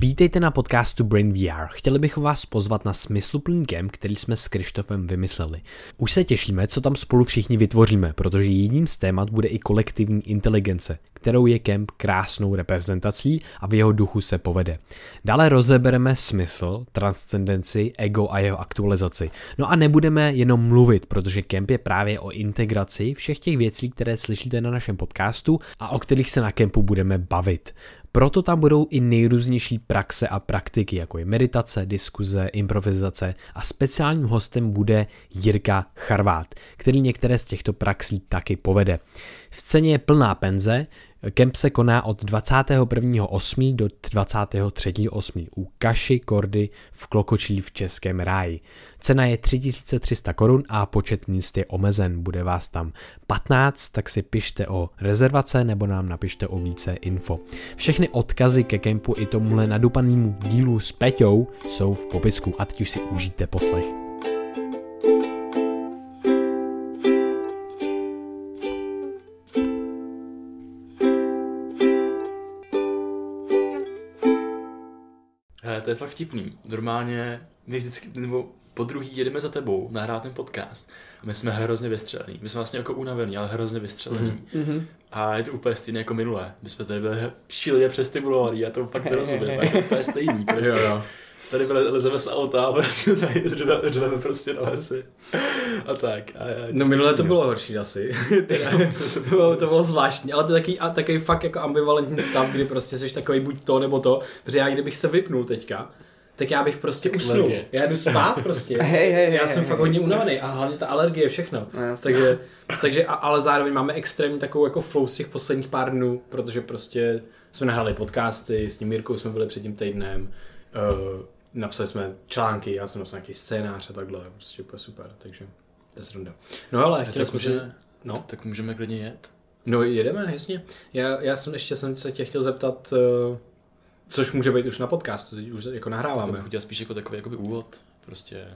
Vítejte na podcastu Brain VR. Chtěli bychom vás pozvat na smysluplný kemp, který jsme s Krištofem vymysleli. Už se těšíme, co tam spolu všichni vytvoříme, protože jedním z témat bude i kolektivní inteligence, kterou je kemp krásnou reprezentací a v jeho duchu se povede. Dále rozebereme smysl, transcendenci, ego a jeho aktualizaci. No a nebudeme jenom mluvit, protože kemp je právě o integraci všech těch věcí, které slyšíte na našem podcastu a o kterých se na kempu budeme bavit. Proto tam budou i nejrůznější praxe a praktiky, jako je meditace, diskuze, improvizace a speciálním hostem bude Jirka Charvát, který některé z těchto praxí taky povede. V ceně je plná penze, Kemp se koná od 21.8. do 23.8. u Kaši Kordy v Klokočí v Českém ráji. Cena je 3300 korun a počet míst je omezen. Bude vás tam 15, tak si pište o rezervace nebo nám napište o více info. Všechny odkazy ke kempu i tomuhle nadupanému dílu s Peťou jsou v popisku a teď už si užijte poslech. To je fakt vtipný. Normálně my vždycky, nebo po druhý jedeme za tebou nahrát ten podcast a my jsme hrozně vystřelení. My jsme vlastně jako unavení, ale hrozně vystřelení. Mm-hmm. A je to úplně stejné jako minulé. My jsme tady byli šíleně přestibulovaní, já to fakt nerozumím. je to úplně stejný. Prostě. jo tady lezeme z auta a tady řveme prostě na lesy. A tak. A já, no minule to bylo horší asi. to, bylo, to bylo zvláštní, ale to je takový, a takový fakt jako ambivalentní stav, kdy prostě jsi takový buď to nebo to, protože já kdybych se vypnul teďka, tak já bych prostě usnul. Já jdu spát prostě. Hej, hej, já jsem hej, fakt hodně unavený a hlavně ta alergie, všechno. No, takže, takže a, ale zároveň máme extrémně takovou jako flow z těch posledních pár dnů, protože prostě jsme nahrali podcasty, s ním Mirkou jsme byli před tím týdnem, uh, napsali jsme články, já jsem napsal nějaký scénář a takhle, prostě úplně super, takže to je sranda. No ale chtěl jsem si... No? Tak můžeme klidně jet. No jedeme, jasně. Já, já jsem ještě jsem se tě chtěl zeptat, uh, což může být už na podcastu, teď už jako nahráváme. To bych spíš jako takový jakoby úvod, prostě.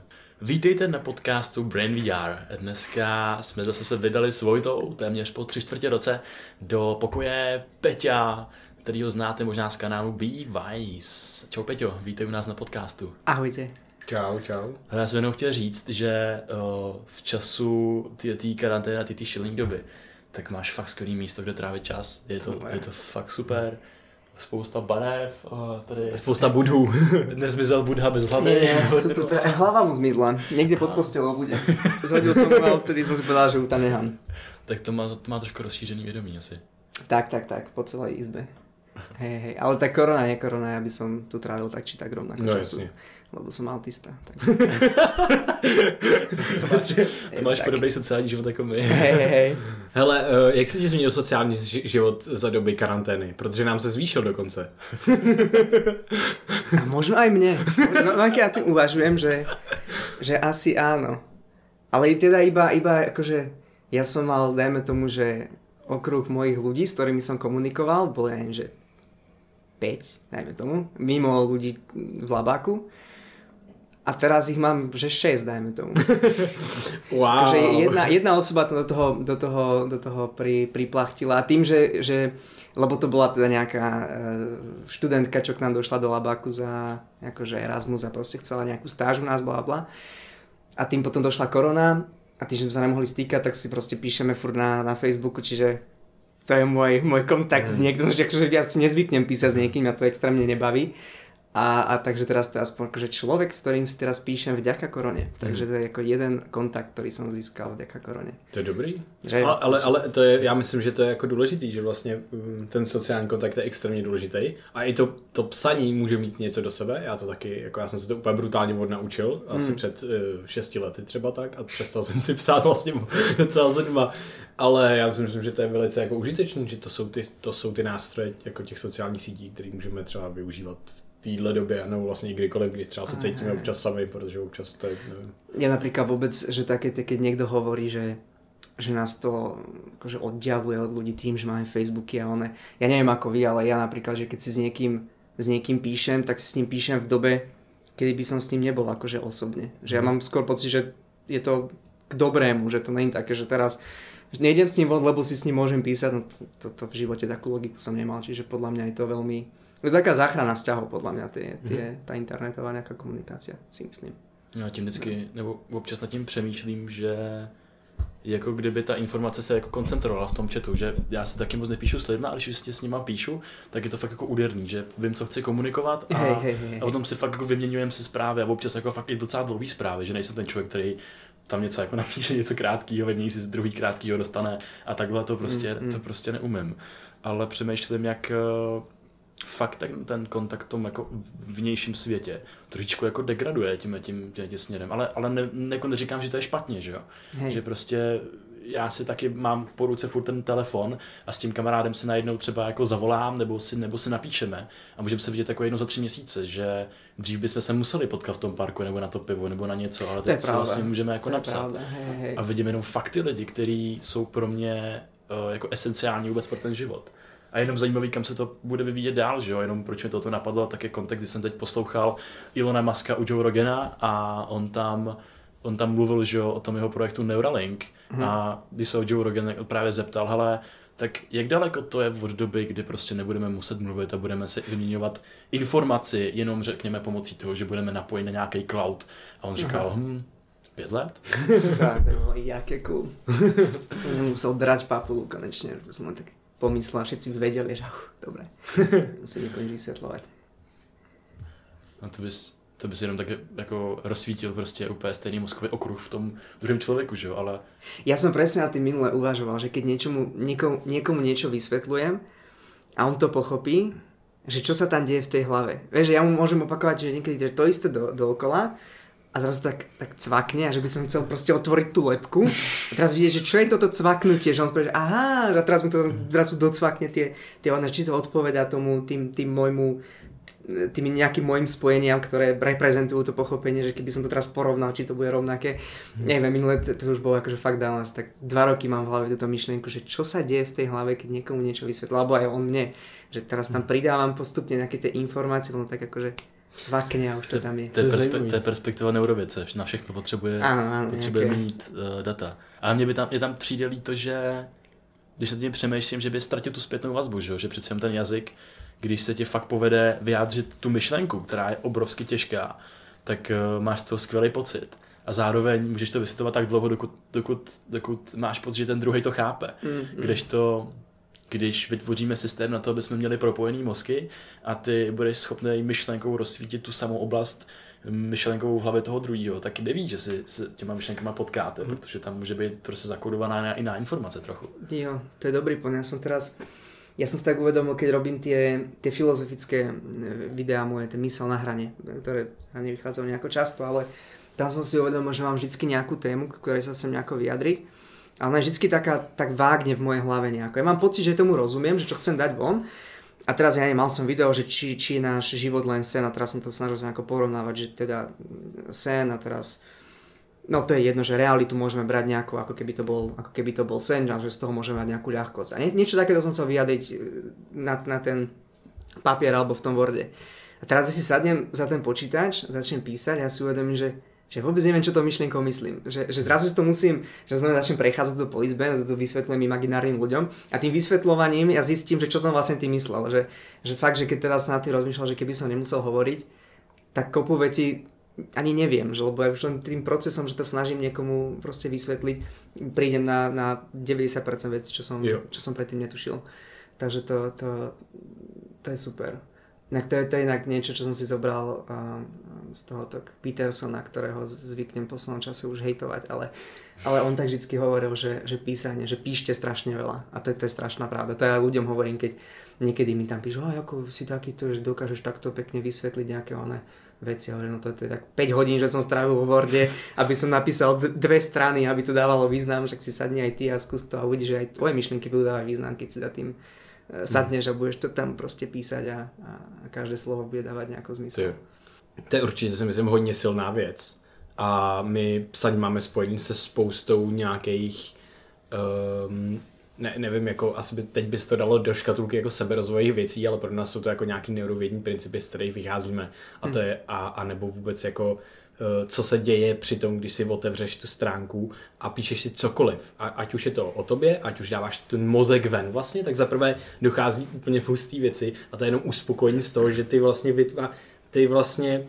Vítejte na podcastu Brain VR. Dneska jsme zase se vydali s Vojtou, téměř po tři čtvrtě roce, do pokoje Peťa, který ho znáte možná z kanálu Be Wise. Čau Peťo, vítej u nás na podcastu. Ahojte. Čau, čau. Já jsem jenom chtěl říct, že uh, v času té karantény, ty šilní doby, tak máš fakt skvělý místo, kde trávit čas. Je to, je to fakt super. Spousta barev, uh, tady... Spousta budhů. Nezmizel budha bez hlavy. Je, sú tu, teda, hlava mu zmizla. Někde pod postelou bude. Zhodil jsem ho a odtedy jsem si povedal, že ju tam nechám. Tak to má, to má trošku rozšířený vědomí asi. Tak, tak, tak, po celé izbe. Hej, hej, ale tak korona, nie korona, ja by som tu trávil tak či tak rovnako no, času. Jasne. Lebo som autista. Tak. to máš, to máš podobný sociální život jako my. Hej, hej, hej. Hele, uh, jak se ti změnil sociální život za doby karantény? Protože nám se zvýšil dokonce. A možno aj mne. No, no ja tým uvažujem, že, že asi áno. Ale teda iba, iba akože ja som mal, dajme tomu, že okruh mojich ľudí, s ktorými som komunikoval, bol ja neviem, že 5, dajme tomu, mimo ľudí v labáku. A teraz ich mám, že 6, dajme tomu. Wow. Takže jedna, jedna osoba do toho, do toho, do toho pri, priplachtila. A tým, že, že, lebo to bola teda nejaká e, študentka, čo k nám došla do labáku za akože Erasmus a proste chcela nejakú stáž u nás, bla bla. A tým potom došla korona a tým, že sme sa nemohli stýkať, tak si proste píšeme furt na, na Facebooku, čiže to je môj, môj kontakt mm. s niekým, že akože ja si nezvyknem písať s niekým, a to extrémne nebaví. A, a takže teraz to je aspoň akože človek, s ktorým si teraz píšem vďaka korone. Takže to je jako jeden kontakt, který jsem získal vďaka korone. To je dobrý. Že, ale, ale, ale to je, já myslím, že to je jako důležitý, že vlastně mm, ten sociální kontakt je extrémně důležitý. A i to, to psaní může mít něco do sebe. Já to taky, jako já jsem se to úplně brutálně odnaučil, asi hmm. před uh, šesti lety třeba tak a přestal jsem si psát vlastně docela zima. Ale já si myslím, že to je velice jako užitečný, že to jsou ty, to jsou ty nástroje jako těch sociálních sítí, které můžeme třeba využívat v téhle době, nebo vlastně kdykoliv, kdy třeba se cítíme Aha. občas sami, protože občas to je, nevím. Ja napríklad vôbec, že také, keď niekto hovorí, že že nás to akože oddialuje od ľudí tým, že máme Facebooky a one. Ja neviem ako vy, ale ja napríklad, že keď si s niekým, s niekým píšem, tak si s ním píšem v dobe, kedy by som s ním nebol akože osobne. Že ja mhm. mám skôr pocit, že je to k dobrému, že to není také, že teraz že nejdem s ním von, lebo si s ním môžem písať, no to, to, to v živote takú logiku som nemal, čiže podľa mňa je to veľmi je to taká záchrana vzťahov, podľa mňa, tie, tie, mm. tá internetová nejaká komunikácia, si myslím. Já tím vždycky, nebo občas nad tím přemýšlím, že jako kdyby ta informace se jako koncentrovala v tom chatu, že já si taky moc nepíšu s lidmi, ale když si s nima píšu, tak je to fakt jako úderný, že vím, co chci komunikovat a, Hej, hej, hej. a potom si fakt jako vyměňujeme si zprávy a občas jako fakt i docela dlouhý zprávy, že nejsem ten člověk, který tam něco jako napíše, něco krátkýho, vymění si z druhý krátkýho dostane a takhle to prostě, Mm, mm. to prostě neumím. Ale přemýšlím, jak eh, fakt ten, ten kontakt v tom jako vnějším světě trošičku jako degraduje tím, tím, tím, tím směrem. Ale, ale ne, ne, jako neříkám, že to je špatně, že jo? Hej. Že prostě já si taky mám po ruce furt ten telefon a s tím kamarádem si najednou třeba jako zavolám nebo si, nebo si napíšeme a můžeme se vidět jako jednou za tři měsíce, že dřív bychom se museli potkat v tom parku nebo na to pivo nebo na něco, ale teď si pravda. vlastně můžeme jako napsat. hej, hej. A vidím jenom fakt ty lidi, kteří jsou pro mě uh, jako esenciální vůbec pro ten život. A jenom zajímavý, kam se to bude vyvíjet dál, že jo? Jenom proč mi toto napadlo, tak je kontext, kdy jsem teď poslouchal Ilona Maska u Joe Rogena a on tam, on tam mluvil, že jo, o tom jeho projektu Neuralink Mhm. a když se ho Joe Rogan právě zeptal, hele, tak jak daleko to je od doby, kdy prostě nebudeme muset mluvit a budeme si vyměňovat informaci jenom řekněme pomocí toho, že budeme napojeni na nějaký cloud. A on říkal, hm, pět let? Tak, to bolo jaké cool. som nemusel drať papulu len tak pomyslel všetci vedeli, že uf, dobre, musím nikomu vysvetľovať. A to bys, to bys jenom tak jako rozsvítil prostě úplně stejný mozkový okruh v tom druhém člověku, že jo, ale Ja som presne na tým minule uvažoval, že keď niečomu, niekomu, niekomu niečo vysvetľujem a on to pochopí, že čo sa tam deje v tej hlave. Vieš, že ja mu môžem opakovať, že niekedy to isté do, dookola a zrazu tak, tak cvakne a že by som chcel proste otvoriť tú lepku a teraz vidieť, že čo je toto cvaknutie, že on povie, že aha, a teraz mu to zrazu docvakne tie, tie one, či to odpovedá tomu, tým, tým môjmu tými nejakým môjim spojeniam, ktoré reprezentujú to pochopenie, že keby som to teraz porovnal, či to bude rovnaké. Neviem, minule to, to už bolo akože fakt dávno, tak dva roky mám v hlave túto myšlienku, že čo sa deje v tej hlave, keď niekomu niečo vysvetlí, alebo aj on mne, že teraz tam pridávam postupne nejaké tie informácie, no tak akože cvakne a už to tam je. to je, To je perspe- to je perspektiva neurověce, na všechno potřebuje, Ano, ano, potřebuje nějaké- mít uh, data. Ale mě by tam, mě tam přijde líto, že když se tím přemýšlím, že by ztratil tu zpětnou vazbu, že, jo? že přece jen ten jazyk, když se ti fakt povede vyjádřit tu myšlenku, která je obrovsky těžká, tak uh, máš z toho skvělý pocit. A zároveň můžeš to vysvětlovat tak dlouho, dokud, dokud, dokud máš pocit, že ten druhý to chápe. Mm, Kdežto, když vytvoříme systém na to, aby jsme měli propojený mozky a ty budeš schopný myšlenkou rozsvítit tu samou oblast myšlenkou v hlavě toho druhého, tak nevíš, že si s těma myšlenkama potkáte, protože tam může být prostě zakodovaná jiná informace trochu. Jo, to je dobrý point. Ja som teraz, ja som si tak uvedomil, keď robím tie, tie filozofické e, videá moje, tie mysel na hrane, ktoré nevychádzajú nejako často, ale tam som si uvedomil, že mám vždy nejakú tému, ktorej sa chcem nejako vyjadriť. A ona je vždy taká, tak vágne v mojej hlave nejako. Ja mám pocit, že tomu rozumiem, že čo chcem dať von, a teraz ja mal som video, že či, či náš život len sen a teraz som to snažil sa porovnávať, že teda mm, sen a teraz No to je jedno, že realitu môžeme brať nejako, ako keby to bol, ako keby to bol sen, že z toho môžeme mať nejakú ľahkosť. A nie, niečo takéto som chcel vyjadriť e, na, na ten papier alebo v tom Worde. A teraz si sadnem za ten počítač, začnem písať a ja si uvedomím, že, že vôbec neviem, čo to myšlienkou myslím. Že, že zrazu si to musím, že znamená začnem prechádzať to po izbe, to vysvetľujem imaginárnym ľuďom a tým vysvetľovaním ja zistím, že čo som vlastne tým myslel. Že, že fakt, že keď teraz na tým rozmýšľal, že keby som nemusel hovoriť, tak kopu veci ani neviem, že lebo ja už len tým procesom, že to snažím niekomu proste vysvetliť, prídem na, na 90% vecí, čo som, Jo. čo som predtým netušil. Takže to, to, to je super. Inak to je, to je inak niečo, čo som si zobral uh, z tohoto Petersona, ktorého zvyknem v poslednom čase už hejtovať, ale, ale on tak vždycky hovoril, že, že písanie, že píšte strašne veľa. A to, je- to je strašná pravda. To ja ľuďom hovorím, keď niekedy mi tam píšu, "Aj, ako si takýto, že dokážeš takto pekne vysvetliť nejaké one veci. Ja hovorím, no to, je tak 5 hodín, že som strávil vo Worde, aby som napísal dve strany, aby to dávalo význam, však si sadni aj ty a skús to a uvidíš, že aj tvoje myšlienky budú dávať význam, keď si za tým eh, sadneš a budeš to tam prostě písať a, a, každé slovo bude dávať nějakou zmysel. To je, určitě si myslím hodně silná věc. A my psaní máme spojený se spoustou nějakých um, ne, nevím, jako asi by, teď bys to dalo do škatulky jako seberozvojových věcí, ale pro nás jsou to jako nějaký neurovědní principy, z kterých vycházíme. A to je, a, a nebo vůbec jako eh, co se děje při tom, když si otevřeš tu stránku a píšeš si cokoliv. A, ať už je to o tobě, ať už dáváš ten mozek ven vlastně, tak zaprvé dochází úplně v hustý věci a to je jenom uspokojení z toho, že ty vlastně vytvá, ty vlastně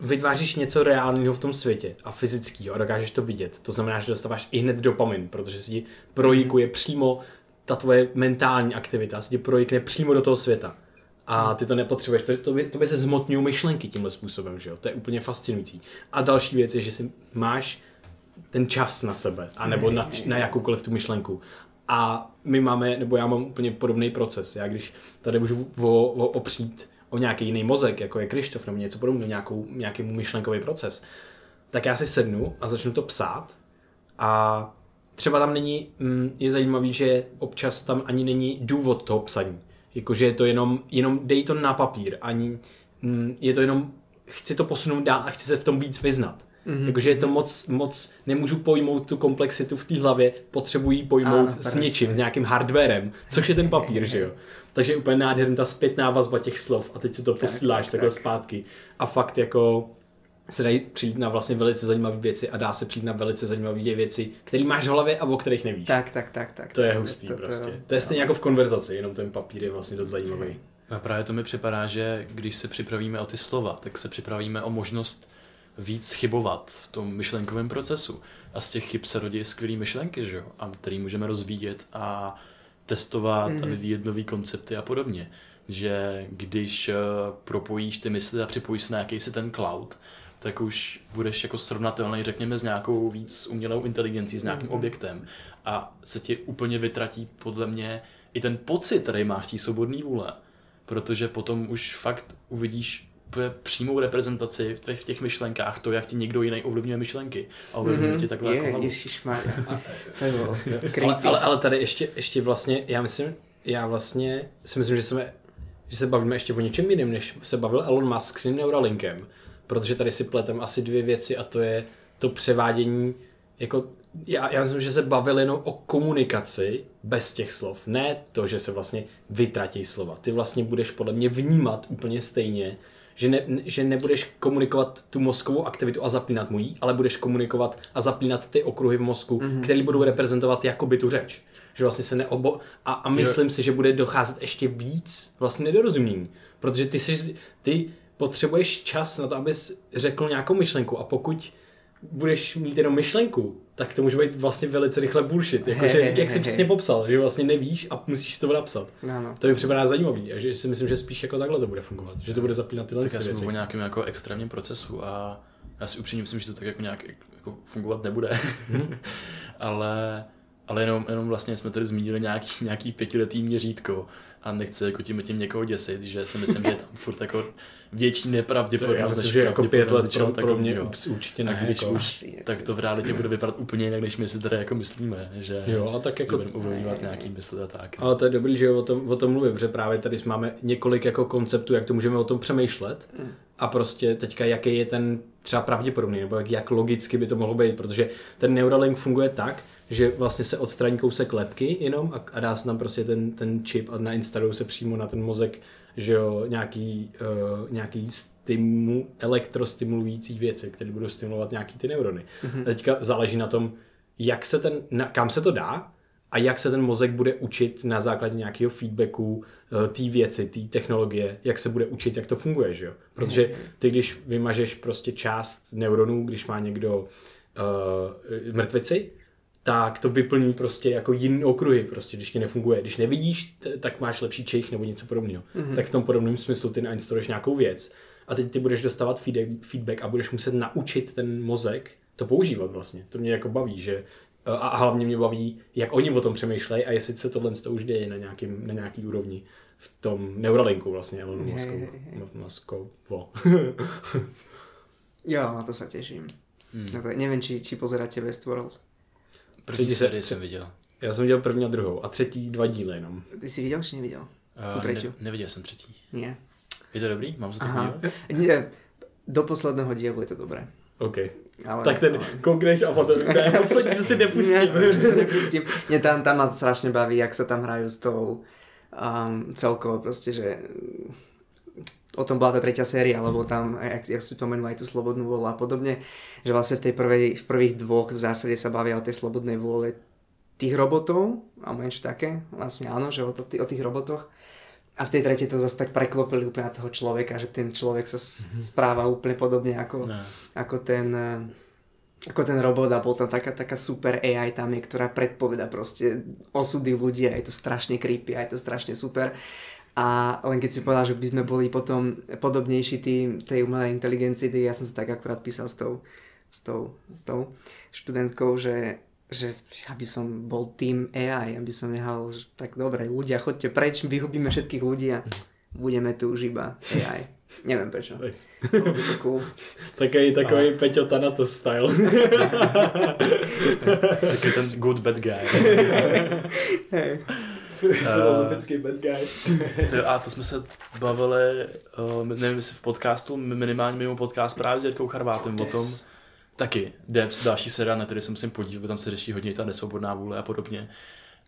vytváříš něco reálného v tom světě a fyzického a dokážeš to vidět. To znamená, že dostáváš i hned dopamin, protože si ti projikuje přímo ta tvoje mentální aktivita, si ti projikne přímo do toho světa. A ty to nepotřebuješ, to, to, by, to by se zmotňují myšlenky tímhle způsobem, že jo? To je úplně fascinující. A další věc je, že si máš ten čas na sebe, anebo na, na jakoukoliv tu myšlenku. A my máme, nebo já mám úplně podobný proces. Já když tady můžu o, opřít o nějaký jiný mozek, jako je Krištof nebo něco podobného, nějakou, nějaký myšlenkový proces, tak já si sednu a začnu to psát a třeba tam není, mm, je zajímavý, že občas tam ani není důvod toho psaní. Jakože je to jenom, jenom dej to na papír, ani mm, je to jenom, chci to posunout dál a chci se v tom víc vyznat. Mm-hmm. Jakože je to moc, moc, nemůžu pojmout tu komplexitu v té hlavě, potřebuji pojmout ano, s něčím, s nějakým hardwarem, což je ten papír, že jo. Takže je úplně nádherná ta zpětná vazba těch slov a teď si to tak, posíláš tak, takhle tak. zpátky. A fakt jako se dají přijít na vlastně velice zajímavé věci a dá se přijít na velice zajímavé věci, které máš v hlavě a o kterých nevíš. Tak, tak, tak, tak. To je hustý to, to, prostě. To, to, to je stejně jako v konverzaci, jenom ten papír je vlastně dost zajímavý. A právě to mi připadá, že když se připravíme o ty slova, tak se připravíme o možnost víc chybovat v tom myšlenkovém procesu. A z těch chyb se rodí skvělé myšlenky, že jo? A který můžeme rozvíjet a testovat mm-hmm. a mhm. vyvíjet nové koncepty a podobně. Že když uh, propojíš ty mysli a připojíš se na jakýsi ten cloud, tak už budeš jako srovnatelný, řekněme, s nějakou víc umělou inteligencí, s nějakým mm-hmm. objektem a se ti úplně vytratí podle mě i ten pocit, který máš té svobodné vůle. Protože potom už fakt uvidíš přímou reprezentaci v těch, v těch myšlenkách, to, jak ti někdo jiný ovlivňuje myšlenky a ovlivňuje mm-hmm. ti takhle je, jako to je ale, ale, ale, tady ještě, ještě vlastně, já myslím, já vlastně si myslím, že jsme že se bavíme ještě o něčem jiném, než se bavil Elon Musk s tím Neuralinkem, protože tady si pletem asi dvě věci a to je to převádění, jako já, já myslím, že se bavil jenom o komunikaci bez těch slov. Ne to, že se vlastně vytratí slova. Ty vlastně budeš podle mě vnímat úplně stejně že, ne, že nebudeš komunikovat tu mozkovou aktivitu a zapínat mu ji, ale budeš komunikovat a zapínat ty okruhy v mozku, mm-hmm. které budou reprezentovat jakoby tu řeč. Že vlastně se neobo... A, a myslím jo. si, že bude docházet ještě víc vlastně nedorozumění. Protože ty, jsi, ty potřebuješ čas na to, abys řekl nějakou myšlenku a pokud budeš mít jenom myšlenku, tak to může být vlastně velice rychle bullshit. Jako, že, jak jsi přesně popsal, že vlastně nevíš a musíš si to napsat. No, no. To mi připadá zajímavý a že si myslím, že spíš jako takhle to bude fungovat. Že to bude zapínat tyhle tak já jsem o nějakém jako extrémním procesu a já si upřímně myslím, že to tak jako nějak jako fungovat nebude. Hmm. ale, ale jenom, jenom vlastně jsme tady zmínili nějaký, nějaký pětiletý měřítko a nechci jako tím, tím někoho děsit, že si myslím, že je tam furt jako větší nepravděpodobnost. Já myslím, že jako pět let pro, pro mě jo. určitě ne. Když jako, už, asi, tak to v realitě bude vypadat úplně jinak, než my si tady jako myslíme, že jo, a tak jako budeme ovlivňovat nějaký mysli a tak. Ale to je dobrý, že o tom, o tom mluvím, protože právě tady máme několik jako konceptů, jak to můžeme o tom přemýšlet mm. a prostě teďka jaký je ten třeba pravděpodobný, nebo jak, jak logicky by to mohlo být, protože ten Neuralink funguje tak, že vlastně se odstraní kousek lepky jenom a, a dá se tam prostě ten, ten čip a nainstaluje se přímo na ten mozek že jo, nějaký, uh, nějaký stimu, elektrostimulující věci, které budou stimulovat nějaký ty neurony. Mm-hmm. Teďka záleží na tom, jak se ten, na, kam se to dá a jak se ten mozek bude učit na základě nějakého feedbacku uh, té věci, té technologie, jak se bude učit, jak to funguje, že jo? Protože mhm. ty, když vymažeš prostě část neuronů, když má někdo uh, mrtvici, tak to vyplní prostě jako jiný okruhy, prostě, když ti nefunguje. Když nevidíš, t- tak máš lepší čich nebo něco podobného. Mm-hmm. Tak v tom podobném smyslu ty nainstaluješ nějakou věc a teď ty budeš dostávat feedback, feedback a budeš muset naučit ten mozek to používat vlastně. To mě jako baví, že a hlavně mě baví, jak oni o tom přemýšlejí a jestli se tohle to už děje na, nějakým, na nějaký úrovni v tom Neuralinku vlastně Elonu Muskou. jo, na to se těším. Hmm. Na to, nevím, či, či pozeráte Westworld. První třetí sérii jsem viděl. Já jsem viděl první a druhou a třetí dva díly jenom. Ty jsi viděl, či neviděl? Uh, tu třetí? Ne, neviděl jsem třetí. Ne. Je to dobrý? Mám se to podívat? Ne, do posledného dílu je to dobré. OK. Ale, tak ten ale... konkrétně a potom, ne, poslední si nepustím. Ne, to nepustím. Mě tam, tam ma strašne baví, jak sa tam hrajú s tou um, celkovo proste, že o tom bola tá tretia séria, lebo tam, jak, jak si spomenul aj tú slobodnú vôľu a podobne, že vlastne v, tej prvej, v prvých dvoch v zásade sa bavia o tej slobodnej vôle tých robotov, alebo niečo také, vlastne áno, že o, to, o tých robotoch. A v tej tretej to zase tak preklopili úplne na toho človeka, že ten človek sa správa úplne podobne ako, Ne. ako ten ako ten robot a bol tam taká, taká super AI tam je, ktorá predpoveda proste osudy ľudí a je to strašne creepy a je to strašne super. A len keď si povedal, že by sme boli potom podobnejší tý, tej umelej inteligencii, tak ja som sa tak akurát písal s tou, s tou, s tou študentkou, že, že aby som bol tým AI, aby som nehal, že tak dobre, ľudia, chodte preč, vyhubíme všetkých ľudí a budeme tu už iba AI. Neviem prečo. Nice. To cool. Takový, takový Peťo Thanatos style. Taky ten good bad guy. Hej. Filozofický bad guy. A to jsme se bavili, uh, nevím jestli v podcastu, minimálně mimo podcast právě s Jirkou Charvátem o tom, taky Devs, další seriál, na který se musím podívat, protože tam se řeší hodně ta nesvobodná vůle a podobně.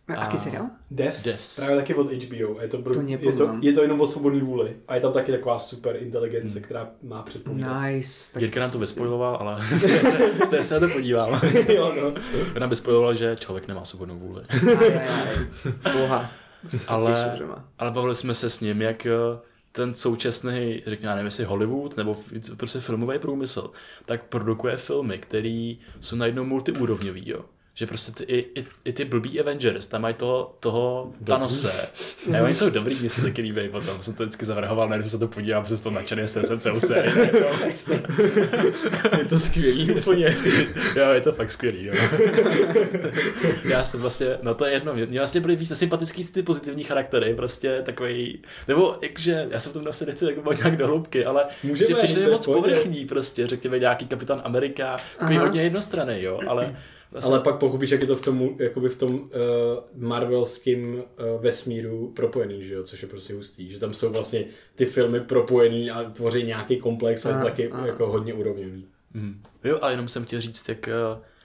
A aký seriál? Devs, Devs. právě taky od HBO. Je to, br- To je, to, je to jenom o svobodný vůli. A je tam taky taková super inteligence, která má předpovídat. Nice. tak Jirka nám to vyspojiloval, ale té se, na to podívám. jo, no. Ona vyspojilovala, že člověk nemá svobodnou vůli. Aj, aj, aj. Boha. Ale- má. Ale bavili jsme se s ním, jak eh, ten současný, řekněme, nevím, jestli Hollywood nebo prostě filmový průmysl, tak produkuje filmy, které jsou najednou multiúrovňový, jo. Že prostě ty, i, i, i, ty blbý Avengers, tam mají to, toho Thanose. A oni jsou dobrý, mě se taky líbí potom. Jsem to vždycky zavrhoval, než se to podívám, přes to nadšený jsem celou sérii. Je to skvělý. Úplně. Jo, je to fakt skvělý, jo. Já jsem vlastně, no to je jedno, mě vlastně byly víc sympatický ty pozitivní charaktery, prostě takový, nebo jakže, já jsem v tom asi nechci jako nějak do hloubky, ale Můžeme, že přišli moc povrchní prostě, řekněme nějaký kapitán Amerika, takový Aha. hodně jednostranný, jo, ale vlastně, Ale pak pochopíš, jak je to v tom, jakoby v tom uh, marvelském uh, vesmíru propojený, že jo? což je prostě hustý, že tam jsou vlastně ty filmy propojený a tvoří nějaký komplex a je to Aha, taky aha. jako hodně úrovňový. Mm. Jo, a jenom jsem chtěl říct, jak eh,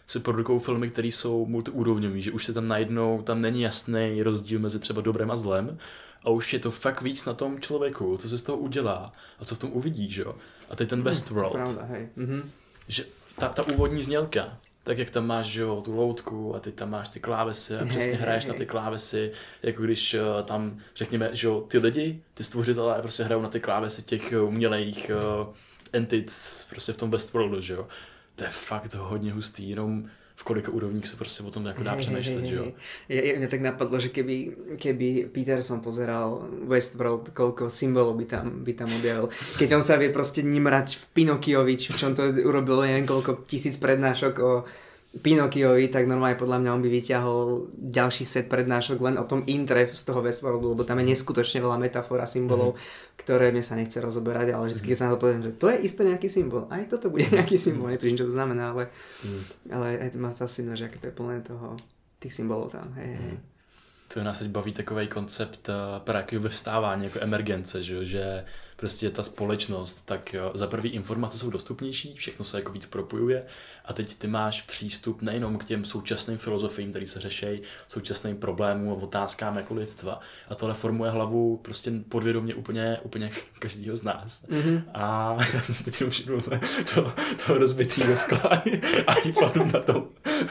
se produkují filmy, které jsou multiúrovňový, že už se tam najednou, tam není jasný rozdíl mezi třeba dobrem a zlem a už je to fakt víc na tom člověku, co se z toho udělá a co v tom uvidí, že jo. A teď ten Westworld, Pravda, hej. Mhm. že ta, ta úvodní znělka, tak jak tam máš že jo, tu loutku a ty tam máš ty klávesy a přesně hej, hraješ na hej. ty klávesy, jako když eh, tam řekněme, že jo, ty lidi, ty stvořitelé prostě hrajou na ty klávesy těch eh, umělejch uh, entit prostě v tom Westworldu, že jo. To je fakt hodně hustý, jenom v kolika úrovních se prostě o tom jako dá přemýšlet, že jo. Je, je, mne tak napadlo, že keby, keby Peterson pozeral Westworld, koľko symbolov by tam, by tam objavil. Keď on sa vie proste nimrať v Pinokiovi, či v čom to urobil neviem koľko tisíc prednášok o Pinokiovi, tak normálne podľa mňa on by vyťahol ďalší set prednášok len o tom intre z toho Westworldu, lebo tam je neskutočne veľa metafor a symbolov, mm-hmm. ktoré mne sa nechce rozoberať, ale vždy, keď sa na to poviem, že to je isto nejaký symbol, aj toto bude nejaký symbol, netuším, čo to znamená, ale, mm. ale aj to ma fascinuje, že aké to je plné toho, tých symbolov tam, hej, hej. To nás teď baví takový koncept uh, právě vyvstávání, jako emergence, že, že prostě ta společnost, tak jo, za prvý informace jsou dostupnější, všechno se jako víc propojuje a teď ty máš přístup nejenom k těm současným filozofiím, které se řeší, současným problémům a otázkám jako lidstva. A tohle formuje hlavu prostě podvědomě úplně, úplně každýho z nás. Mm-hmm. A já jsem si teď jenom všiml to, to rozbitýho skla a iPadu na, tom,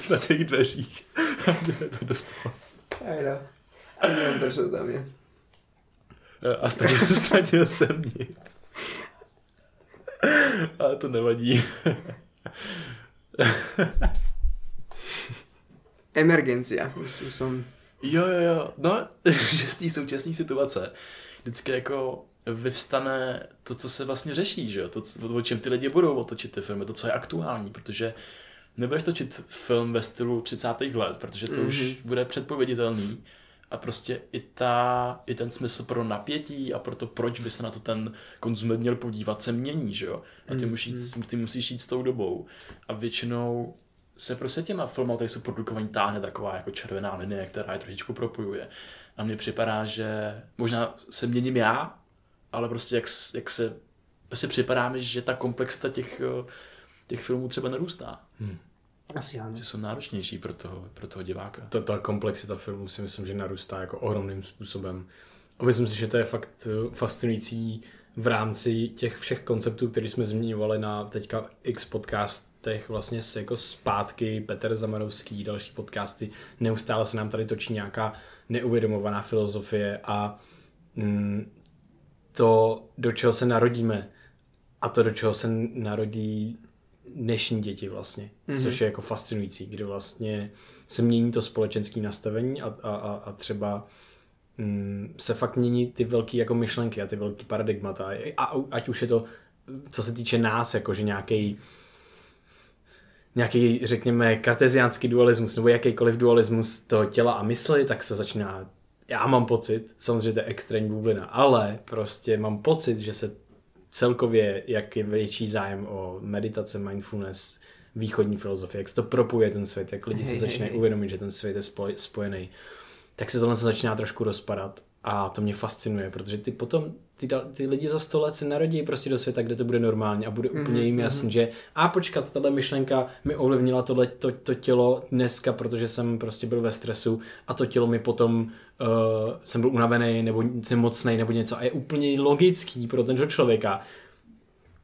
na těch dveřích. To dostalo. A prečo to tam je. A ztratil, ztratil jsem nic. Ale to nevadí. Emergencia, už, už som... Jo, jo, jo. No, že z té současné situace vždycky jako vyvstane to, co se vlastně řeší, že jo? To, o čem ty lidi budou otočit ty filmy, to, co je aktuální, protože nebudeš točit film ve stylu 30. let, protože to mm-hmm. už bude předpověditelný a prostě i, ta, i ten smysl pro napětí a pro to, proč by se na to ten konzument měl podívat, se mění, že jo? A ty, musíš, ty musíš jít s tou dobou. A většinou se prostě těma filmy, které jsou produkovaný, táhne taková jako červená linie, která je trošičku propojuje. A mně připadá, že možná se měním já, ale prostě jak, jak se prostě připadá mi, že ta komplexita těch, eh, těch filmů třeba narůstá. Hmm. Asi ano. Že jsou náročnější pro toho, pro toho diváka. To, ta komplexita filmu si myslím, že narůstá jako ohromným způsobem. A myslím si, že to je fakt eh, fascinující v rámci těch všech konceptů, které jsme zmiňovali na teďka x podcastech vlastně se jako zpátky, Petr Zamarovský, další podcasty, neustále se nám tady točí nějaká neuvědomovaná filozofie a mm, to, do čeho se narodíme a to, do čeho se narodí dnešní děti vlastně, mm-hmm. což je jako fascinující, kdy vlastně se mění to společenské nastavení a, a, a, a třeba mm, se fakt mění ty velké jako myšlenky a ty velké paradigmata. A, a ať už je to, co se týče nás, jakože nějaký nějaký, řekněme, karteziánský dualismus nebo jakýkoliv dualismus toho těla a mysli, tak se začíná, já mám pocit, samozřejmě to je extrémní bublina, ale prostě mám pocit, že se celkově, jak je větší zájem o meditace, mindfulness, východní filozofie, jak se to propuje ten svět, jak lidi se začínají uvědomit, že ten svět je spoj, spojený, tak se tohle se začíná trošku rozpadat a to mě fascinuje, protože ty potom, ty, ty lidi za sto let se narodí prostě do světa, kde to bude normálně a bude úplně jim jasný, že? A počkat, tahle myšlenka mi ovlivnila tohle, to, to tělo dneska, protože jsem prostě byl ve stresu a to tělo mi potom uh, jsem byl unavený nebo jsem nebo něco a je úplně logický pro ten člověka,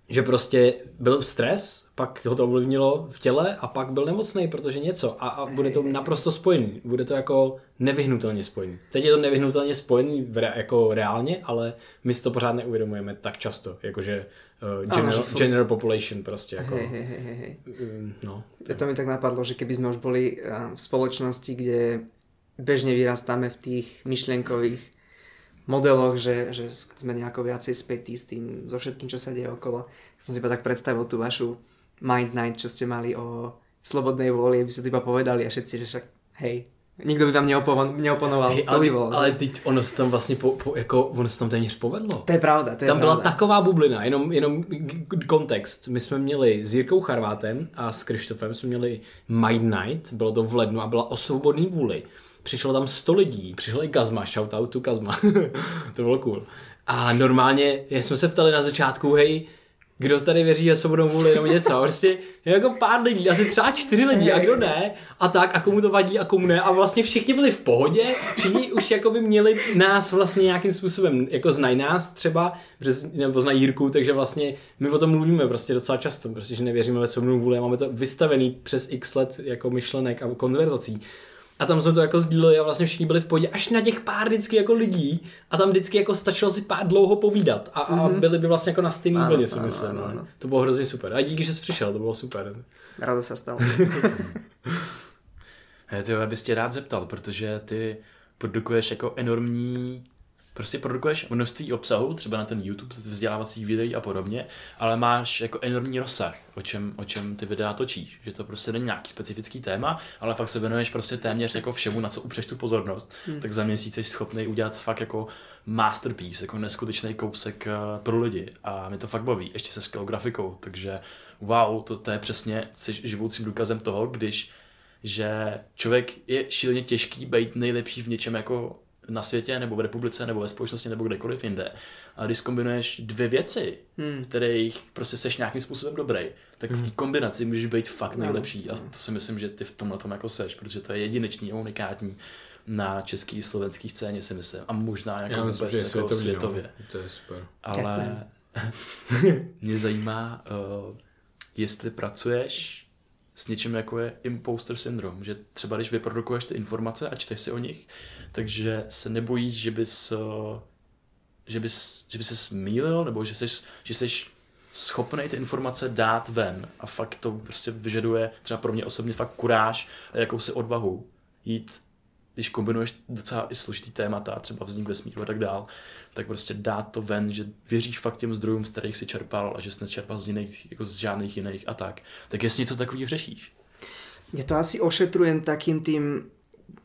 že prostě byl stres, pak ho to ovlivnilo v těle a pak byl nemocný, protože něco a, a bude to naprosto spojený. Bude to jako nevyhnutelně spojený. Teď je to nevyhnutelně spojený v re, jako reálně, ale my si to pořád neuvědomujeme tak často, jakože uh, general, ano, general population prostě. Jako, hej, hej, hej, hej. Um, no. To mi tak napadlo, že keby sme už boli v spoločnosti, kde bežne vyrastáme v tých myšlienkových modeloch, že, že sme nejako viacej spätí s tým, so všetkým, čo sa deje okolo. Som si iba tak predstavil tú vašu Mind Night, čo ste mali o slobodnej vôli, aby ste to iba povedali a všetci, že však hej, Nikdo by tam neopon, neoponoval, hey, to by bylo. Ale teď ono se tam vlastně, po, po, jako, ono se tam téměř povedlo. To je pravda, to je Tam pravda. byla taková bublina, jenom, jenom kontext. My jsme měli s Jirkou Charvátem a s Krištofem jsme měli Mind Night, bylo to v lednu a byla o svobodný vůli přišlo tam 100 lidí, přišel i Kazma, shoutout to Kazma, to bylo cool. A normálně jsme se ptali na začátku, hej, kdo tady věří ve svobodnou vůli nebo něco. Prostě je jako pár lidí, asi třeba čtyři lidi a kdo ne. A tak, a komu to vadí a komu ne. A vlastně všichni byli v pohodě, všichni už jako by měli nás vlastně nějakým způsobem, jako znají nás třeba, nebo znají Jirku, takže vlastně my o tom mluvíme prostě docela často, prostě, že nevěříme ve svobodnou vůli a máme to vystavený přes x let jako myšlenek a konverzací. A tam jsme to jako sdíleli a vlastně všichni byli v pohodě až na těch pár vždycky jako lidí a tam vždycky jako stačilo si pár dlouho povídat a, a mm-hmm. byli by vlastně jako na stejný vlně si myslím. Ano, no. ano. To bylo hrozně super. A díky, že jsi přišel, to bylo super. Rádo se stalo. Hej, ty bys tě rád zeptal, protože ty produkuješ jako enormní prostě produkuješ množství obsahu, třeba na ten YouTube, vzdělávací videí a podobně, ale máš jako enormní rozsah, o čem, o čem ty videa točíš. Že to prostě není nějaký specifický téma, ale fakt se věnuješ prostě téměř jako všemu, na co upřeš tu pozornost. Hmm. Tak za měsíc jsi schopný udělat fakt jako masterpiece, jako neskutečný kousek eh, pro lidi. A mě to fakt baví, ještě se skvělou grafikou, takže wow, to, to je přesně, jsi živoucím důkazem toho, když že člověk je šíleně těžký být nejlepší v něčem jako na světě, nebo v republice, nebo ve společnosti, nebo kdekoliv jinde. A když kombinuješ dvě věci, hmm. kterých prostě seš nějakým způsobem dobrý, tak hmm. v té kombinaci můžeš být fakt nejlepší. A to si myslím, že ty v tomhle tom jako seš, protože to je jedinečný a unikátní na český slovenský scéně si myslím. A možná jako Já myslím, vůbec jako světově. No. To je super. Ale mě zajímá, uh, jestli pracuješ s něčím jako je imposter syndrom, že třeba když vyprodukuješ ty informace a čteš si o nich, takže se nebojíš, že bys, eh, že bys, že bys se smílil, nebo že jsi, že jsi schopný ty informace dát ven a fakt to prostě vyžaduje třeba pro mě osobně fakt kuráž a jakousi odvahu jít, když kombinuješ docela i složitý témata, třeba vznik vesmíru a tak dál, tak prostě dát to ven, že věříš fakt těm zdrojům, z kterých si čerpal a že jsi nečerpal z jiných, jako z žádných jiných a tak. Tak jestli něco takového řešíš? Ja to asi ošetrujem takým tým,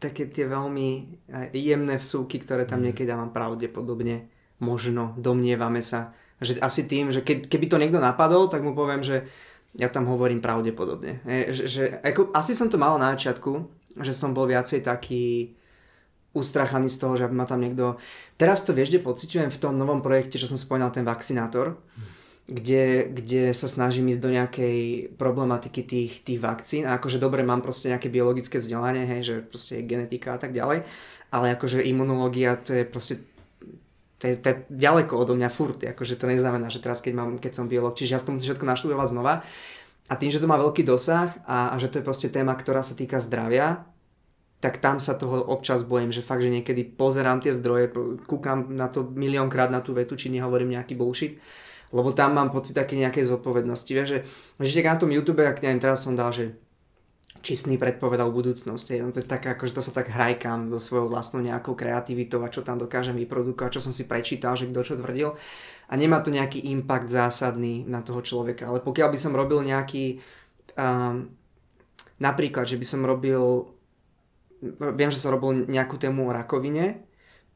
také tie veľmi eh, jemné vsúky, ktoré tam mm. niekedy dávam pravdepodobne, možno, domnievame sa, že asi tým, že ke, keby to niekto napadol, tak mu poviem, že ja tam hovorím pravdepodobne. Že, že, ako, asi som to mal na začiatku, že som bol viacej taký ustrachaný z toho, že ma tam niekto... Teraz to vieš, kde pociťujem v tom novom projekte, čo som spomínal, ten vakcinátor. Kde, kde sa snažím ísť do nejakej problematiky tých, tých vakcín. A akože dobre mám proste nejaké biologické vzdelanie, hej, že proste genetika a tak ďalej, ale akože imunológia to je proste to je, to je ďaleko odo mňa furt, akože to neznamená, že teraz keď, mám, keď som biolog, čiže ja to musím všetko naštudovať znova. A tým, že to má veľký dosah a, a že to je proste téma, ktorá sa týka zdravia, tak tam sa toho občas bojím, že fakt, že niekedy pozerám tie zdroje, kúkam na to miliónkrát na tú vetu, či nehovorím nejaký bullshit lebo tam mám pocit také nejakej zodpovednosti. Vieš, že, že na tom YouTube, ak neviem, teraz som dal, že čistný predpovedal budúcnosti. No to je tak, akože to sa tak hrajkám so svojou vlastnou nejakou kreativitou a čo tam dokážem vyprodukovať, čo som si prečítal, že kto čo tvrdil. A nemá to nejaký impact zásadný na toho človeka. Ale pokiaľ by som robil nejaký... Um, napríklad, že by som robil... Viem, že som robil nejakú tému o rakovine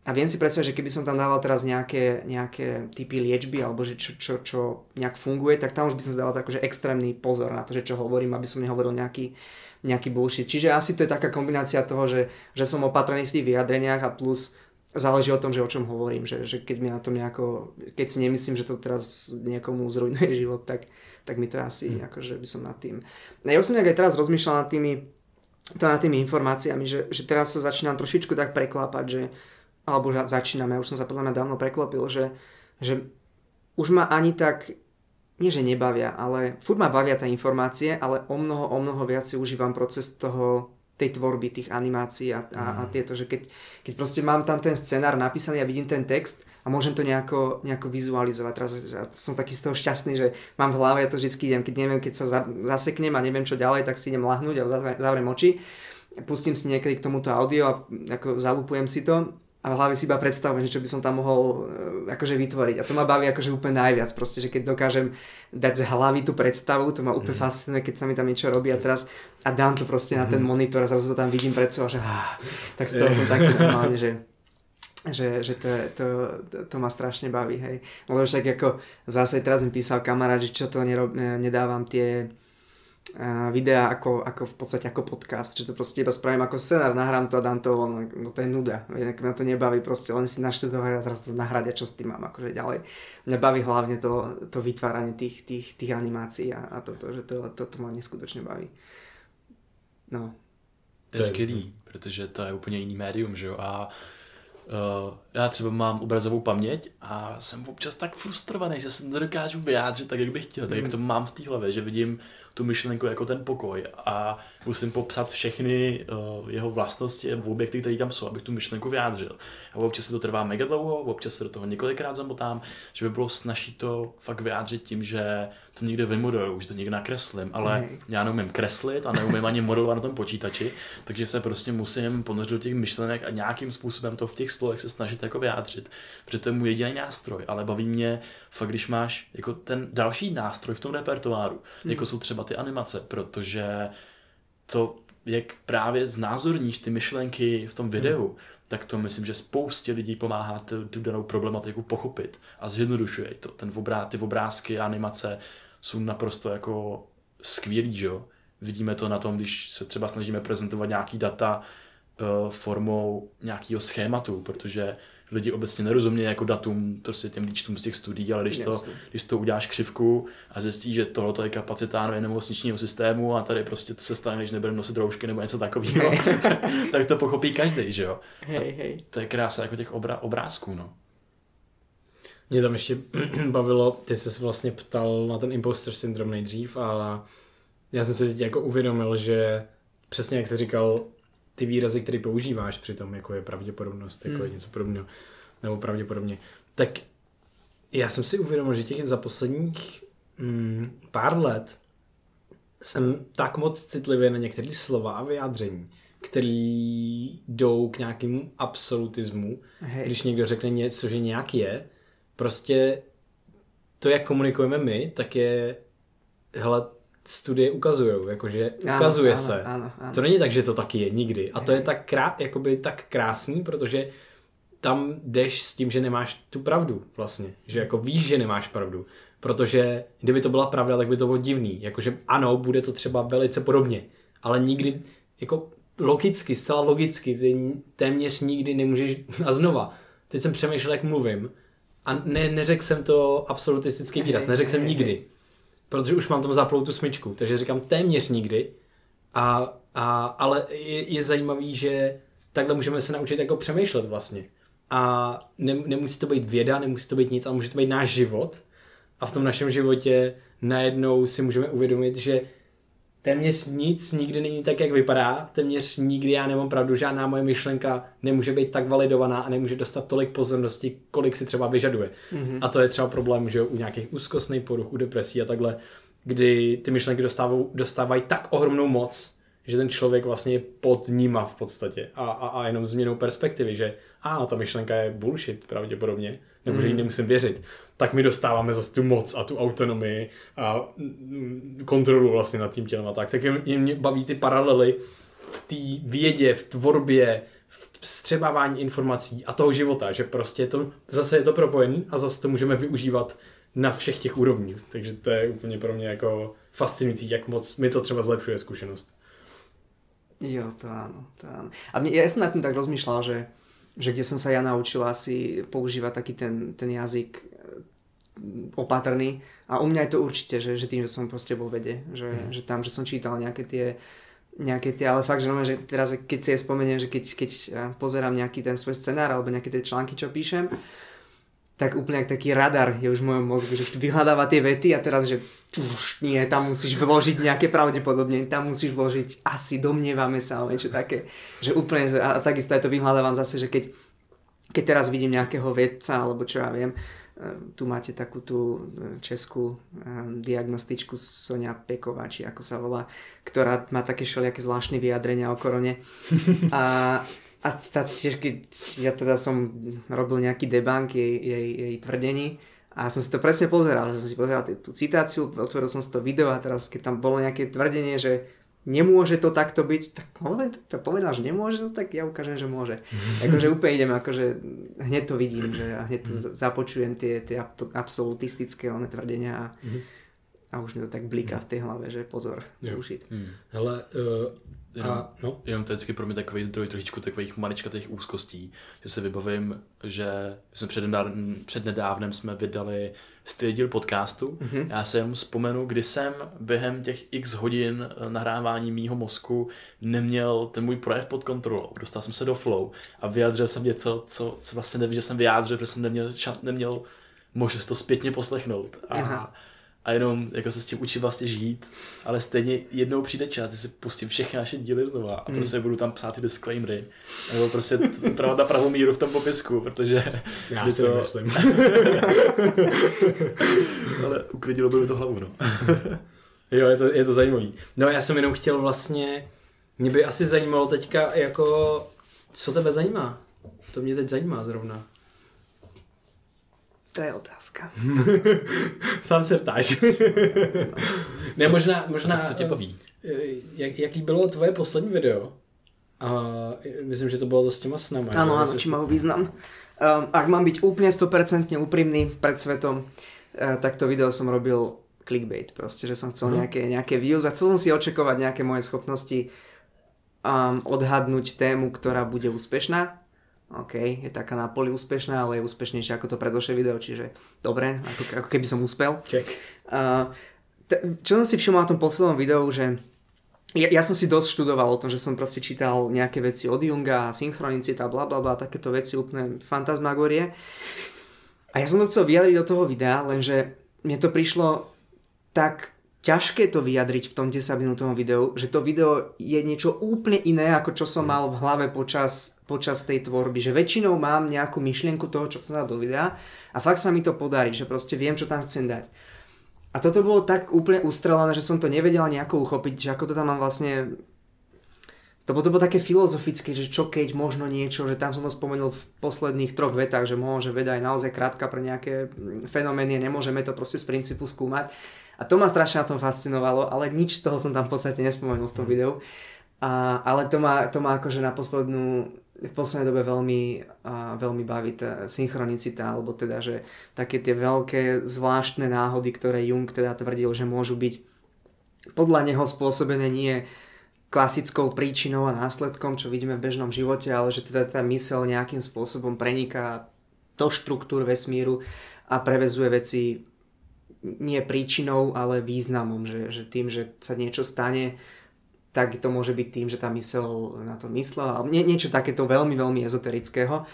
a viem si predstaviť, že keby som tam dával teraz nejaké, nejaké typy liečby alebo že čo, čo, čo nejak funguje, tak tam už by som dával tak, že extrémny pozor na to, že čo hovorím, aby som nehovoril nejaký, nejaký bullshit. Čiže asi to je taká kombinácia toho, že, že som opatrný v tých vyjadreniach a plus záleží o tom, že o čom hovorím, že, že keď mi na tom nejako, keď si nemyslím, že to teraz niekomu zrujnuje život, tak, tak mi to asi, hmm. akože by som nad tým. Ja som aj teraz rozmýšľal nad tými, to nad tými informáciami, že, že teraz sa začínam trošičku tak preklápať, že, alebo začíname, už som sa podľa mňa dávno preklopil, že, že už ma ani tak, nie že nebavia, ale furt ma bavia tie informácie, ale o mnoho, o mnoho viac si užívam proces toho, tej tvorby, tých animácií a, a, a mm. tieto, že keď, keď proste mám tam ten scenár napísaný a vidím ten text a môžem to nejako, nejako vizualizovať. Teraz ja som taký z toho šťastný, že mám v hlave, ja to vždy idem, keď neviem, keď sa za, zaseknem a neviem čo ďalej, tak si idem lahnúť a zavriem oči pustím si niekedy k tomuto audio a ako zalupujem si to a v hlave si iba predstavujem, čo by som tam mohol e, akože vytvoriť. A to ma baví akože úplne najviac, proste, že keď dokážem dať z hlavy tú predstavu, to ma úplne mm. fascinuje, keď sa mi tam niečo robí a teraz a dám to proste mm. na ten mhm. monitor a zrazu to tam vidím pred sebou, že ah, tak z toho som taký normálne, že že, že to, to, to, to ma strašne baví, hej. Lebo však ako zase teraz mi písal kamarát, že čo to nerob, nedávam tie videa ako, ako v podstate ako podcast, že to proste iba spravím ako scenár, nahrám to a dám to von, no to je nuda, inak ma to nebaví proste, len si naštudovať a teraz to nahrať a čo s tým mám akože ďalej. Mňa baví hlavne to, to vytváranie tých, tých, tých animácií a, a toto, že to, to, to ma neskutočne baví. No. To je skvělý, protože to je úplně jiný médium, že jo, a Uh, já třeba mám obrazovou paměť a jsem občas tak frustrovaný, že se nedokážu vyjádřit tak, jak bych chtěl, tak jak to mám v té hlavě, že vidím tu myšlenku jako ten pokoj a musím popsat všechny uh, jeho vlastnosti v objekty, které tam jsou, abych tu myšlenku vyjádřil. A občas se to trvá mega dlouho, občas se do toho několikrát zamotám, že by bylo snažší to fakt vyjádřit tím, že to někde vymodeluju, že to někde nakreslím, ale mm. já neumím kreslit a neumím ani modelovat na tom počítači, takže se prostě musím ponořit do těch myšlenek a nějakým způsobem to v těch slovech se snažit jako vyjádřit, protože to je můj jediný nástroj, ale baví mě fakt, když máš jako ten další nástroj v tom repertoáru, mm. jako jsou třeba ty animace, protože to, jak právě znázorníš ty myšlenky v tom videu, mm. tak to myslím, že spoustě lidí pomáhá tu, tu danou problematiku pochopit a zjednodušuje to. Ten obrá, ty obrázky, animace jsou naprosto jako skvělý, že jo? Vidíme to na tom, když se třeba snažíme prezentovat nějaký data uh, formou nějakého schématu, protože lidi obecně nerozumějí jako datum prostě těm výčtům z těch studií, ale když to, když to uděláš křivku a zjistí, že tohle je kapacita nemocničního systému a tady prostě to se stane, když nebudeme nosit roušky nebo něco takového, tak, tak, to pochopí každý, že jo? Hej, hej. To je krása jako těch obra- obrázků, no. Mě tam ještě bavilo, ty jsi vlastně ptal na ten imposter syndrom nejdřív a já jsem se teď jako uvědomil, že přesně jak jsi říkal, ty výrazy, které používáš při tom, jako je pravděpodobnost, jako hmm. je něco podobného, nebo pravděpodobně, tak já jsem si uvědomil, že těch za posledních mm, pár let jsem tak moc citlivý na některé slova a vyjádření, který jdou k nějakému absolutismu, Hej. když někdo řekne něco, že nějak je, prostě to, jak komunikujeme my, tak je, hele, studie ukazují, jakože ukazuje ano, se. Ano, ano. To není tak, že to taky je nikdy. A to je tak, krá, jakoby tak krásný, protože tam jdeš s tím, že nemáš tu pravdu vlastně. Že jako víš, že nemáš pravdu. Protože kdyby to byla pravda, tak by to bylo divný. Jakože ano, bude to třeba velice podobně. Ale nikdy, jako logicky, zcela logicky, ty téměř nikdy nemůžeš, a znova, teď jsem přemýšlel, jak mluvím, A ne, neřekl jsem to absolutistický výraz, neřekl jsem nikdy. Protože už mám tam zaplou tu smyčku, takže říkám téměř nikdy. A, a, ale je, je zajímavý, že takhle můžeme se naučit jako přemýšlet vlastně. A ne, nemusí to být věda, nemusí to být nic, ale může to být náš život. A v tom našem životě najednou si můžeme uvědomit, že téměř nic nikdy není tak, jak vypadá. Téměř nikdy já nemám pravdu, žádná moje myšlenka nemůže být tak validovaná a nemůže dostat tolik pozornosti, kolik si třeba vyžaduje. Mm-hmm. A to je třeba problém, že u nějakých úzkostných poruch, u depresí a takhle, kdy ty myšlenky dostávají, dostávají tak ohromnou moc, že ten člověk vlastně je pod nima v podstatě a, a, a jenom změnou perspektivy, že a ta myšlenka je bullshit pravděpodobně, nebo mm. že jí mhm. nemusím věřit, tak my dostáváme zase tu moc a tu autonomii a kontrolu vlastně nad tím tělem a tak. Tak mě, mě baví ty paralely v té vědě, v tvorbě, v střebávání informací a toho života, že prostě to, zase je to propojený a zase to můžeme využívat na všech těch úrovních. Takže to je úplně pro mě jako fascinující, jak moc mi to třeba zlepšuje zkušenost. Jo, to áno, to áno. A ja som nad tým tak rozmýšľal, že, že kde som sa ja naučil asi používať taký ten, ten jazyk eh, opatrný a u mňa je to určite, že, že tým, že som proste vo vede, že, mm. že tam, že som čítal nejaké tie nejaké tie, ale fakt, že, no, že teraz keď si je spomeniem, že keď, keď eh, pozerám nejaký ten svoj scenár alebo nejaké tie články, čo píšem, tak úplne jak taký radar je už v mojom mozgu, že vyhľadáva tie vety a teraz, že už nie, tam musíš vložiť nejaké pravdepodobne, tam musíš vložiť asi domnievame sa o niečo také, že úplne, a takisto aj to vyhľadávam zase, že keď, keď teraz vidím nejakého vedca, alebo čo ja viem, e, tu máte takú tú e, českú um, diagnostičku Sonia Peková, či ako sa volá, ktorá má také všelijaké zvláštne vyjadrenia o korone. A, a tá, tiež keď ja teda som robil nejaký debank jej, jej, jej tvrdení a som si to presne pozeral, že som si pozeral tú citáciu, otvoril som si to video a teraz keď tam bolo nejaké tvrdenie, že nemôže to takto byť, tak to, to povedal, že nemôže, no tak ja ukážem, že môže. akože úplne idem, akože hneď to vidím, že ja hneď to započujem tie, tie absolutistické one tvrdenia a, mm-hmm. a už mi to tak bliká v tej hlave, že pozor, ušiť. Mm. Hele, uh, Jenom, a, no. jenom to je vždycky pro mě takový zdroj trošičku takových maličkatých úzkostí, že si vybavím, že jsme před, před nedávnem jsme vydali stylý díl podcastu. Mm-hmm. Já si jenom vzpomenu, kdy jsem během těch x hodin eh, nahrávání mýho mozku neměl ten můj projev pod kontrolou. Dostal jsem se do flow a vyjádřil jsem něco, co, co vlastně nevím, že jsem vyjádřil, protože jsem neměl, neměl možnost to zpětně poslechnout. A, Aha a jenom jako se s tím učí vlastně žít, ale stejně jednou přijde čas, kdy si pustím všechny naše díly znova a hmm. prostě budu tam psát ty disclaimery, nebo prostě pravda na pravou míru v tom popisku, protože... Já si to... myslím. ale uklidilo by mi to hlavu, no. jo, je to, je to zajímavý. No já jsem jenom chtěl vlastně, mě by asi zajímalo teďka jako, co tebe zajímá? To mě teď zajímá zrovna. To je otázka. Sám se ptáš. ne, možná, možná... co tě baví? Eh, jak, jaký bylo tvoje poslední video? A myslím, že to bylo to s těma snama. Áno, áno, či majú význam. Um, ak mám byť úplne 100% úprimný pred svetom, uh, tak to video som robil clickbait, proste, že som chcel mm. nejaké, nejaké views a chcel som si očakovať nejaké moje schopnosti um, odhadnúť tému, ktorá bude úspešná OK, je taká na poli úspešná, ale je úspešnejšia ako to predošlé video, čiže dobre, ako, ako keby som úspel. Check. Uh, čo som si všimol na tom poslednom videu, že ja, ja som si dosť študoval o tom, že som proste čítal nejaké veci od Junga, synchronicita, bla bla bla, takéto veci úplne fantasmagorie. A ja som to chcel vyjadriť do toho videa, lenže mne to prišlo tak ťažké to vyjadriť v tom 10 minútovom videu, že to video je niečo úplne iné, ako čo som mal v hlave počas, počas tej tvorby. Že väčšinou mám nejakú myšlienku toho, čo chcem dať do videa a fakt sa mi to podarí, že proste viem, čo tam chcem dať. A toto bolo tak úplne ustrelené, že som to nevedela nejako uchopiť, že ako to tam mám vlastne to bolo, to bolo také filozofické, že čo keď možno niečo, že tam som to spomenul v posledných troch vetách, že môže veda je naozaj krátka pre nejaké fenomény a nemôžeme to proste z princípu skúmať. A to ma strašne na tom fascinovalo, ale nič z toho som tam v podstate nespomenul v tom videu. A, ale to ma, to ma akože na poslednú, v poslednej dobe veľmi, a, veľmi baví tá synchronicita, alebo teda, že také tie veľké zvláštne náhody, ktoré Jung teda tvrdil, že môžu byť podľa neho spôsobené nie klasickou príčinou a následkom, čo vidíme v bežnom živote, ale že teda tá mysel nejakým spôsobom preniká do štruktúr vesmíru a prevezuje veci nie príčinou, ale významom, že, že tým, že sa niečo stane, tak to môže byť tým, že tá mysel na to myslela. Nie, niečo takéto veľmi, veľmi ezoterického.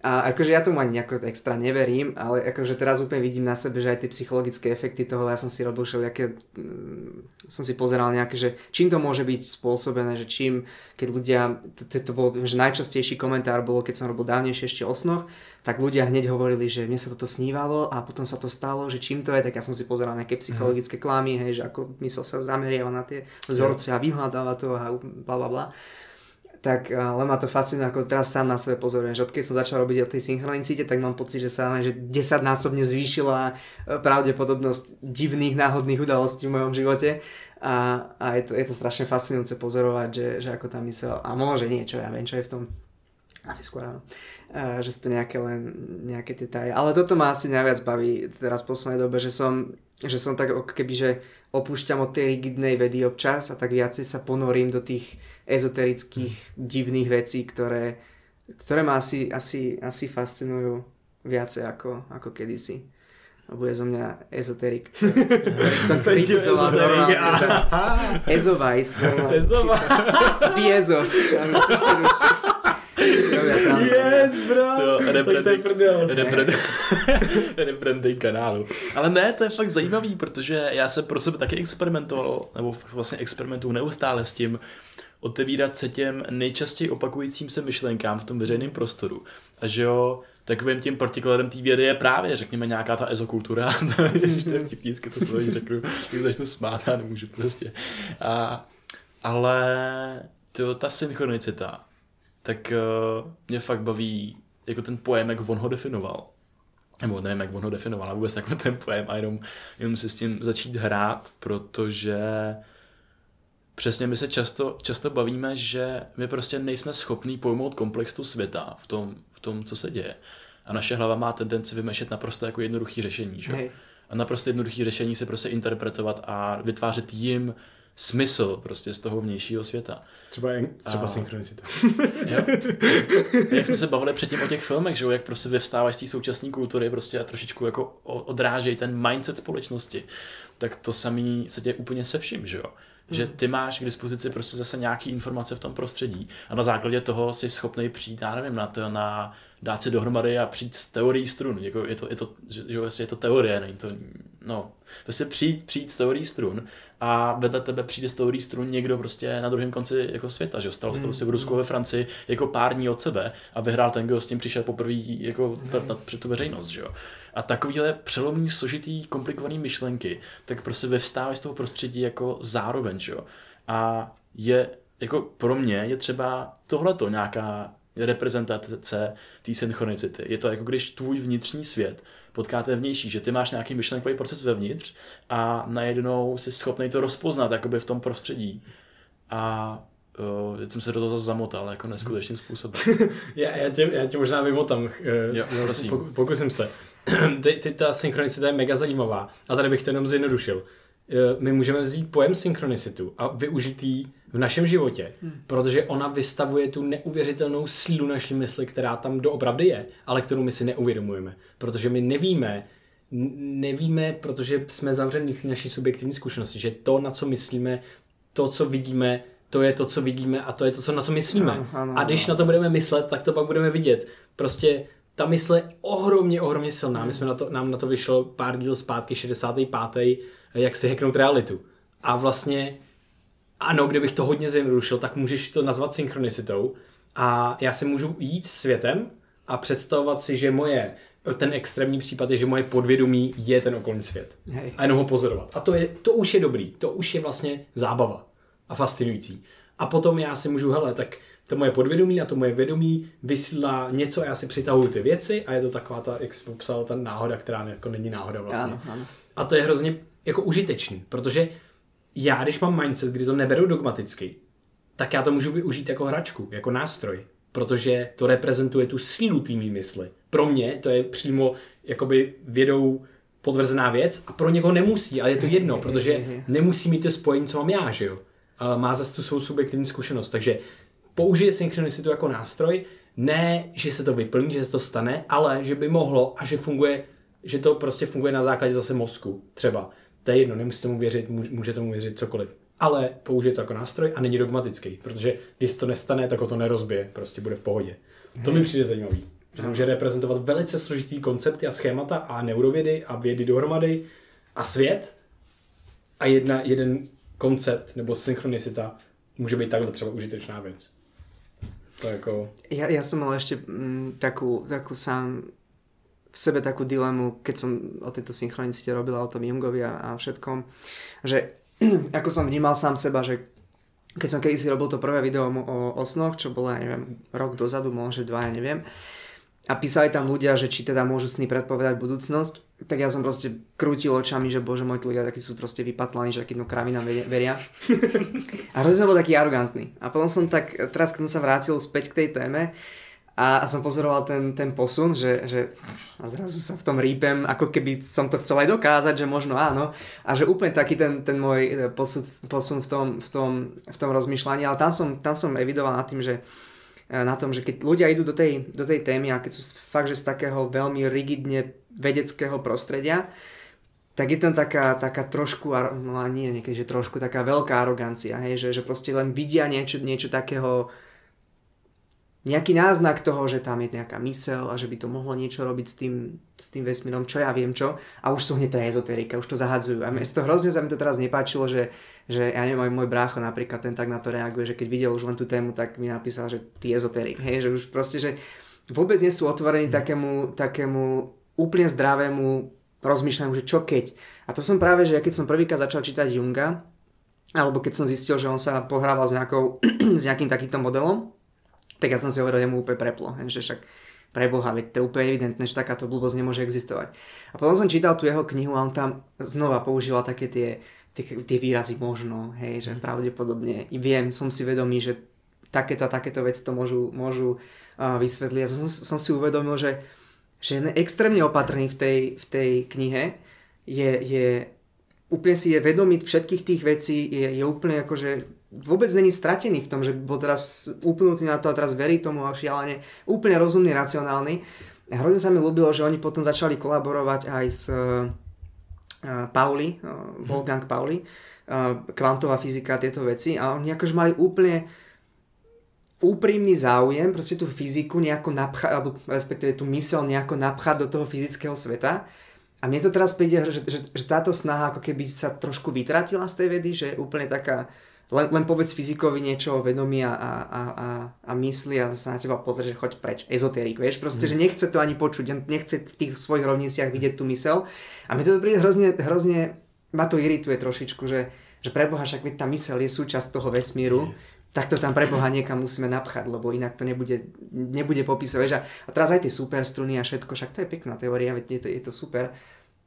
A akože ja tomu ani nejako extra neverím, ale akože teraz úplne vidím na sebe, že aj tie psychologické efekty toho, ja som si robil všelijaké, mm, som si pozeral nejaké, že čím to môže byť spôsobené, že čím, keď ľudia, to, to, to bol, že najčastejší komentár bolo, keď som robil dávnejšie ešte o snoch, tak ľudia hneď hovorili, že mne sa toto snívalo a potom sa to stalo, že čím to je, tak ja som si pozeral nejaké psychologické klamy, hej, že ako mysel sa zameriava na tie vzorce a vyhľadáva to a bla bla bla tak ale ma to fascinuje, ako teraz sám na sebe pozorujem, že odkedy som začal robiť o tej synchronicite, tak mám pocit, že sa že 10 násobne zvýšila e, pravdepodobnosť divných náhodných udalostí v mojom živote. A, a je, to, je to strašne fascinujúce pozorovať, že, že ako tam mysel, a môže niečo, ja viem, čo je v tom, asi skôr áno, a, že sú to nejaké len nejaké detaily, ale toto ma asi najviac baví teraz v poslednej dobe, že som, že som tak keby, že opúšťam od tej rigidnej vedy občas a tak viacej sa ponorím do tých ezoterických divných vecí, ktoré, ktoré ma asi, asi, asi fascinujú viacej ako, ako kedysi. A bude zo mňa ezoterik. som kritizoval normálne. Ezovajs. Piezo. Yes, bro! To, rebranding kanálu. Ale ne, to je fakt zajímavý, protože já jsem pro sebe taky experimentoval, nebo vlastně experimentuju neustále s tím, otevírat se těm nejčastěji opakujícím se myšlenkám v tom veřejném prostoru. A že jo, takovým tím protikladem té vědy je právě, řekněme, nějaká ta ezokultura. Ježiš, to je vtipný, to slovo řeknu, když začnu smát a nemůžu prostě. A, ale to, ta synchronicita, tak uh, mě fakt baví jako ten pojem, jak on ho definoval. Nebo nevím, jak on ho definoval, ale vůbec jako ten pojem a jenom, jenom si s tím začít hrát, protože přesně my se často, často bavíme, že my prostě nejsme schopní pojmout komplexitu světa v tom, v tom, co se děje. A naše hlava má tendenci vymešet naprosto jako jednoduchý řešení. Že? A naprosto jednoduchý řešení se prostě interpretovat a vytvářet jim smysl prostě z toho vnějšího světa. Třeba, třeba a... synchronicita. jo. Jak jsme se bavili předtím o těch filmech, že jo, jak prostě vyvstávají z té současné kultury prostě a trošičku jako odrážejí ten mindset společnosti, tak to samý se děje úplně se vším, že jo že ty máš k dispozici prostě zase nějaký informace v tom prostředí a na základě toho jsi schopný přijít, já nevím, na, to, na dát si dohromady a přijít s teorií strun. Jako je to, je to, že, že je to teorie, není to, no, prostě přijít, přijít s teorií strun a vedle tebe přijde z teorií strun někdo prostě na druhém konci jako světa, že stalo se to v Rusku ve Francii jako pár dní od sebe a vyhrál ten, kdo s tím přišel poprvé jako před tu veřejnost, že jo. A takovýhle přelomní, složitý, komplikovaný myšlenky, tak prostě vyvstávají z toho prostředí jako zároveň, že jo. A je, jako pro mě je třeba tohleto nějaká reprezentace té synchronicity. Je to jako když tvůj vnitřní svět potkáte vnější, že ty máš nějaký myšlenkový proces vevnitř a najednou jsi schopný to rozpoznat jakoby v tom prostředí. A uh, teď jsem se do toho zase zamotal, jako neskutečným způsobem. já, já, tě, já tě možná vymotám, uh, jo, prosím. pokusím se. ty, ty, ta synchronicita je mega zajímavá a tady bych to jenom zjednodušil. Eh, my můžeme vzít pojem synchronicitu a využít ji v našem životě, hmm. protože ona vystavuje tu neuvěřitelnou sílu naší mysli, která tam doopravdy je, ale kterou my si neuvědomujeme, protože my nevíme, nevíme, protože jsme zavřeni v naší subjektivní zkušenosti, že to, na co myslíme, to, co vidíme, to je to, co vidíme a to je to, co na co myslíme. Ano, ano, a když na to budeme myslet, tak to pak budeme vidět. Prostě ta mysl je ohromně, ohromně silná. My jsme na to, nám na to vyšlo pár díl zpátky, 65. jak si hacknout realitu. A vlastně, ano, kdybych to hodně zjednodušil, tak můžeš to nazvat synchronicitou. A já si můžu jít světem a představovat si, že moje ten extrémní případ je, že moje podvědomí je ten okolní svět. Hej. A jenom ho pozorovat. A to, je, to už je dobrý. To už je vlastně zábava a fascinující. A potom já si můžu, hele, tak to moje podvědomí a to moje vědomí vysílá něco a já si přitahuju ty věci a je to taková ta, jak jsi popsal, ta náhoda, která jako není náhoda vlastně. Ano, ano. A to je hrozně jako užitečný, protože já, když mám mindset, kdy to neberu dogmaticky, tak já to můžu využít jako hračku, jako nástroj, protože to reprezentuje tu sílu týmí mysli. Pro mě to je přímo jakoby vědou potvrzená věc a pro někoho nemusí, ale je to jedno, protože nemusí mít to spojení, co mám já, že jo. Má zase tu svou subjektivní zkušenost, takže použije synchronicitu jako nástroj ne, že se to vyplní, že se to stane, ale že by mohlo a že funguje, že to prostě funguje na základě zase mozku. Třeba. To je jedno, nemusíte tomu věřit, může tomu věřit cokoliv. Ale použije to jako nástroj a není dogmatický, protože když to nestane, tak ho to nerozbije, prostě bude v pohodě. To mi přijde zajímavý. Že může reprezentovat velice složitý koncepty a schémata a neurovědy a vědy dohromady a svět a jedna, jeden koncept nebo synchronicita může být takhle třeba užitečná věc. To jako... Ja, ja som mal ešte mm, takú, takú sám v sebe takú dilemu, keď som o tejto synchronicite robila, o tom Jungovi a, a všetkom, že ako som vnímal sám seba, že keď som kedysi robil to prvé video o, o snoch, čo bolo, ja neviem, rok dozadu, možno dva, ja neviem, a písali tam ľudia, že či teda môžu sny predpovedať budúcnosť, tak ja som proste krútil očami, že bože môj, ľudia takí sú proste vypatlaní, že aký no kravinám veria. a hrozne som bol taký arrogantný. A potom som tak, teraz keď som sa vrátil späť k tej téme, a, a som pozoroval ten, ten posun, že, že a zrazu sa v tom rýpem, ako keby som to chcel aj dokázať, že možno áno. A že úplne taký ten, ten môj posun, posun v, tom, v, tom, v tom rozmýšľaní. Ale tam som, tam som evidoval nad tým, že E, na tom, že keď ľudia idú do tej, do tej témy a keď sú fakt, že z takého veľmi rigidne vedeckého prostredia, tak je tam taká, taká trošku, no nie niekedy, že trošku taká veľká arogancia, hej, že, že proste len vidia niečo, niečo takého nejaký náznak toho, že tam je nejaká mysel a že by to mohlo niečo robiť s tým, s tým vesmírom, čo ja viem čo. A už sú hneď tá ezoterika, už to zahadzujú. A mne to hrozne sa mi to teraz nepáčilo, že, že ja neviem, aj môj brácho napríklad ten tak na to reaguje, že keď videl už len tú tému, tak mi napísal, že ty ezoterik, hej, že už proste, že vôbec nie sú otvorení mm. takému, takému úplne zdravému rozmýšľaniu, že čo keď. A to som práve, že ja keď som prvýkrát začal čítať Junga, alebo keď som zistil, že on sa pohrával s, nejakou, s nejakým takýmto modelom, tak ja som si hovoril, že mu úplne preplo, že však pre Boha, veď to je úplne evidentné, že takáto blbosť nemôže existovať. A potom som čítal tú jeho knihu a on tam znova používal také tie, tie, tie výrazy možno, hej, že mhm. pravdepodobne, I viem, som si vedomý, že takéto a takéto veci to môžu, môžu uh, vysvetliť. A som, som si uvedomil, že, že je extrémne opatrný v tej, v tej knihe, je, je úplne si je vedomý všetkých tých vecí, je, je úplne akože vôbec není stratený v tom, že bol teraz upnutý na to a teraz verí tomu a šialene úplne rozumný, racionálny. Hrozne sa mi ľúbilo, že oni potom začali kolaborovať aj s uh, Pauli, uh, Wolfgang Pauli, uh, kvantová fyzika a tieto veci a oni akože mali úplne úprimný záujem, proste tú fyziku nejako napchať, alebo respektíve tú mysel nejako napchať do toho fyzického sveta. A mne to teraz príde, že, že, že táto snaha ako keby sa trošku vytratila z tej vedy, že je úplne taká len, len povedz fyzikovi niečo o vedomí a, a, a, a mysli a sa na teba pozrie, že choď preč. Ezoterik, vieš, proste, mm. že nechce to ani počuť, nechce v tých svojich rovniciach vidieť tú mysel. A mi to príde hrozne, hrozne, ma to irituje trošičku, že, že preboha, však tá mysel je súčasť toho vesmíru, yes. tak to tam preboha niekam musíme napchať, lebo inak to nebude, nebude popisovať. A, a teraz aj tie super struny a všetko, však to je pekná teória, veď je to, je to super,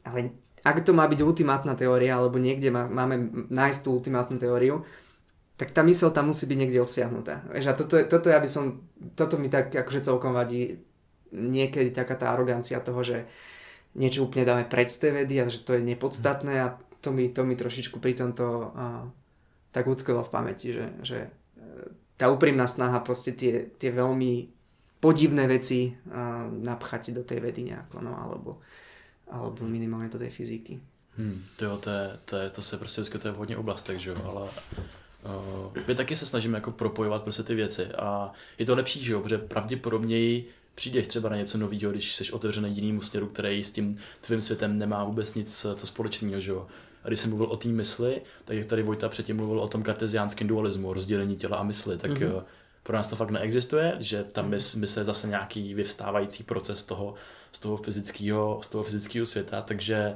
ale ak to má byť ultimátna teória, alebo niekde má, máme nájsť tú ultimátnu teóriu, tak tá mysel tam musí byť niekde obsiahnutá. Vieš, a toto, toto ja by som, toto mi tak akože celkom vadí niekedy taká tá arogancia toho, že niečo úplne dáme preč z tej vedy a že to je nepodstatné a to mi, to mi trošičku pri tomto uh, tak utkvelo v pamäti, že, že e, tá úprimná snaha proste tie, tie veľmi podivné veci uh, napchať do tej vedy nejako, no, alebo, alebo minimálne do tej fyziky. Hmm, to jo, to, je, to, je, to se prostě vyskytuje v hodně oblastech, že jo, ale my taky se snažíme jako propojovat prostě ty věci a je to lepší, že jo, protože pravděpodobněji přijdeš třeba na něco nového, když jsi otevřený jinému směru, který s tím tvým světem nemá vůbec nic co společného, že jo. A když jsem mluvil o té mysli, tak jak tady Vojta předtím mluvil o tom karteziánském dualismu, rozdělení těla a mysli, tak mm-hmm. pro nás to fakt neexistuje, že tam mys, mysl je zase nějaký vyvstávající proces toho, z toho fyzického, z toho fyzického světa, takže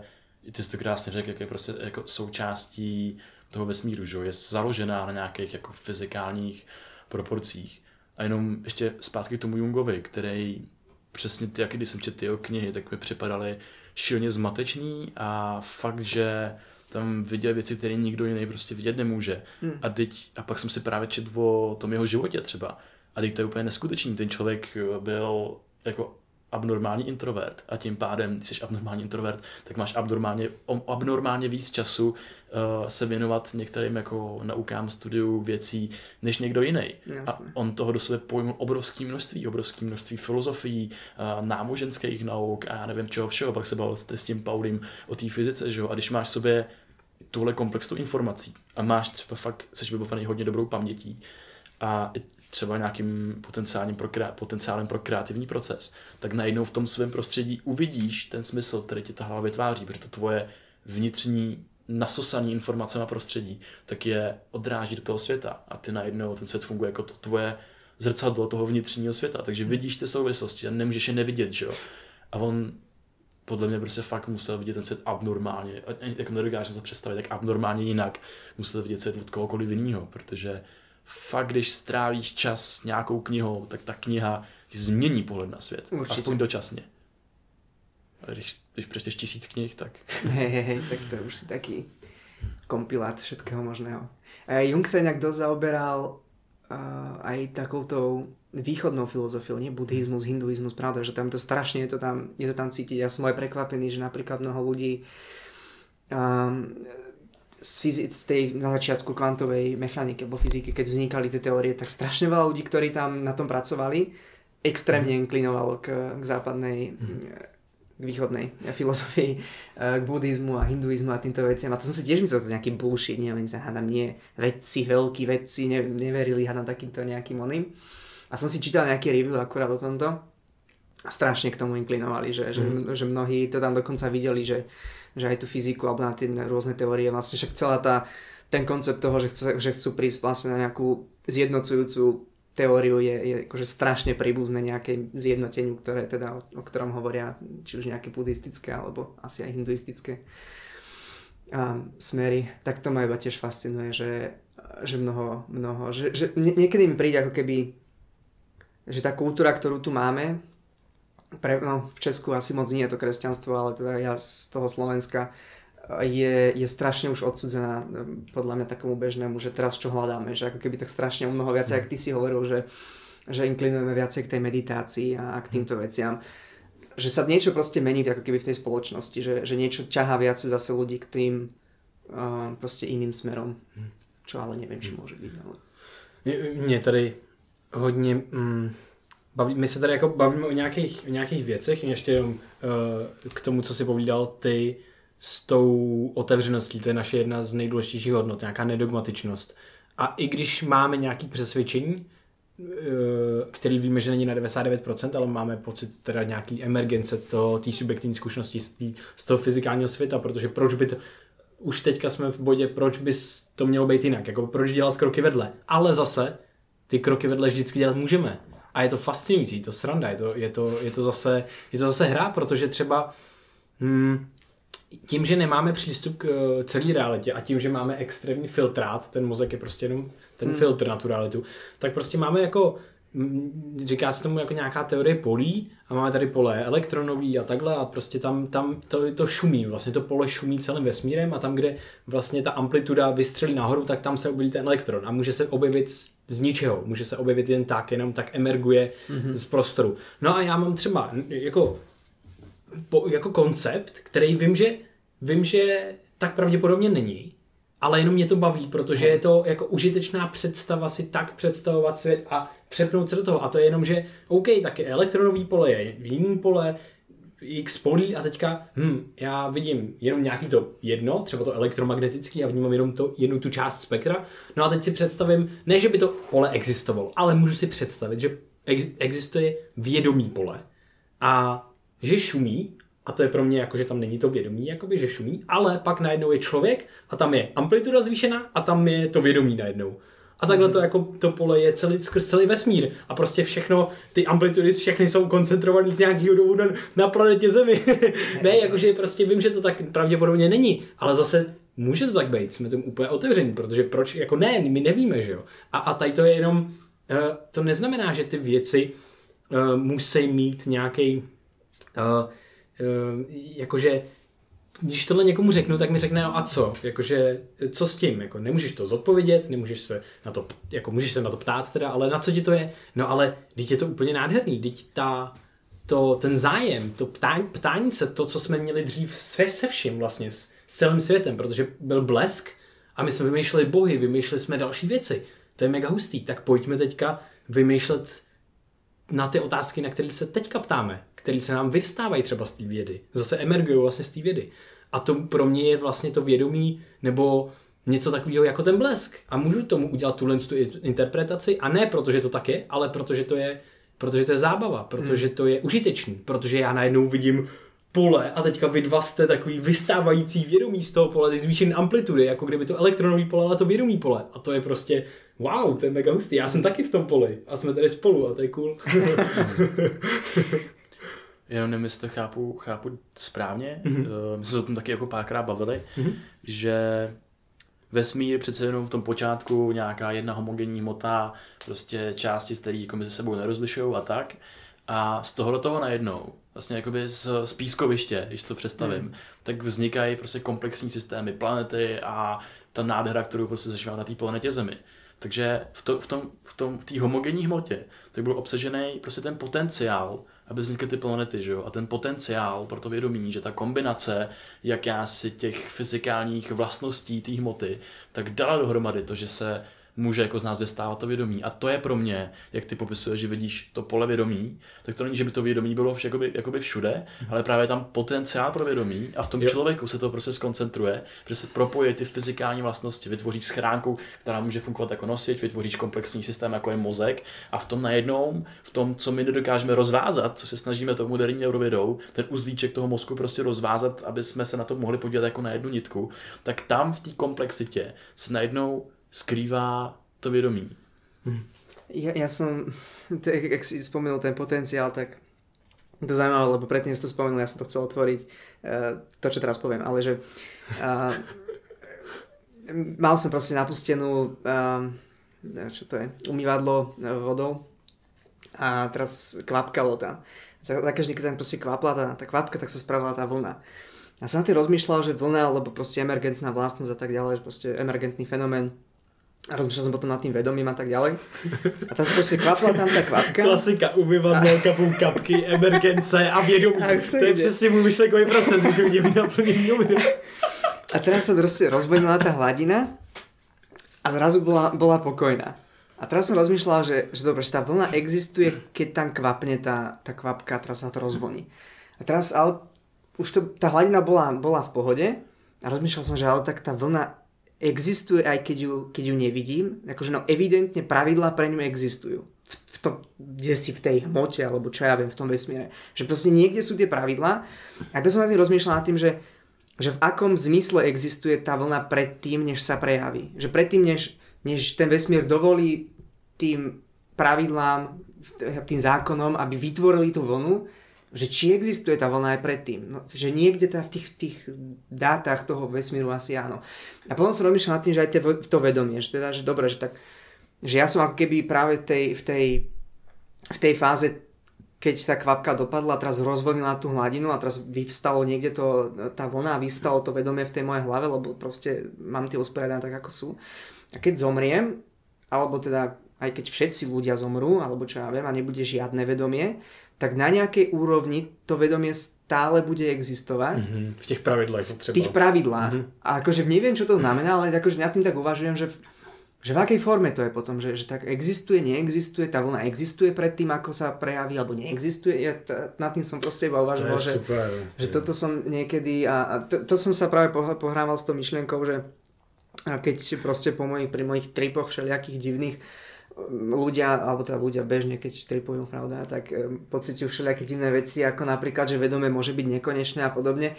ty jsi to krásně řekl, jak je prostě jako součástí toho vesmíru, že je založená na nějakých jako fyzikálních proporcích. A jenom ještě zpátky k tomu Jungovi, který přesně ty, jak když jsem četl jeho knihy, tak mi připadaly šilně zmatečný a fakt, že tam viděl věci, které nikdo jiný prostě vidět nemůže. Hmm. A, teď, a pak jsem si právě četl o tom jeho životě třeba. A teď to je úplně neskutečný. Ten člověk byl jako abnormální introvert a tím pádem, když jsi abnormální introvert, tak máš abnormálně, abnormálně víc času uh, se věnovat některým jako naukám, studiu věcí, než někdo jiný. A on toho do sebe pojmul obrovské množství, obrovské množství filozofií, uh, námoženských nauk a já nevím čeho všeho. Pak se bavil s tím Paulím o té fyzice, že jo? A když máš sobě tuhle komplexu informací a máš třeba fakt, jsi vybavovaný hodně dobrou pamětí a třeba nějakým potenciálním pro, potenciálem pro kreativní proces, tak najednou v tom svém prostředí uvidíš ten smysl, který ti ta hlava vytváří, protože to tvoje vnitřní nasosaný informace na prostředí, tak je odráží do toho světa. A ty najednou ten svět funguje jako to tvoje zrcadlo toho vnitřního světa, takže vidíš ty souvislosti a nemůžeš je nevidět, že jo. A on podle mě prostě fakt musel vidět ten svět abnormálně, jako nedokážu se představit, jak abnormálně jinak musel vidět svět od kohokoliv jiného, protože fakt, když strávíš čas s nějakou knihou, tak ta kniha ti změní pohled na svět. Určitě. Aspoň dočasně. A když, když přečteš tisíc knih, tak... Hej, hej, hej, tak to je už si taký kompilát všetkého možného. A Jung sa inak dosť zaoberal uh, aj takouto východnou filozofiou, nie buddhizmus, hinduizmus, pravda, že tam to strašne je to tam, je to tam cítiť. Ja som aj prekvapený, že napríklad mnoho ľudí um, z, fyzi- z tej na začiatku kvantovej mechaniky alebo fyziky, keď vznikali tie teórie, tak strašne veľa ľudí, ktorí tam na tom pracovali, extrémne mm. inklinovalo k, k západnej, mm. k východnej filozofii, k buddhizmu a hinduizmu a týmto veciam. A to som si tiež myslel, to nejaký bullshit, sa hádam nie, vedci, veľkí vedci, ne, neverili hádam takýmto nejakým oným. A som si čítal nejaké review akurát o tomto a strašne k tomu inklinovali, že, mm. že, že mnohí to tam dokonca videli, že že aj tú fyziku alebo na tie rôzne teórie, vlastne však celá tá, ten koncept toho, že, chce, že chcú prísť vlastne na nejakú zjednocujúcu teóriu je, je akože strašne príbuzné nejaké zjednoteniu, ktoré teda, o, o ktorom hovoria či už nejaké buddhistické alebo asi aj hinduistické a, smery, tak to ma iba tiež fascinuje, že, že mnoho, mnoho, že, že niekedy mi príde ako keby, že tá kultúra, ktorú tu máme, pre, no, v Česku asi moc nie je to kresťanstvo, ale teda ja z toho Slovenska je, je strašne už odsudzená podľa mňa takomu bežnému, že teraz čo hľadáme, že ako keby tak strašne mnoho viacej, mm. ak ty si hovoril, že, že inklinujeme viacej k tej meditácii a, k týmto veciam že sa niečo proste mení ako keby v tej spoločnosti, že, že niečo ťahá viacej zase ľudí k tým uh, proste iným smerom, mm. čo ale neviem, či môže byť. Ale... Mě tady hodně mm, baví, my se tady jako bavíme o nějakých, o nějakých věcech, ještě jenom uh, k tomu, co si povídal ty s tou otevřeností, to je naše jedna z nejdůležitějších hodnot, nějaká nedogmatičnost. A i když máme nějaké přesvědčení, uh, který víme, že není na 99%, ale máme pocit teda nějaký emergence té subjektivní zkušenosti z, tý, z toho fyzikálního světa, protože proč by to, už teďka jsme v bodě, proč by to mělo být jinak, jako proč dělat kroky vedle. Ale zase ty kroky vedle vždycky dělat můžeme a je to fascinující, to sranda, je to, je to, je to, zase, je to zase hra, protože třeba hmm, tím, že nemáme přístup k eh, celé realitě a tím, že máme extrémní filtrát, ten mozek je prostě jenom ten hmm. filtr na tu realitu, tak prostě máme jako říká se tomu jako nějaká teorie polí a máme tady pole elektronový a takhle a prostě tam, tam to, to šumí, vlastně to pole šumí celým vesmírem a tam, kde vlastně ta amplituda vystřelí nahoru, tak tam se objeví ten elektron a může se objevit z, ničeho, může se objevit jen tak, jenom tak emerguje mm-hmm. z prostoru. No a já mám třeba jako, po, jako koncept, který vím, že vím, že tak pravděpodobně není, ale jenom mě to baví, protože je to jako užitečná představa si tak představovat svět a přepnout se do toho. A to je jenom, že OK, tak je elektronový pole, je jiný pole, x polí a teďka, hm, já vidím jenom nějaký to jedno, třeba to elektromagnetický, a vnímám jenom to, jednu tu část spektra. No a teď si představím, ne, že by to pole existovalo, ale můžu si představit, že ex- existuje vědomý pole a že šumí a to je pro mě jako, že tam není to vědomí, jakoby, že šumí, ale pak najednou je člověk a tam je amplituda zvýšená a tam je to vědomí najednou. A takhle to jako to pole je celý, skrz celý vesmír. A prostě všechno, ty amplitudy všechny jsou koncentrované z nějakého důvodu na, na planetě Zemi. ne, jakože prostě vím, že to tak pravděpodobně není, ale zase může to tak být, jsme tomu úplně otevření, protože proč, jako ne, my nevíme, že jo. A, a tady to je jenom, uh, to neznamená, že ty věci uh, musí mít nějaký uh, Ehm, jakože když tohle někomu řeknu, tak mi řekne, no a co? Jakože, co s tím? Jako, nemůžeš to zodpovědět, nemůžeš se na to, jako můžeš se na to ptát teda, ale na co ti to je? No ale teď je to úplně nádherný, teď ta, to, ten zájem, to ptání, ptání se, to, co jsme měli dřív se, se vším vlastně, s celým světem, protože byl blesk a my jsme vymýšleli bohy, vymýšleli jsme další věci. To je mega hustý. Tak pojďme teďka vymýšlet na ty otázky, na které se teďka ptáme, které se nám vyvstávají třeba z té vědy. Zase emergují vlastně z té vědy. A to pro mě je vlastně to vědomí, nebo něco takového jako ten blesk. A můžu tomu udělat tuhle tu interpretaci, a ne protože to tak je, ale protože to je, protože to je zábava, protože to je užitečný, protože já najednou vidím pole a teďka vy dva jste takový vystávající vědomí z toho pole, ty zvýšené amplitudy, jako kdyby to elektronový pole, ale to vědomí pole. A to je prostě, wow, to je mega hustý. Já jsem taky v tom poli a jsme tady spolu a to je cool. Jenom nevím, jestli to chápu, chápu správně. Mm-hmm. My jsme se o tom taky jako párkrát bavili, mm-hmm. že vesmír přece jenom v tom počátku nějaká jedna homogenní hmota, prostě části, které jako mezi sebou nerozlišují a tak. A z toho do toho najednou, vlastně jakoby z, z pískoviště, když to představím, mm. tak vznikají prostě komplexní systémy, planety a ta nádhera, kterou prostě zažívá na té planetě Zemi. Takže v, to, v tom, v tom, v té homogenní hmotě, tak byl obsažený prostě ten potenciál, aby vznikly ty planety, že jo? A ten potenciál pro to vědomí, že ta kombinace jakási těch fyzikálních vlastností té hmoty, tak dala dohromady to, že se může jako z nás vystávat to vědomí. A to je pro mě, jak ty popisuješ, že vidíš to pole vědomí, tak to není, že by to vědomí bylo vš, jakoby, jakoby všude, mm-hmm. ale právě tam potenciál pro vědomí a v tom jo. člověku se to prostě skoncentruje, že se propojí ty fyzikální vlastnosti, vytvoří schránku, která může fungovat jako nosič, vytvoříš komplexní systém, jako je mozek a v tom najednou, v tom, co my nedokážeme rozvázat, co se snažíme tou moderní neurovědou, ten uzlíček toho mozku prostě rozvázat, aby jsme se na to mohli podívat jako na jednu nitku, tak tam v té komplexitě se najednou skrývá to vědomí. Hm. Ja, ja som, tak, jak si spomenul ten potenciál, tak to zaujímavé, lebo predtým si to spomenul, ja som to chcel otvoriť, uh, to, čo teraz poviem, ale že uh, mal som proste napustenú, uh, čo to je, umývadlo vodou a teraz kvapkalo tam. Za, za každý, keď tam proste kvapla tá, tá kvapka, tak sa spravila tá vlna. A som na tým rozmýšľal, že vlna, alebo proste emergentná vlastnosť a tak ďalej, že proste emergentný fenomén, a rozmýšľal som potom nad tým vedomím a tak ďalej. A tam proste kvapla tam tá kvapka. Klasika, umývadlo, kapou kapky, emergence a vědomí. A to, to je přesně můj myšlenkový proces, že mě naplnění A teraz sa proste rozvojnila tá hladina a zrazu bola, bola pokojná. A teraz som rozmýšľal, že, že dobre, že tá vlna existuje, keď tam kvapne tá, tá kvapka a teraz sa to rozvoní. A teraz ale už to, tá hladina bola, bola v pohode a rozmýšľal som, že ale tak tá vlna existuje aj keď ju, keď ju nevidím, akože no evidentne pravidlá pre ňu existujú. V, v tom, kde si v tej hmote, alebo čo ja viem, v tom vesmíre. Že proste niekde sú tie pravidlá. A ja som na tým rozmýšľal nad tým, že, že v akom zmysle existuje tá vlna predtým, než sa prejaví. Že predtým, než, než ten vesmír dovolí tým pravidlám, tým zákonom, aby vytvorili tú vlnu, že či existuje tá vlna aj predtým. No, že niekde tá v tých, tých dátach toho vesmíru asi áno. A potom som rozmýšľal nad tým, že aj to vedomie, že teda, že dobre, že tak, že ja som ako keby práve tej, v, tej, v tej fáze, keď tá kvapka dopadla teraz rozvodnila tú hladinu a teraz vyvstalo niekde to, tá vlna vyvstalo to vedomie v tej mojej hlave, lebo proste mám tie usporiadané tak, ako sú. A keď zomriem, alebo teda aj keď všetci ľudia zomrú, alebo čo ja viem, a nebude žiadne vedomie, tak na nejakej úrovni to vedomie stále bude existovať. Mm-hmm. V tých pravidlách třeba. V tých pravidlách. Mm-hmm. A akože neviem, čo to znamená, ale akože nad tým tak uvažujem, že v, že v akej forme to je potom, že, že tak existuje, neexistuje, tá vlna existuje pred tým, ako sa prejaví, alebo neexistuje. Ja t- nad tým som proste iba uvažoval, že, super, že toto som niekedy, a, a to, to som sa práve pohrával s tou myšlienkou, že keď proste po mojich, pri mojich tripoch všelijakých divných ľudia, alebo teda ľudia bežne, keď tripujú, pravda, tak e, pociťujú všelijaké divné veci, ako napríklad, že vedome môže byť nekonečné a podobne.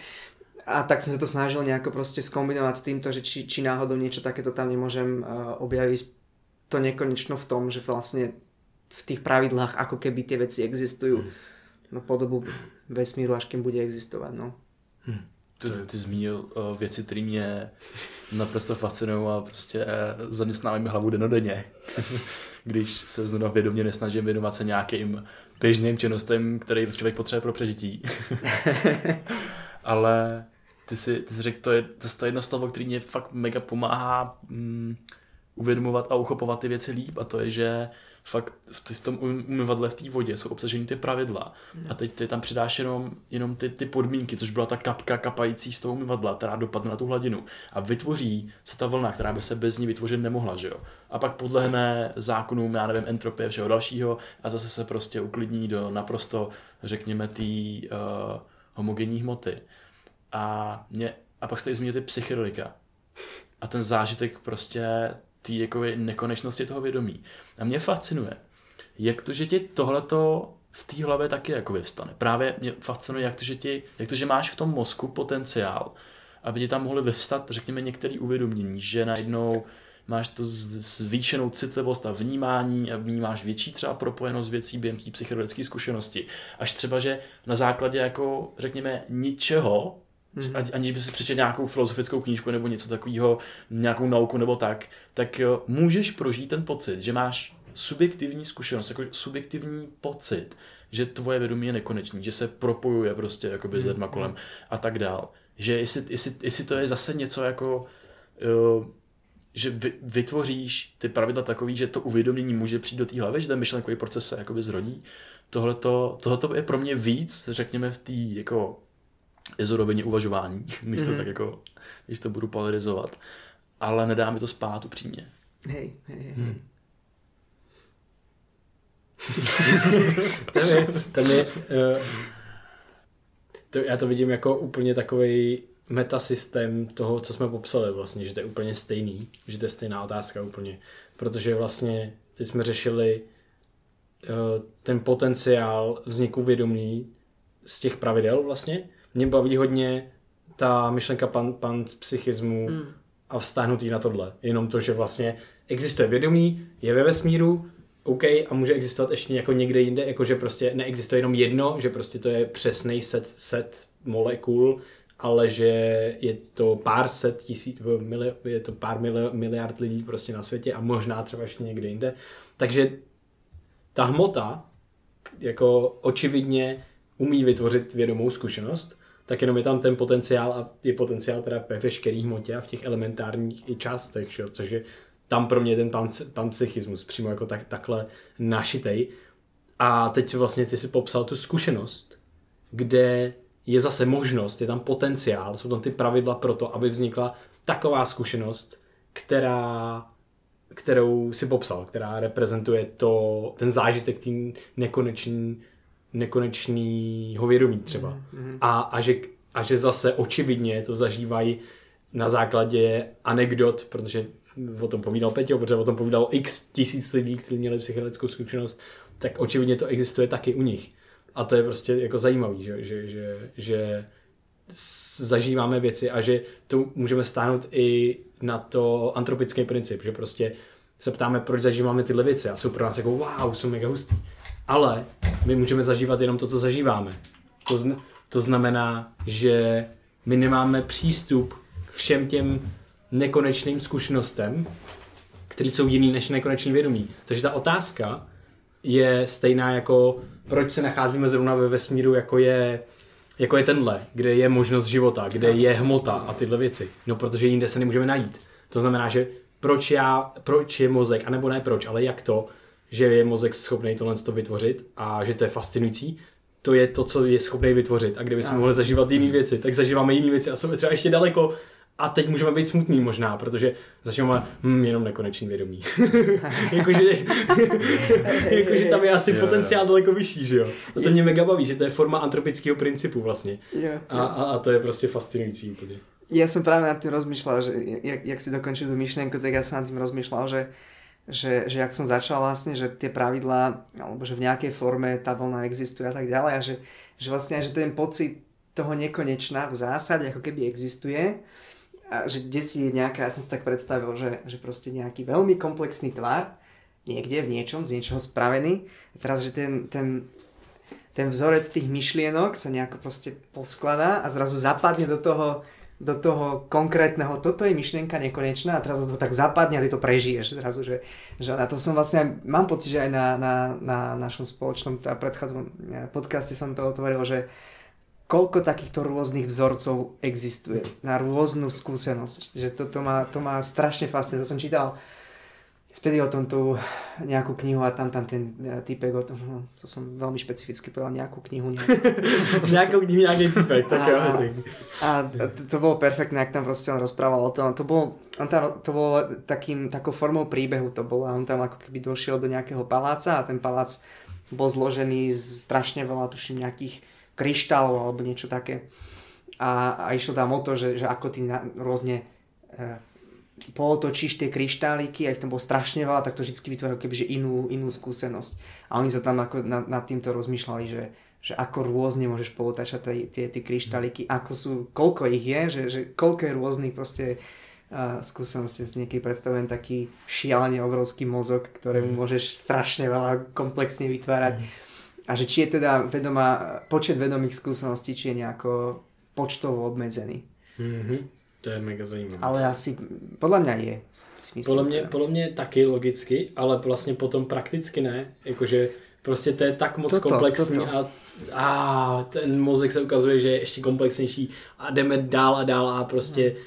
A tak som sa to snažil nejako proste skombinovať s týmto, že či, či náhodou niečo takéto tam nemôžem uh, objaviť to nekonečno v tom, že vlastne v tých pravidlách ako keby tie veci existujú mm. no po dobu vesmíru, až kým bude existovať, no. Mm. Ty, ty zmínil uh, věci, které mě naprosto fascinují a prostě uh, zaměstnávají mi hlavu denodenně. Když se znovu vědomě nesnažím věnovat se nějakým běžným činnostem, který člověk potřebuje pro přežití. Ale ty si, ty si řekl, to je, to je jedno slovo, který mě fakt mega pomáhá mm, uvědomovat a uchopovat ty věci líp a to je, že fakt v tom umyvadle v té vodě jsou obsaženy ty pravidla a teď ty tam přidáš jenom, jenom ty, ty podmínky, což byla ta kapka kapající z toho umyvadla, která dopadne na tu hladinu a vytvoří se ta vlna, která by se bez ní vytvořit nemohla, že jo. A pak podlehne zákonům, já nevím, entropie všeho dalšího a zase se prostě uklidní do naprosto, řekněme, té uh, homogenní hmoty. A, mě, a pak jste i zmínili ty psychedelika. A ten zážitek prostě té jako nekonečnosti toho vědomí. A mě fascinuje, jak to, že ti tohleto v té hlavě taky jako vyvstane. Právě mě fascinuje, jak to, že, ti, jak to, že máš v tom mozku potenciál, aby ti tam mohly vyvstat, řekněme, některé uvědomění, že najednou máš to zvýšenou citlivost a vnímání a vnímáš větší třeba propojenost věcí během té psychologické zkušenosti. Až třeba, že na základě jako, řekněme, ničeho, mm-hmm. aniž by si přečetl nějakou filozofickou knížku nebo něco takového, nějakou nauku nebo tak, tak můžeš prožít ten pocit, že máš subjektivní zkušenost, jako subjektivní pocit, že tvoje vědomí je nekonečný, že se propojuje prostě jakoby s lidma kolem a tak dál. Že jestli, jestli, jestli to je zase něco jako uh, že vy, vytvoříš ty pravidla takový, že to uvědomění může přijít do té hlavy, že ten myšlenkový proces se jakoby zrodí. Tohleto je pro mě víc, řekněme, v té jako izorovině uvažování, když to mm-hmm. tak jako, když to budu polarizovat. Ale nedá mi to spát upřímně. Hej, hej, hej. Hmm. tam je, tam je uh, to, já to vidím jako úplně takový metasystém toho, co jsme popsali vlastně, že to je úplně stejný, že to je stejná otázka úplně, protože vlastně teď jsme řešili uh, ten potenciál vzniku vědomí z těch pravidel vlastně mě baví hodně ta myšlenka pan, pan psychismu mm. a vztáhnutý na tohle. Jenom to, že vlastně existuje vědomí, je ve vesmíru, OK, a může existovat ještě jako někde jinde, jakože prostě neexistuje jenom jedno, že prostě to je přesný set, set molekul, ale že je to pár set tisíc, je to pár miliard lidí prostě na světě a možná třeba ještě někde jinde. Takže ta hmota jako očividně umí vytvořit vědomou zkušenost, tak jenom je tam ten potenciál a je potenciál teda ve veškerých hmotě a v těch elementárních i částech, že? což je tam pro mě ten pan, pan psychismus přímo jako tak, takhle našitej. A teď vlastně ty si popsal tu zkušenost, kde je zase možnost, je tam potenciál, jsou tam ty pravidla pro to, aby vznikla taková zkušenost, která, kterou si popsal, která reprezentuje to, ten zážitek tím nekonečný nekonečného vědomí třeba. Mm-hmm. A, a, že, a že zase očividně to zažívají na základě anekdot, protože o tom povídal Peťo, protože o tom povídal x tisíc lidí, kteří měli psychedelickou zkušenost, tak očividně to existuje taky u nich. A to je prostě jako zajímavý, že, že, že, že zažíváme věci a že to můžeme stáhnout i na to antropický princip, že prostě se ptáme, proč zažíváme tyhle věci a jsou pro nás jako wow, jsou mega hustý ale my můžeme zažívat jenom to, co zažíváme. To, zn- to znamená, že my nemáme přístup k všem těm nekonečným zkušenostem, které jsou jiný než nekonečný vědomí. Takže ta otázka je stejná jako proč se nacházíme zrovna ve vesmíru, jako je, jako je tenhle, kde je možnost života, kde je hmota a tyhle věci. No protože jinde se nemůžeme najít. To znamená, že proč já, proč je mozek, anebo ne proč, ale jak to, že je mozek schopný tohle to vytvořit a že to je fascinující, to je to, co je schopný vytvořit. A kdybychom mohli zažívat jiné věci, tak zažíváme jiné věci a jsme třeba ještě daleko a teď můžeme být smutný možná, protože začínáme hm, jenom nekonečný vědomí. jakože, jakože tam je asi potenciál daleko vyšší, že jo? A to mě mega baví, že to je forma antropického principu vlastně. A, a, a to je prostě fascinující úplně. Ja som práve nad tým rozmýšľal, že jak, jak si dokončil tú myšlienku, tak ja som nad tým rozmýšľal, že že, že jak som začal vlastne, že tie pravidlá, alebo že v nejakej forme tá vlna existuje a tak ďalej a že, že vlastne že ten pocit toho nekonečná v zásade ako keby existuje a že kde si je nejaká, ja som si tak predstavil, že, že proste nejaký veľmi komplexný tvar niekde v niečom, z niečoho spravený a teraz, že ten, ten, ten vzorec tých myšlienok sa nejako proste poskladá a zrazu zapadne do toho do toho konkrétneho, toto je myšlienka nekonečná a teraz to tak zapadne a ty to prežiješ zrazu, že, že a to som vlastne, mám pocit, že aj na, na, na našom spoločnom teda predchádzom eh, podcaste som to otvoril, že koľko takýchto rôznych vzorcov existuje na rôznu skúsenosť, že to, to, má, to má strašne fascinuje, to som čítal vtedy o tom tú nejakú knihu a tam tam ten e, typek o tom, no, to som veľmi špecificky povedal, nejakú knihu. nejakou knihu, nejaký typek, tak jo. A, a to, to bolo perfektné, ak tam proste on rozprával o tom. To bolo, on tam, to bolo takým, takou formou príbehu to bolo a on tam ako keby došiel do nejakého paláca a ten palác bol zložený z strašne veľa, tuším, nejakých kryštálov alebo niečo také. A, a išlo tam o to, že, že ako ty na, rôzne e, pootočíš tie kryštáliky a ich tam bolo strašne veľa, tak to vždy vytvára kebyže inú, inú skúsenosť. A oni sa tam ako nad, nad týmto rozmýšľali, že, že ako rôzne môžeš pootačať tie, tie, tie kryštáliky, ako sú, koľko ich je, že, že koľko je rôznych proste uh, skúsenosti. Z niekedy predstavujem taký šialene obrovský mozog, ktorému mm. môžeš strašne veľa komplexne vytvárať. Mm. A že či je teda vedomá, počet vedomých skúseností, či je nejako počtovo obmedzený. Mm-hmm. To je mega zajímavé. Ale asi, podle mě je. Podle mě, podle mě taky logicky, ale vlastně potom prakticky ne. Jakože prostě to je tak moc toto, komplexní toto. a a ten mozek se ukazuje, že je ještě komplexnější a jdeme dál a dál a prostě no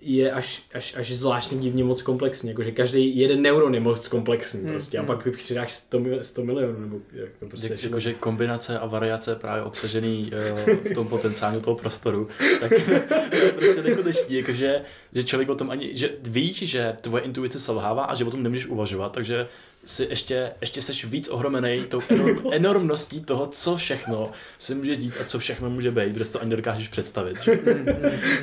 je až, až, až zvláštně divně moc komplexní, jakože každý jeden neuron je moc komplexní hmm, prostě hmm. a pak přidáš 100, 100 milionů nebo jako prostě Jak, jakože kombinace a variace právě obsažený uh, v tom potenciálu toho prostoru, tak je prostě nekonečný, jakože že člověk o tom ani, že víš, že tvoje intuice selhává a že o tom nemůžeš uvažovat, takže si ještě, ještě seš víc ohromený tou enorm, enormností toho, co všechno se může dít a co všechno může být, protože to ani nedokážeš představit. Že?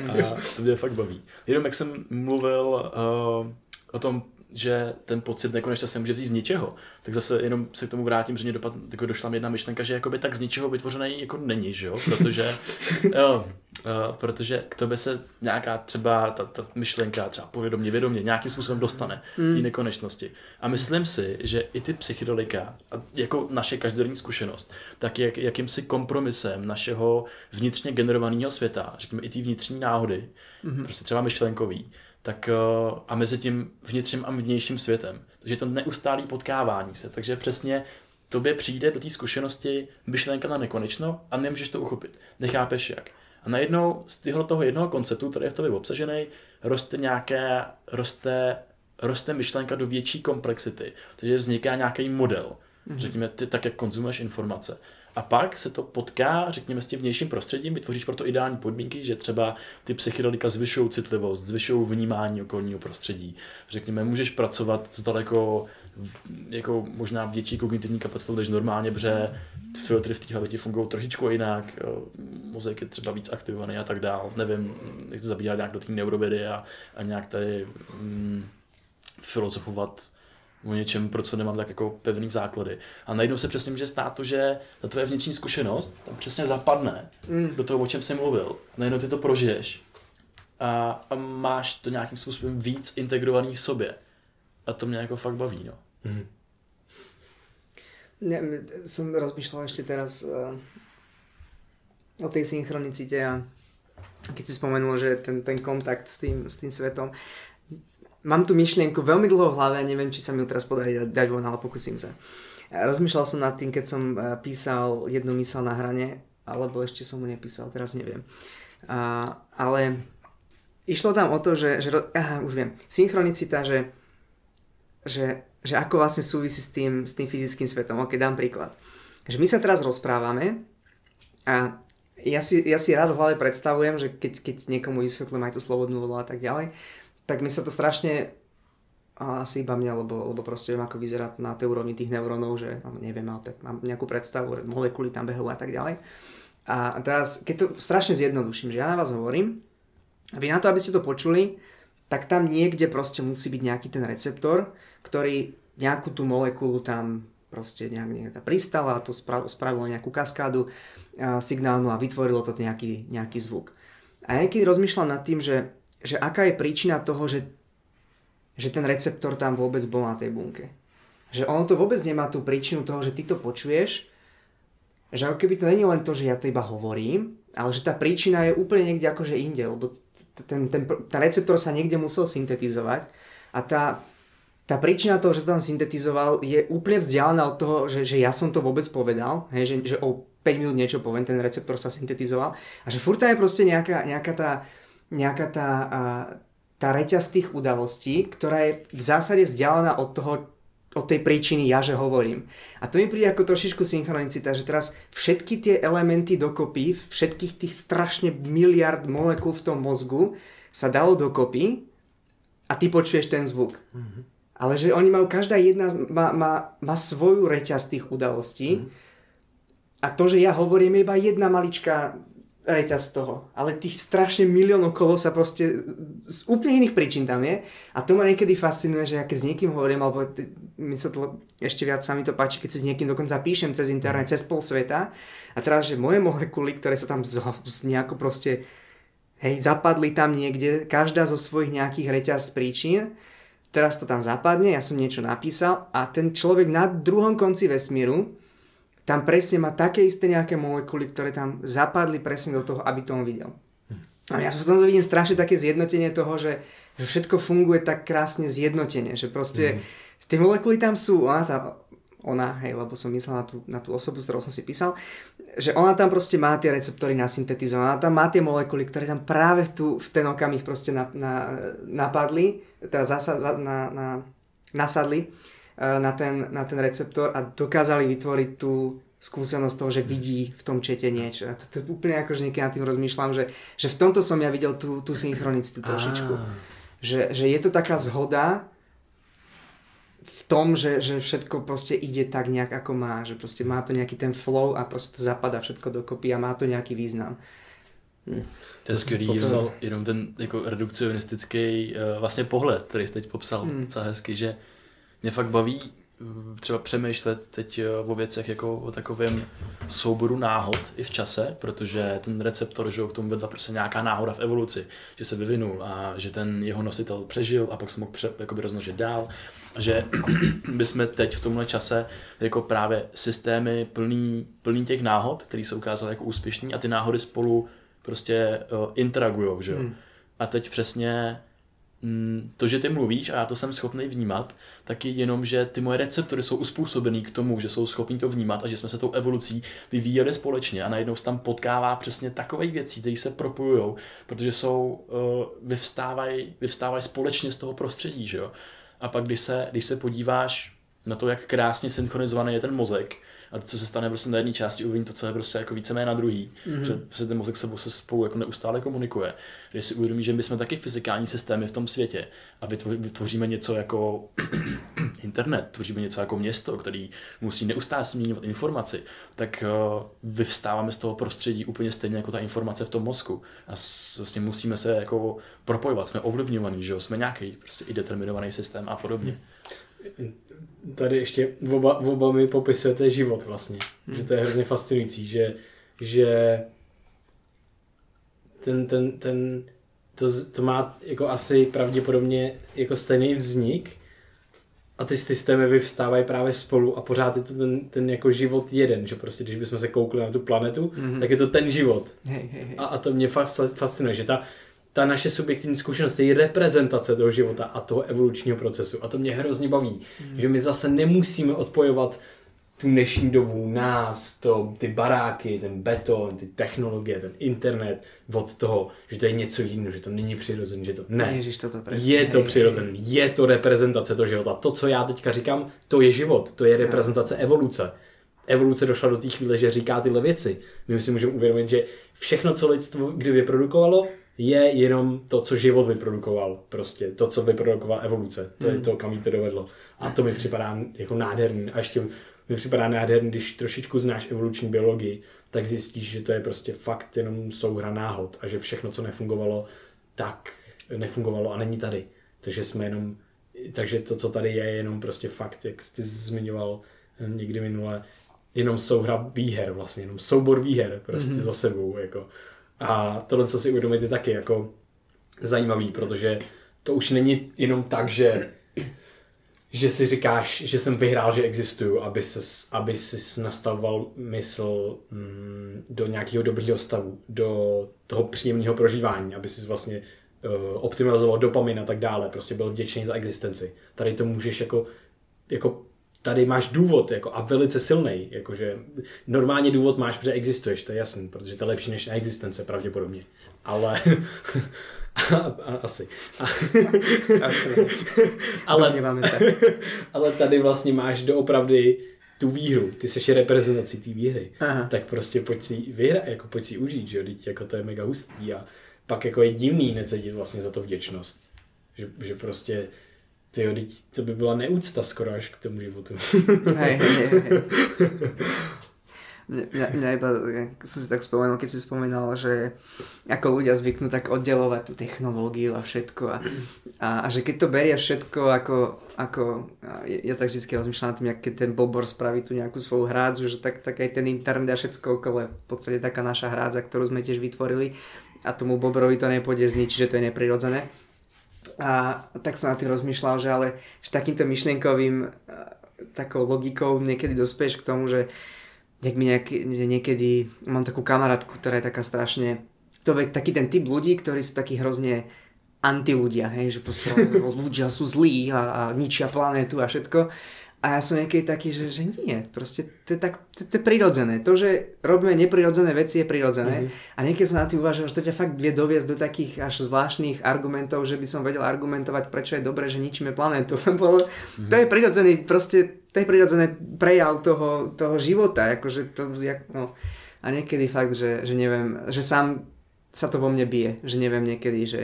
A to mě fakt baví. Jenom jak jsem mluvil uh, o tom, že ten pocit nekonečně se může vzít z ničeho, tak zase jenom se k tomu vrátím, že mě dopad, jako došla mi jedna myšlenka, že jakoby tak z ničeho vytvořený jako není, že jo? protože jo, Uh, protože k tobě se nějaká třeba ta, ta myšlenka, třeba povědomě, vědomě, nějakým způsobem dostane mm. té nekonečnosti. A myslím si, že i ty psychedelika, jako naše každodenní zkušenost, tak jak, jakýmsi kompromisem našeho vnitřně generovaného světa, řekněme i té vnitřní náhody, mm. prostě třeba myšlenkový, tak uh, a mezi tím vnitřním a vnějším světem. Takže je to neustálý potkávání se. Takže přesně tobě přijde do té zkušenosti myšlenka na nekonečno a nemůžeš to uchopit. Nechápeš jak. A najednou z tyhle toho jednoho konceptu, který je v tobě obsažený, roste nějaké, roste, roste myšlenka do větší komplexity. Takže vzniká nějaký model. Mm-hmm. Řekněme, ty tak, jak konzumuješ informace. A pak se to potká, řekněme, s tím vnějším prostředím, vytvoříš proto ideální podmínky, že třeba ty psychedelika zvyšují citlivost, zvyšují vnímání okolního prostředí. Řekněme, můžeš pracovat s daleko jako možná větší kognitivní kapacitou než normálně, protože filtry v té hlavě fungují trošičku jinak, mozek je třeba víc aktivovaný a tak dál. Nevím, nechci zabíhat nějak do té neurovědy a, a nějak tady mm, filozofovat o něčem, pro co nemám tak jako pevný základy. A najednou se přesně může stát to, že ta tvoje vnitřní zkušenost tam přesně zapadne mm. do toho, o čem jsem mluvil. Najednou ty to prožiješ a, a máš to nějakým způsobem víc integrovaný v sobě. A to mě jako fakt baví, no. Mm. Ne, som rozmýšľal ešte teraz uh, o tej synchronicite a keď si spomenul, že ten, ten kontakt s tým, s tým svetom, mám tu myšlienku veľmi dlho v hlave a neviem, či sa mi ju teraz podarí dať von, ale pokúsim sa. Rozmýšľal som nad tým, keď som eh, písal jednu mysel na hrane, alebo ešte som mu nepísal, teraz neviem. A, ale išlo tam o to, že, že aha, už viem, synchronicita, že, že že ako vlastne súvisí s tým, s tým fyzickým svetom. Ok, dám príklad. Že my sa teraz rozprávame a ja si, ja si rád v hlave predstavujem, že keď, keď niekomu vysvetlím aj tú slobodnú voľu a tak ďalej, tak mi sa to strašne a asi iba mňa, lebo, lebo proste viem, ako vyzerá na tej úrovni tých neurónov, že neviem, ale tak mám nejakú predstavu, molekuly tam behajú a tak ďalej. A teraz, keď to strašne zjednoduším, že ja na vás hovorím, a vy na to, aby ste to počuli, tak tam niekde proste musí byť nejaký ten receptor, ktorý nejakú tú molekulu tam proste nejak, nejak pristala a to spravilo nejakú kaskádu signálnu a vytvorilo to nejaký, nejaký zvuk. A ja niekedy rozmýšľam nad tým, že, že aká je príčina toho, že, že ten receptor tam vôbec bol na tej bunke. Že ono to vôbec nemá tú príčinu toho, že ty to počuješ, že ako keby to není len to, že ja to iba hovorím, ale že tá príčina je úplne niekde akože inde, lebo ten, ten, ten receptor sa niekde musel syntetizovať a tá, tá príčina toho, že som tam syntetizoval, je úplne vzdialená od toho, že, že ja som to vôbec povedal, hej, že, že o 5 minút niečo poviem, ten receptor sa syntetizoval a že furt je proste nejaká, nejaká tá, nejaká tá a, tá reťaz tých udalostí, ktorá je v zásade vzdialená od toho, od tej príčiny ja, že hovorím. A to mi príde ako trošičku synchronicita, že teraz všetky tie elementy dokopy, všetkých tých strašne miliard molekúl v tom mozgu sa dalo dokopy a ty počuješ ten zvuk. Mm-hmm. Ale že oni majú, každá jedna má, má, má svoju reťaz tých udalostí mm-hmm. a to, že ja hovorím, je iba jedna maličká reťaz toho. Ale tých strašne milión okolo sa proste z úplne iných príčin tam je. A to ma niekedy fascinuje, že ja keď s niekým hovorím, alebo mi sa to ešte viac sa mi to páči, keď si s niekým dokonca píšem cez internet, cez pol sveta. A teraz, že moje molekuly, ktoré sa tam z, z nejako proste hej, zapadli tam niekde, každá zo svojich nejakých reťaz príčin, teraz to tam zapadne, ja som niečo napísal a ten človek na druhom konci vesmíru tam presne má také isté nejaké molekuly, ktoré tam zapadli presne do toho, aby to on videl. A ja v tomto vidím strašne také zjednotenie toho, že, že všetko funguje tak krásne zjednotenie, že proste mm. tie molekuly tam sú, ona, tá, ona, hej, lebo som myslel na tú, na tú osobu, s ktorou som si písal, že ona tam proste má tie receptory nasyntetizované, ona tam má tie molekuly, ktoré tam práve tu, v ten okamih proste na, na, napadli, teda zasa, na, na, nasadli na ten, na ten receptor a dokázali vytvoriť tú skúsenosť toho, že vidí v tom čete niečo. A to, to úplne ako, že niekedy nad tým rozmýšľam, že, že v tomto som ja videl tú, tú synchronicitu trošičku. Že, že je to taká zhoda v tom, že, že všetko proste ide tak nejak ako má, že proste má to nejaký ten flow a proste to zapadá všetko dokopy a má to nejaký význam. Hm. To je skvělý, jenom, jenom ten jako redukcionistický uh, vlastně pohled, který jsi teď popsal hmm. docela hezky, že mě fakt baví eh, třeba přemýšlet teď eh, o věcech jako o takovém souboru náhod i v čase, protože ten receptor, že k tomu vedla prostě nějaká náhoda v evoluci, že se vyvinul a že ten jeho nositel přežil a pak se mohl pře, jakoby rozmnožit dál a že bychom teď v tomhle čase jako právě systémy plný, plný těch náhod, které se ukázaly jako úspěšný a ty náhody spolu prostě uh, interagujou, že jo. Hmm. A teď přesně to, že ty mluvíš a já to jsem schopný vnímat, tak je jenom, že ty moje receptory jsou uspůsobený k tomu, že jsou schopní to vnímat a že jsme se tou evolucí vyvíjeli společně a najednou se tam potkává přesně takové věcí, které se propojují, protože jsou, uh, vyvstávají, vyvstávají společně z toho prostředí, že jo. A pak, když se, když se podíváš na to, jak krásně synchronizovaný je ten mozek, a to, co se stane prostě na jedné části, uvidí to, co je prostě jako víceméně na druhý. Mm-hmm. Že prostě ten mozek sebou se spolu jako neustále komunikuje. Když si uvědomí, že my jsme taky fyzikální systémy v tom světě a vytvoříme něco jako internet, tvoříme něco jako město, který musí neustále změňovat informaci, tak uh, vyvstáváme z toho prostředí úplně stejně jako ta informace v tom mozku. A s, vlastně musíme se jako propojovat, jsme ovlivňovaní, že jo? jsme nějaký prostě i determinovaný systém a podobně. Mm tady ještě oba, oba mi popisujete život vlastně. Hmm. Že to je hrozně fascinující, že, že ten, ten, ten, to, to má jako asi pravděpodobně jako stejný vznik a ty systémy vyvstávají právě spolu a pořád je to ten, ten jako život jeden, že prostě když bychom se koukli na tu planetu, mm-hmm. tak je to ten život. Hey, hey, hey. A, a to mě fascinuje, že ta, ta naše subjektivní zkušenost je reprezentace toho života a toho evolučního procesu. A to mě hrozně baví, mm. že my zase nemusíme odpojovat tu dnešní dobu, nás, to, ty baráky, ten beton, ty technologie, ten internet od toho, že to je něco jiného, že to není přirozené, že to ne. Ježiš, to je to přirozené, je to reprezentace toho života. To, co já teďka říkám, to je život, to je reprezentace evoluce. Evoluce došla do té chvíle, že říká tyhle věci. My si můžeme uvědomit, že všechno, co lidstvo kdy vyprodukovalo, je jenom to, co život vyprodukoval. Prostě to, co vyprodukovala evoluce. To mm. je to, kam jí to dovedlo. A to mi připadá jako nádherný. A ještě mi připadá nádherný, když trošičku znáš evoluční biologii, tak zjistíš, že to je prostě fakt jenom souhra náhod a že všechno, co nefungovalo, tak nefungovalo a není tady. Takže jsme jenom, takže to, co tady je, je jenom prostě fakt, jak jsi zmiňoval někdy minule, jenom souhra výher vlastně, jenom soubor výher prostě mm-hmm. za sebou, jako. A tohle, co si uvědomit, je taky jako zajímavý, protože to už není jenom tak, že že si říkáš, že jsem vyhrál, že existuju, aby, ses, aby si nastavoval mysl mm, do nějakého dobrého stavu, do toho příjemného prožívání, aby si vlastně uh, optimalizoval dopamin a tak dále, prostě byl vděčný za existenci. Tady to můžeš jako, jako tady máš důvod jako, a velice silný. Jakože normálně důvod máš, protože existuješ, to je jasný, protože to je lepší než existence pravděpodobně. Ale, Asi. ale, ale tady vlastně máš doopravdy tu výhru, ty seš reprezentací té výhry, Aha. tak prostě pojď si vyhra, jako pojď si užít, že jo, jako to je mega hustý a pak jako je divný necítit vlastně za to vděčnost. Že, že prostě ty to by byla neúcta skoro až k tomu životu. Hej, hej, hej. Mňa, mňa iba, som si tak spomenul, keď si spomínal, že ako ľudia zvyknú tak oddelovať tú technológiu a všetko a, a, a že keď to berieš všetko ako, ako ja, ja tak vždy rozmýšľam nad tým, keď ten Bobor spraví tu nejakú svoju hrádzu, že tak, tak aj ten internet a všetko okolo je v podstate taká naša hrádza, ktorú sme tiež vytvorili a tomu Boborovi to nepôjde zničiť, že to je neprirodzené. A tak som na tým rozmýšľal, že ale že takýmto myšlienkovým takou logikou niekedy dospieš k tomu, že jak mi nejaký, niekedy, mám takú kamarátku, ktorá je taká strašne, to je taký ten typ ľudí, ktorí sú takí hrozne anti-ľudia, hej, že proste ľudia sú zlí a, a ničia planétu a všetko. A ja som niekedy taký, že, že nie, proste to je, tak, to, to je prirodzené. To, že robíme neprirodzené veci je prirodzené. Mm-hmm. A niekedy som na tým uvažoval, že to ťa fakt vie doviesť do takých až zvláštnych argumentov, že by som vedel argumentovať, prečo je dobré, že ničíme planétu. Lebo mm-hmm. to je prirodzený, proste to je prirodzené prejav toho, toho života. Akože to, jak, no. A niekedy fakt, že, že neviem, že sám sa to vo mne bije. Že neviem niekedy, že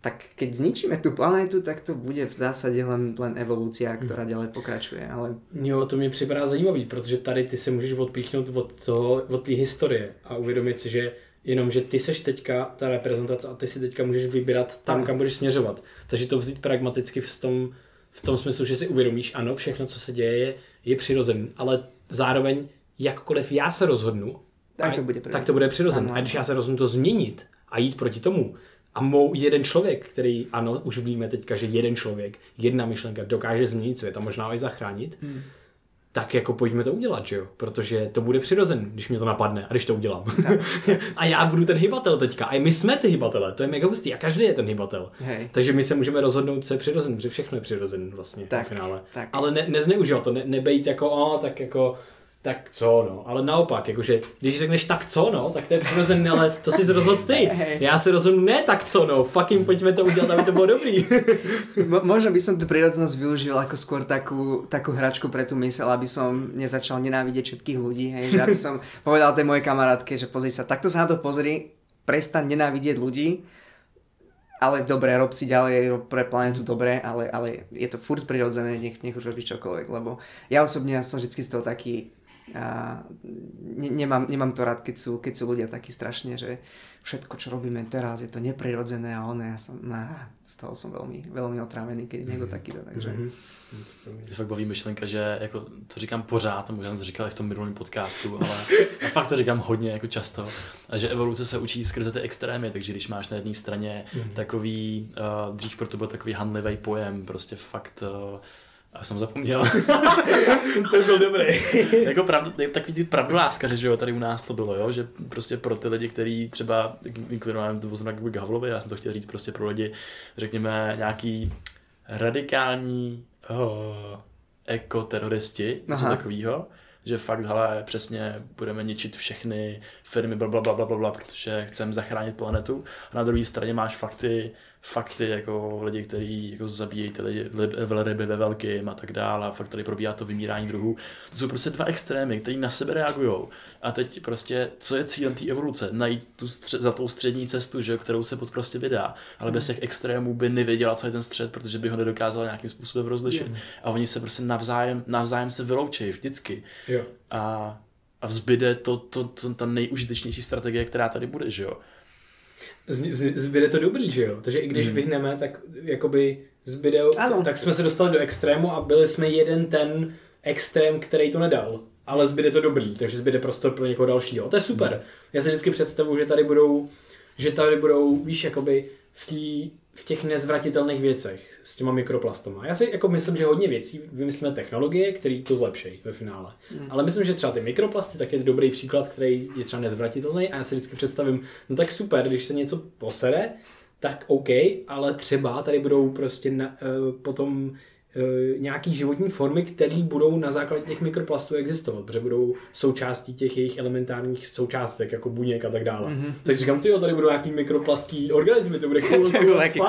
tak keď zničíme tú planetu, tak to bude v zásade len, len evolúcia, která hmm. ďalej pokračuje. Ale... Jo, to mě připadá zajímavý, protože tady ty se můžeš odpíchnout od toho, od té historie a uvědomit si, že jenom, že ty seš teďka ta reprezentace a ty si teďka můžeš vybírat tam, kam budeš směřovat. Takže to vzít pragmaticky v tom, v tom smyslu, že si uvědomíš, ano, všechno, co se děje, je, je přirozený, ale zároveň jakkoliv já se rozhodnu, tak to bude, tak to bude přirozené. A když já se rozhodnu to změnit a jít proti tomu, a mou jeden člověk, který, ano, už víme teďka, že jeden člověk, jedna myšlenka dokáže změnit svět a možná i zachránit, hmm. tak jako pojďme to udělat, že jo? Protože to bude přirozen, když mě to napadne a když to udělám. a já budu ten hybatel teďka. A my jsme ty hybatele, to je mega hustý a každý je ten hybatel. Hej. Takže my se můžeme rozhodnout, co je přirozen, protože všechno je přirozen vlastně tak, v finále. Tak. Ale ne, nezneužívat to, ne, nebejt jako, o, tak jako tak co no, ale naopak, jakože když řekneš tak co no, tak to je přirozené, ale to si rozhodl ty. Já se rozhodnu ne tak co no, fucking pojďme to udělat, aby to bylo dobrý. Mo- možno by som tu prirodzenosť využil ako skôr takú, takú hračku pre tú mysel, aby som nezačal nenávidieť všetkých ľudí, hej, že aby som povedal tej mojej kamarátke, že pozri sa, takto sa na to pozri, prestaň nenávidieť ľudí, ale dobre, rob si ďalej, pre planetu dobre, ale, ale je to furt prirodzené, nech, nech už robíš čokoľvek, lebo ja osobne ja som vždy z toho taký a ne, nemám, nemám to rád, keď sú, keď sú ľudia takí strašne, že všetko, čo robíme teraz, je to neprirodzené a ono, ja som, á, z toho som veľmi, veľmi otrávený, keď je niekto mhm. takýto, takže... Mm-hmm. Mě fakt baví myšlenka, že jako to říkám pořád, možná jsem to říkal i v tom minulém podcastu, ale a fakt to říkám hodně jako často, a že evoluce se učí skrze ty extrémy, takže když máš na jedné straně mm-hmm. takový, uh, dřív pro to byl takový handlivý pojem, prostě fakt uh, a jsem zapomněl. to byl dobrý. jako pravdu, takový ty pravdoláskaři, že jo, tady u nás to bylo, jo, že prostě pro ty lidi, kteří třeba inklinujeme to znamená jako Havlovi, já jsem to chtěl říct prostě pro lidi, řekněme, nějaký radikální oh, ekoteroristi, něco takového, že fakt, hele, přesně budeme ničit všechny firmy, bla, bla, bla, bla, bla, protože chceme zachránit planetu. A na druhé straně máš fakty, fakty jako lidi, kteří jako zabíjejí ty lidi, velryby ve velkým a tak dále a fakt tady probíhá to vymírání druhů. To jsou prostě dva extrémy, které na sebe reagují. A teď prostě, co je cílem té evoluce? Najít tu střed, za tou střední cestu, že, kterou se pod prostě vydá. Ale bez těch extrémů by nevěděla, co je ten střed, protože by ho nedokázala nějakým způsobem rozlišit. Yeah. A oni se prostě navzájem, navzájem se vyloučí vždycky. Jo. A, a vzbyde to, to, to, ta nejužitečnější strategie, která tady bude, že jo zbyde to dobrý, že jo? Takže i když hmm. vyhneme, tak jakoby zbyde, ano. tak jsme se dostali do extrému a byli jsme jeden ten extrém, který to nedal. Ale zbyde to dobrý, takže zbyde prostor pro někoho dalšího. To je super. Hmm. Já si vždycky představuji, že tady budou, že tady budou, víš, jakoby v té v těch nezvratitelných věcech s těma mikroplastama. Já si jako myslím, že hodně věcí vymyslíme technologie, které to zlepší ve finále. Hmm. Ale myslím, že třeba ty mikroplasty tak je dobrý příklad, který je třeba nezvratitelný a já si vždycky představím, no tak super, když se něco posere, tak OK, ale třeba tady budou prostě na, uh, potom nějaký životní formy, které budou na základě těch mikroplastů existovat, protože budou součástí těch jejich elementárních součástek, jako buněk a tak dále. Mm-hmm. Takže říkám, ty tady budou nějaký mikroplastní organismy, to bude cool, cool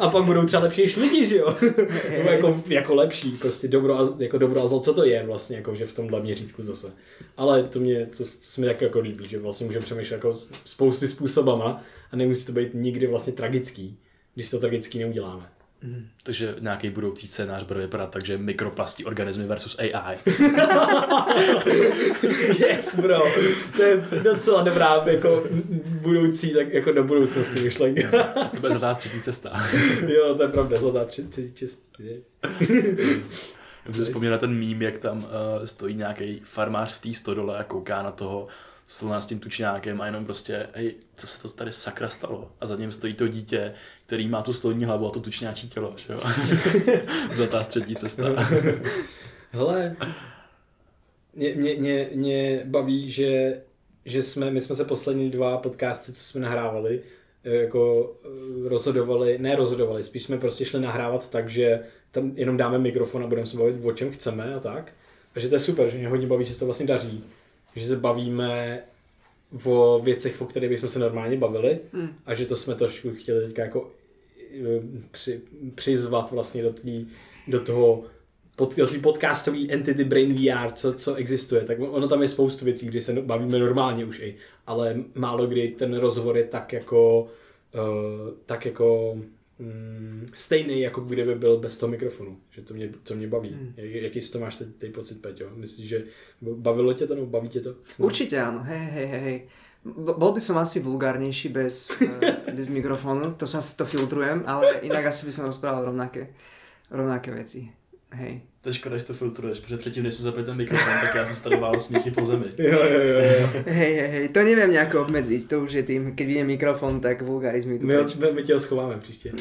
a pak budou třeba lepší než lidi, že jo? Nebo jako, jako lepší, prostě dobro a, jako dobro a zlo, co to je vlastně, jako, že v tomhle měřítku zase. Ale to mě, to, to se mi tak jako líbí, že vlastně můžeme přemýšlet jako spousty způsobama a nemusí to být nikdy vlastně tragický, když to tragický neuděláme. Mm. Takže nějaký budoucí scénář bude vypadat tak, že mikroplastí organismy versus AI. yes, bro. To je docela dobrá jako budoucí, tak jako do budoucnosti myšlenka. Co bude zlatá třetí cesta. jo, to je pravda, zlatá třetí cesta. Já si vzpomněl na ten mím, jak tam uh, stojí nějaký farmář v té stodole a kouká na toho slona s tím tučňákem a jenom prostě, hej, co se to tady sakra stalo? A za ním stojí to dítě, který má tu sloní hlavu a to tučňáčí tělo, že jo? Zlatá střední cesta. Hele, mě, mě, mě, mě baví, že, že jsme, my jsme se poslední dva podcasty, co jsme nahrávali, eh, jako eh, rozhodovali, ne rozhodovali, spíš jsme prostě šli nahrávat tak, že tam jenom dáme mikrofon a budeme se bavit o čem chceme a tak. A že to je super, že mě hodně baví, že se to vlastně daří že se bavíme o věcech, o kterých bychom se normálně bavili mm. a že to jsme trošku chtěli teďka jako eh, při, přizvat vlastně do, tý, do toho pod, do podcastový entity Brain VR, co, co existuje, tak ono tam je spoustu věcí, kdy se bavíme normálně už i, ale málo kdy ten rozhovor je tak jako uh, tak jako mm, stejný, jako kdyby byl bez toho mikrofonu. Že to mě, to mě baví. Hmm. Jaký z to máš teď, teď pocit, Peťo? Myslíš, že bavilo tě to, nebo baví tě to? Určitě ano, hej, hej, hej, hej. Bol by som asi vulgárnejší bez, eh, bez mikrofonu, to sa to filtrujem, ale inak asi by som rozprával rovnaké, rovnaké veci. Hej. To je škoda, že to filtruješ, protože předtím, než jsme zapli ten mikrofon, tak já jsem stadoval smíchy po zemi. jo, jo, jo, jo. Hej, hej, hej, to nevím nějak obmedzit, to už je tým, když je mikrofon, tak vulgarizmy tu. My, my, my tě ho schováme příště.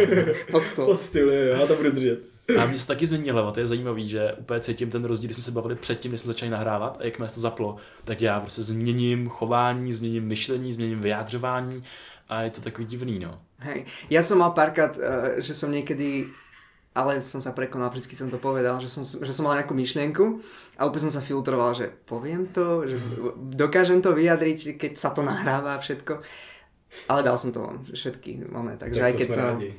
Pod stůl. Pod stůl, jo, já to budu držet. A mě se taky změní hlava, to je zajímavý, že úplně cítím ten rozdíl, když jsme se bavili předtím, než jsme začali nahrávat a jakmile se to zaplo, tak já prostě změním chování, změním myšlení, změním vyjádřování a je to takový divný, no. Hej, já jsem mal párkrát, uh, že jsem někdy ale som sa prekonal, vždy som to povedal, že som, že som mal nejakú myšlienku a úplne som sa filtroval, že poviem to, že dokážem to vyjadriť, keď sa to nahráva a všetko. Ale dal som to von, všetky máme, takže tak aj keď to... Rádi.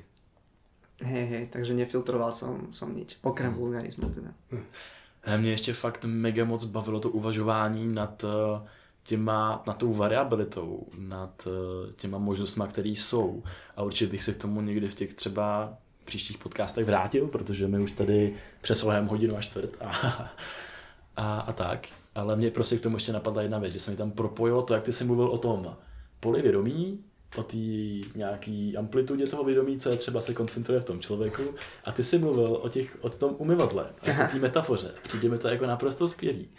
Hej, hej, takže nefiltroval som, som nič, okrem hmm. vulgarizmu teda. Mě ještě fakt mega moc bavilo to uvažování nad eh, těma, nad tou variabilitou, nad eh, těma možnostmi, které jsou. A určitě bych se k tomu někdy v těch třeba příštích podcastech vrátil, protože my už tady přesahujeme hodinu a čtvrt a, a, a tak. Ale mě prostě k tomu ještě napadla jedna věc, že se mi tam propojilo to, jak ty jsi mluvil o tom poli vědomí, o té nějaký amplitudě toho vědomí, co je třeba se koncentruje v tom člověku. A ty jsi mluvil o, těch, o tom umyvadle, o té metafoře. Přijde mi to jako naprosto skvělý.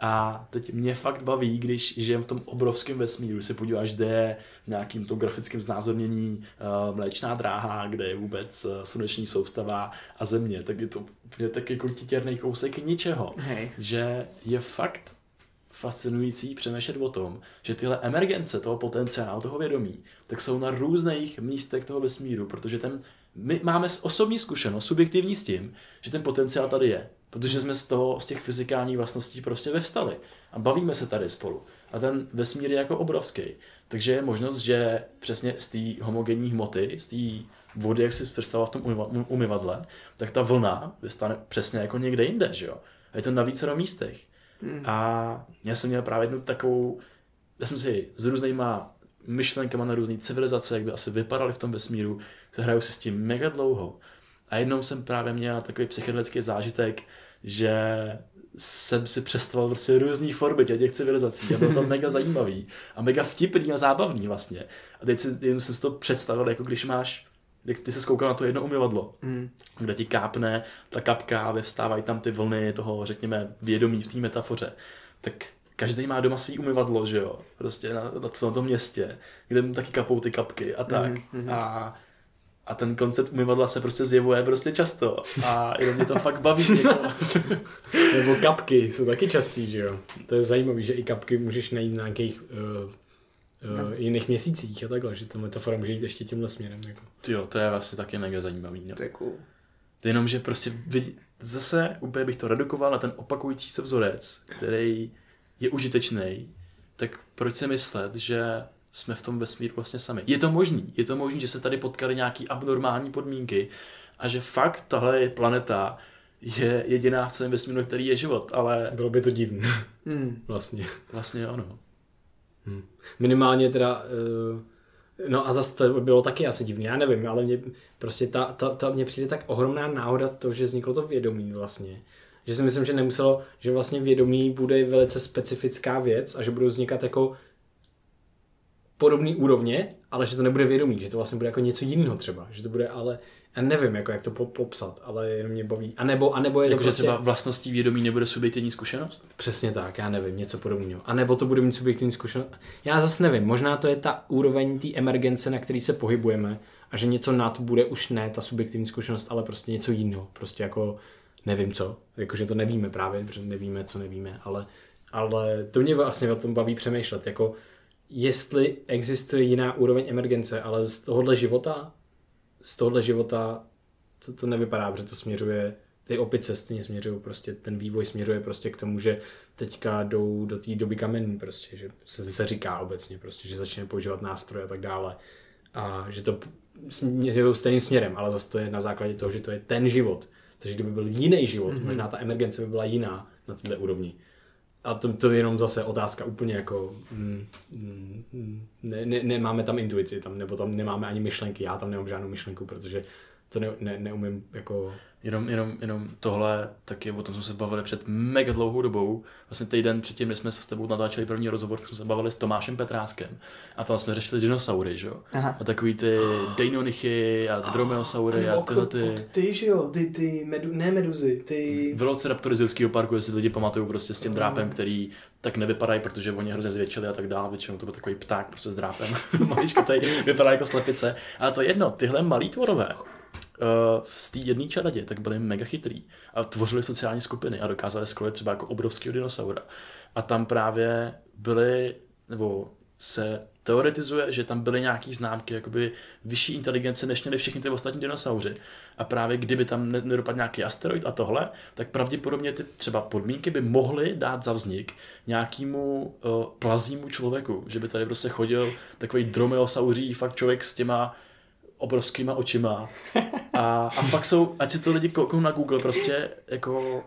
A teď mě fakt baví, když žijem v tom obrovském vesmíru, se podíváš, kde je v nějakým to grafickém znázornění uh, mléčná dráha, kde je vůbec uh, sluneční soustava a země, tak je to úplně tak jako titěrný kousek ničeho. Hej. Že je fakt fascinující přemýšlet o tom, že tyhle emergence toho potenciálu, toho vědomí, tak jsou na různých místech toho vesmíru, protože ten, my máme osobní zkušenost, subjektivní s tím, že ten potenciál tady je. Protože jsme z toho, z těch fyzikálních vlastností prostě vyvstali. A bavíme se tady spolu. A ten vesmír je jako obrovský. Takže je možnost, že přesně z té homogenní hmoty, z té vody, jak si představila v tom umyvadle, tak ta vlna vystane přesně jako někde jinde, že jo? A je to na více místech. Hmm. A já jsem měl právě jednu takovou, já jsem si s různýma myšlenkama na různé civilizace, jak by asi vypadaly v tom vesmíru, hraju si s tím mega dlouho. A jednou jsem právě měl takový psychedelický zážitek, že jsem si představoval prostě různé formy těch, těch civilizací a bylo to mega zajímavý a mega vtipný a zábavný vlastně. A teď si, jen jsem si to představil, jako když máš jak ty se skoukal na to jedno umyvadlo, mm. kde ti kápne ta kapka a vyvstávají tam ty vlny toho, řekněme, vědomí v té metafoře, tak každý má doma svý umyvadlo, že jo, prostě na, na, na tom městě, kde taky kapou ty kapky a tak. Mm, A a ten koncept umyvadla se prostě zjevuje prostě často a jenom mě to fakt baví. Jako. Nebo kapky jsou taky častý, že jo? To je zajímavé, že i kapky můžeš najít na nějakých uh, uh, jiných měsících a takhle, že ta metafora může jít ještě tímhle směrem. Jako. Jo, to je vlastně taky mega zajímavý. No. To je cool. Jenom, že prostě vidí, zase úplně bych to redukoval na ten opakující se vzorec, který je užitečný, tak proč si myslet, že jsme v tom vesmíru vlastně sami. Je to možný, je to možný, že se tady potkali nějaký abnormální podmínky a že fakt tahle planeta je jediná v celém vesmíru, který je život, ale... Bylo by to divné. Hmm. vlastně. Vlastně ano. Hmm. Minimálně teda... Uh, no a zase to bylo taky asi divný, já nevím, ale mě prostě ta, ta, ta mně přijde tak ohromná náhoda to, že vzniklo to vědomí vlastně. Že si myslím, že nemuselo, že vlastně vědomí bude velice specifická věc a že budou vznikat jako podobné úrovně, ale že to nebude vědomí, že to vlastně bude jako něco jiného třeba, že to bude ale, já nevím, jako jak to popsat, ale jenom mě baví. A nebo, a nebo je jako, to prostě... prostě... třeba vlastností vědomí nebude subjektivní zkušenost? Přesně tak, já nevím, něco podobného. A nebo to bude mít subjektivní zkušenost. Já zase nevím, možná to je ta úroveň té emergence, na který se pohybujeme a že něco nad bude už ne ta subjektivní zkušenost, ale prostě něco jiného. Prostě jako nevím co, jakože to nevíme právě, protože nevíme, co nevíme, ale, ale to mě vlastně o tom baví přemýšlet, jako jestli existuje jiná úroveň emergence, ale z tohohle života, z tohohle života to, to nevypadá, protože to směřuje, ty opice stejně směřují prostě, ten vývoj směřuje prostě k tomu, že teďka jdou do té doby kamenní prostě, že se, se říká obecně prostě, že začne používat nástroje a tak dále a že to směřují stejným směrem, ale zase to je na základě toho, že to je ten život. Takže kdyby byl jiný život, mm-hmm. možná ta emergence by byla jiná na této úrovni a to, to je jenom zase otázka úplně jako, mm, mm, ne, ne, nemáme tam intuici, tam, nebo tam nemáme ani myšlenky, já tam nemám žádnou myšlenku, protože to ne, ne, neumím jako... Jenom, jenom, jenom tohle, taky o tom jsme se bavili před mega dlouhou dobou. Vlastně týden předtím, než jsme s tebou natáčeli první rozhovor, jsme se bavili s Tomášem Petráskem. A tam jsme řešili dinosaury, že jo? A takový ty Deinonychy a Dromeosaury a tyhle ty... Ty, že jo, ty, ty medu, ne meduzy, ty... Velociraptory z Jurského parku, jestli lidi pamatují prostě s tím drápem, který tak nevypadají, protože oni hrozně zvětšili a tak dále. Většinou to byl takový pták prostě s drápem. Maličko tady vypadá jako slepice. Ale to je jedno, tyhle malý tvorové, z té jedné čaradě, tak byli mega chytrý a tvořili sociální skupiny a dokázali skolit třeba jako obrovského dinosaura. A tam právě byly, nebo se teoretizuje, že tam byly nějaký známky jakoby vyšší inteligence, než měli všichni ty ostatní dinosauři. A právě kdyby tam nedopadl nějaký asteroid a tohle, tak pravděpodobně ty třeba podmínky by mohly dát za vznik nějakému uh, plazímu člověku, že by tady prostě chodil takový dromeosauří fakt člověk s těma obrovskýma očima. A, a fakt jsou, ať si to lidi kouknou na Google, prostě jako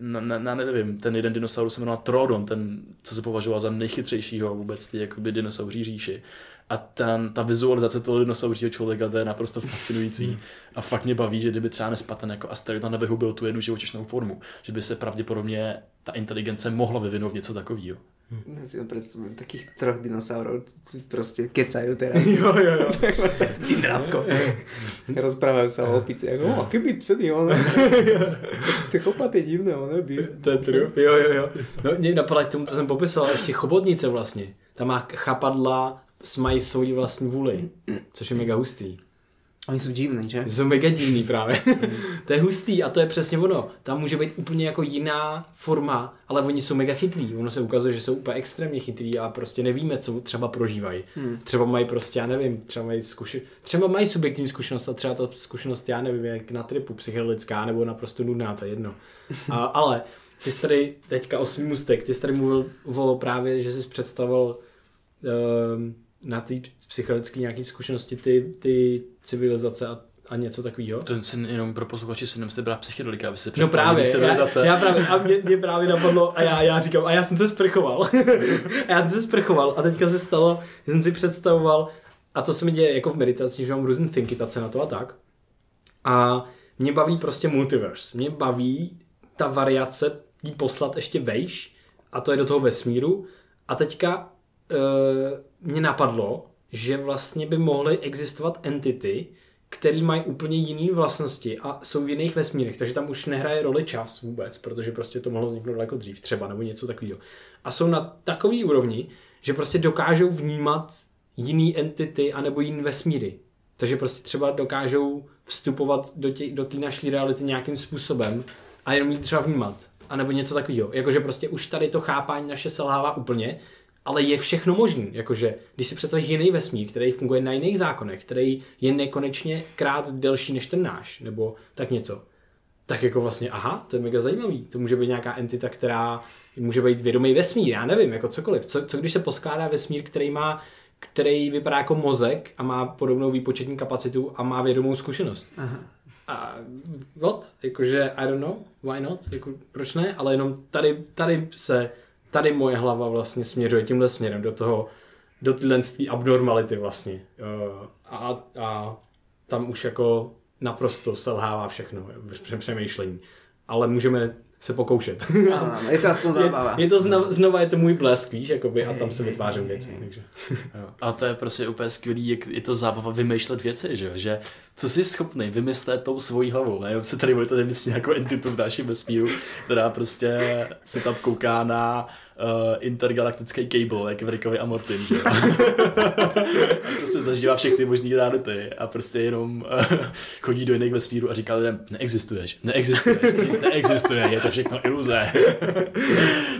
na, na, na, nevím, ten jeden dinosaurus se jmenoval Trodon, ten, co se považoval za nejchytřejšího vůbec ty jakoby dinosauří říši. A ten, ta vizualizace toho dinosauřího člověka, to je naprosto fascinující. A fakt mě baví, že kdyby třeba nespadl ten jako asteroid nevyhubil tu jednu živočišnou formu, že by se pravděpodobně ta inteligence mohla vyvinout něco takového. Hm. Ja si ho predstavujem, takých troch dinosaurov proste kecajú teraz. jo, jo, jo. Ty drátko. Rozprávajú sa o opici. Ako, oh, keby vtedy on... Ty chopaty divné, on by. To je true. Jo, jo, jo. No, mě napadá k tomu, co jsem popisoval, ještě chobotnice vlastně. Tam má chapadla, mají svoji vlastní vůli, což je mega hustý. Oni jsou divní, že? Jsou mega divný právě. to je hustý a to je přesně ono. Tam může být úplně jako jiná forma, ale oni jsou mega chytrý. Ono se ukazuje, že jsou úplně extrémně chytrý a prostě nevíme, co třeba prožívají. Hmm. Třeba mají prostě, já nevím, třeba mají zkuši... třeba mají subjektivní zkušenost a třeba ta zkušenost, já nevím, jak na tripu psychedelická nebo naprosto nudná, to je jedno. A, ale ty jsi tady teďka o svým mustek, ty jsi tady mluvil o právě, že jsi představil um, na té psychologické nějaké zkušenosti ty, ty civilizace a, a něco takového? To si jenom pro posluchače si nemusíte brát psychedelika, aby se No právě, civilizace. Já, já, právě, a mě, mě, právě napadlo a já, já říkám, a já jsem se sprchoval. a já jsem se sprchoval a teďka se stalo, že jsem si představoval, a to se mi děje jako v meditaci, že mám různé thinkitace na to a tak. A mě baví prostě multiverse. Mě baví ta variace jí poslat ještě vejš a to je do toho vesmíru. A teďka mě napadlo, že vlastně by mohly existovat entity, které mají úplně jiné vlastnosti a jsou v jiných vesmírech, takže tam už nehraje roli čas vůbec, protože prostě to mohlo vzniknout daleko dřív třeba nebo něco takového. A jsou na takový úrovni, že prostě dokážou vnímat jiný entity anebo jiný vesmíry. Takže prostě třeba dokážou vstupovat do, tě, do té naší reality nějakým způsobem a jenom ji třeba vnímat. A nebo něco takového. Jakože prostě už tady to chápání naše selhává úplně ale je všechno možný. Jakože, když si představíš jiný vesmír, který funguje na jiných zákonech, který je nekonečně krát delší než ten náš, nebo tak něco, tak jako vlastně, aha, to je mega zajímavý. To může být nějaká entita, která může být vědomý vesmír, já nevím, jako cokoliv. Co, co když se poskládá vesmír, který má který vypadá jako mozek a má podobnou výpočetní kapacitu a má vědomou zkušenost. Aha. A what? Jakože, I don't know, why not? Jako, proč ne? Ale jenom tady, tady se, tady moje hlava vlastně směřuje tímhle směrem do toho, do tyhle abnormality vlastně. A, a tam už jako naprosto selhává všechno v přemýšlení. Ale můžeme se pokoušet. Ano, je to aspoň zábava. Je, je to znova, znova je to můj blesk, víš, jakoby, a tam se vytvářím věci. Takže. A to je prostě úplně skvělý, jak je to zábava vymýšlet věci, že, že co jsi schopný vymyslet tou svojí hlavou. Ne? Se tady budete vymyslet nějakou entitu v našem vesmíru, která prostě se tam kouká na uh, intergalaktický cable, jak v Rickovi a Mortim, že a prostě zažívá všechny možné reality a prostě jenom uh, chodí do jiných vesmíru a říká lidem, neexistuješ, neexistuješ, nic neexistuje, je to všechno iluze.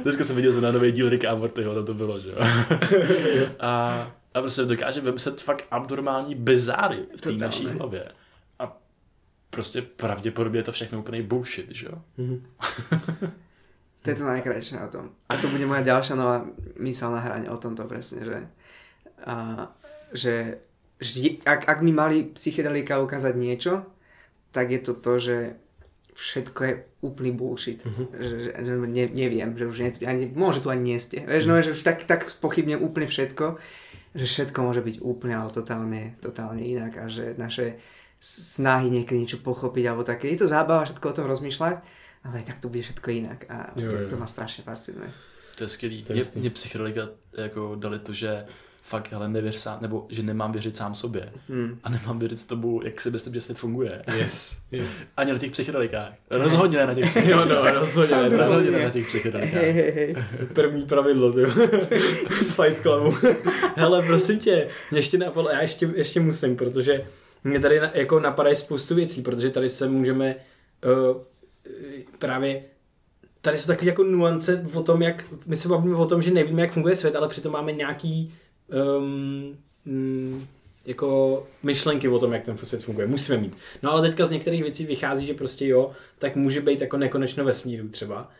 Dneska jsem viděl na nový díl Ricka a Mortyho, to to bylo, že jo. a, a prostě dokáže vymyslet fakt abnormální bezáry v té naší hlavě. A prostě pravděpodobně je to všechno úplný bullshit, že jo. Mm-hmm. To je to najkrajšie na tom. A to bude moja ďalšia nová myselná hraň o tomto presne, že, a, že, že ak, ak mi mali psychedelika ukázať niečo, tak je to to, že všetko je úplný bullshit. Mm-hmm. Že, že, že ne, neviem, že už ne, ani, môže tu ani nie ste. Vieš, no, že už tak, tak spochybnem úplne všetko, že všetko môže byť úplne, ale totálne, totálne inak a že naše snahy niekedy niečo pochopiť alebo také. Je to zábava všetko o tom rozmýšľať, ale tak to bude všechno jinak a jo, to, jo. to má strašně fascinuje. To je skvělý. Mě, mě psychologika jako dali to, že fakt, ale nevěř sám, nebo že nemám věřit sám sobě. Hmm. A nemám věřit tomu, jak si myslím, že svět funguje. Yes, yes. Ani na těch psychedelikách. Rozhodně ne na těch psychedelikách. jo, no, rozhodně, ne, rozhodně ne na těch psychedelikách. Hey, hey, hey. První pravidlo, ty Fight Clubu. Hele, prosím tě, mě ještě napadlo, já ještě, ještě musím, protože mě tady na, jako napadají spoustu věcí, protože tady se můžeme uh, právě tady jsou takové jako nuance o tom, jak my se bavíme o tom, že nevíme, jak funguje svět, ale přitom máme nějaký um, mm, jako myšlenky o tom, jak ten svět funguje. Musíme mít. No ale teďka z některých věcí vychází, že prostě jo, tak může být jako nekonečno vesmíru třeba.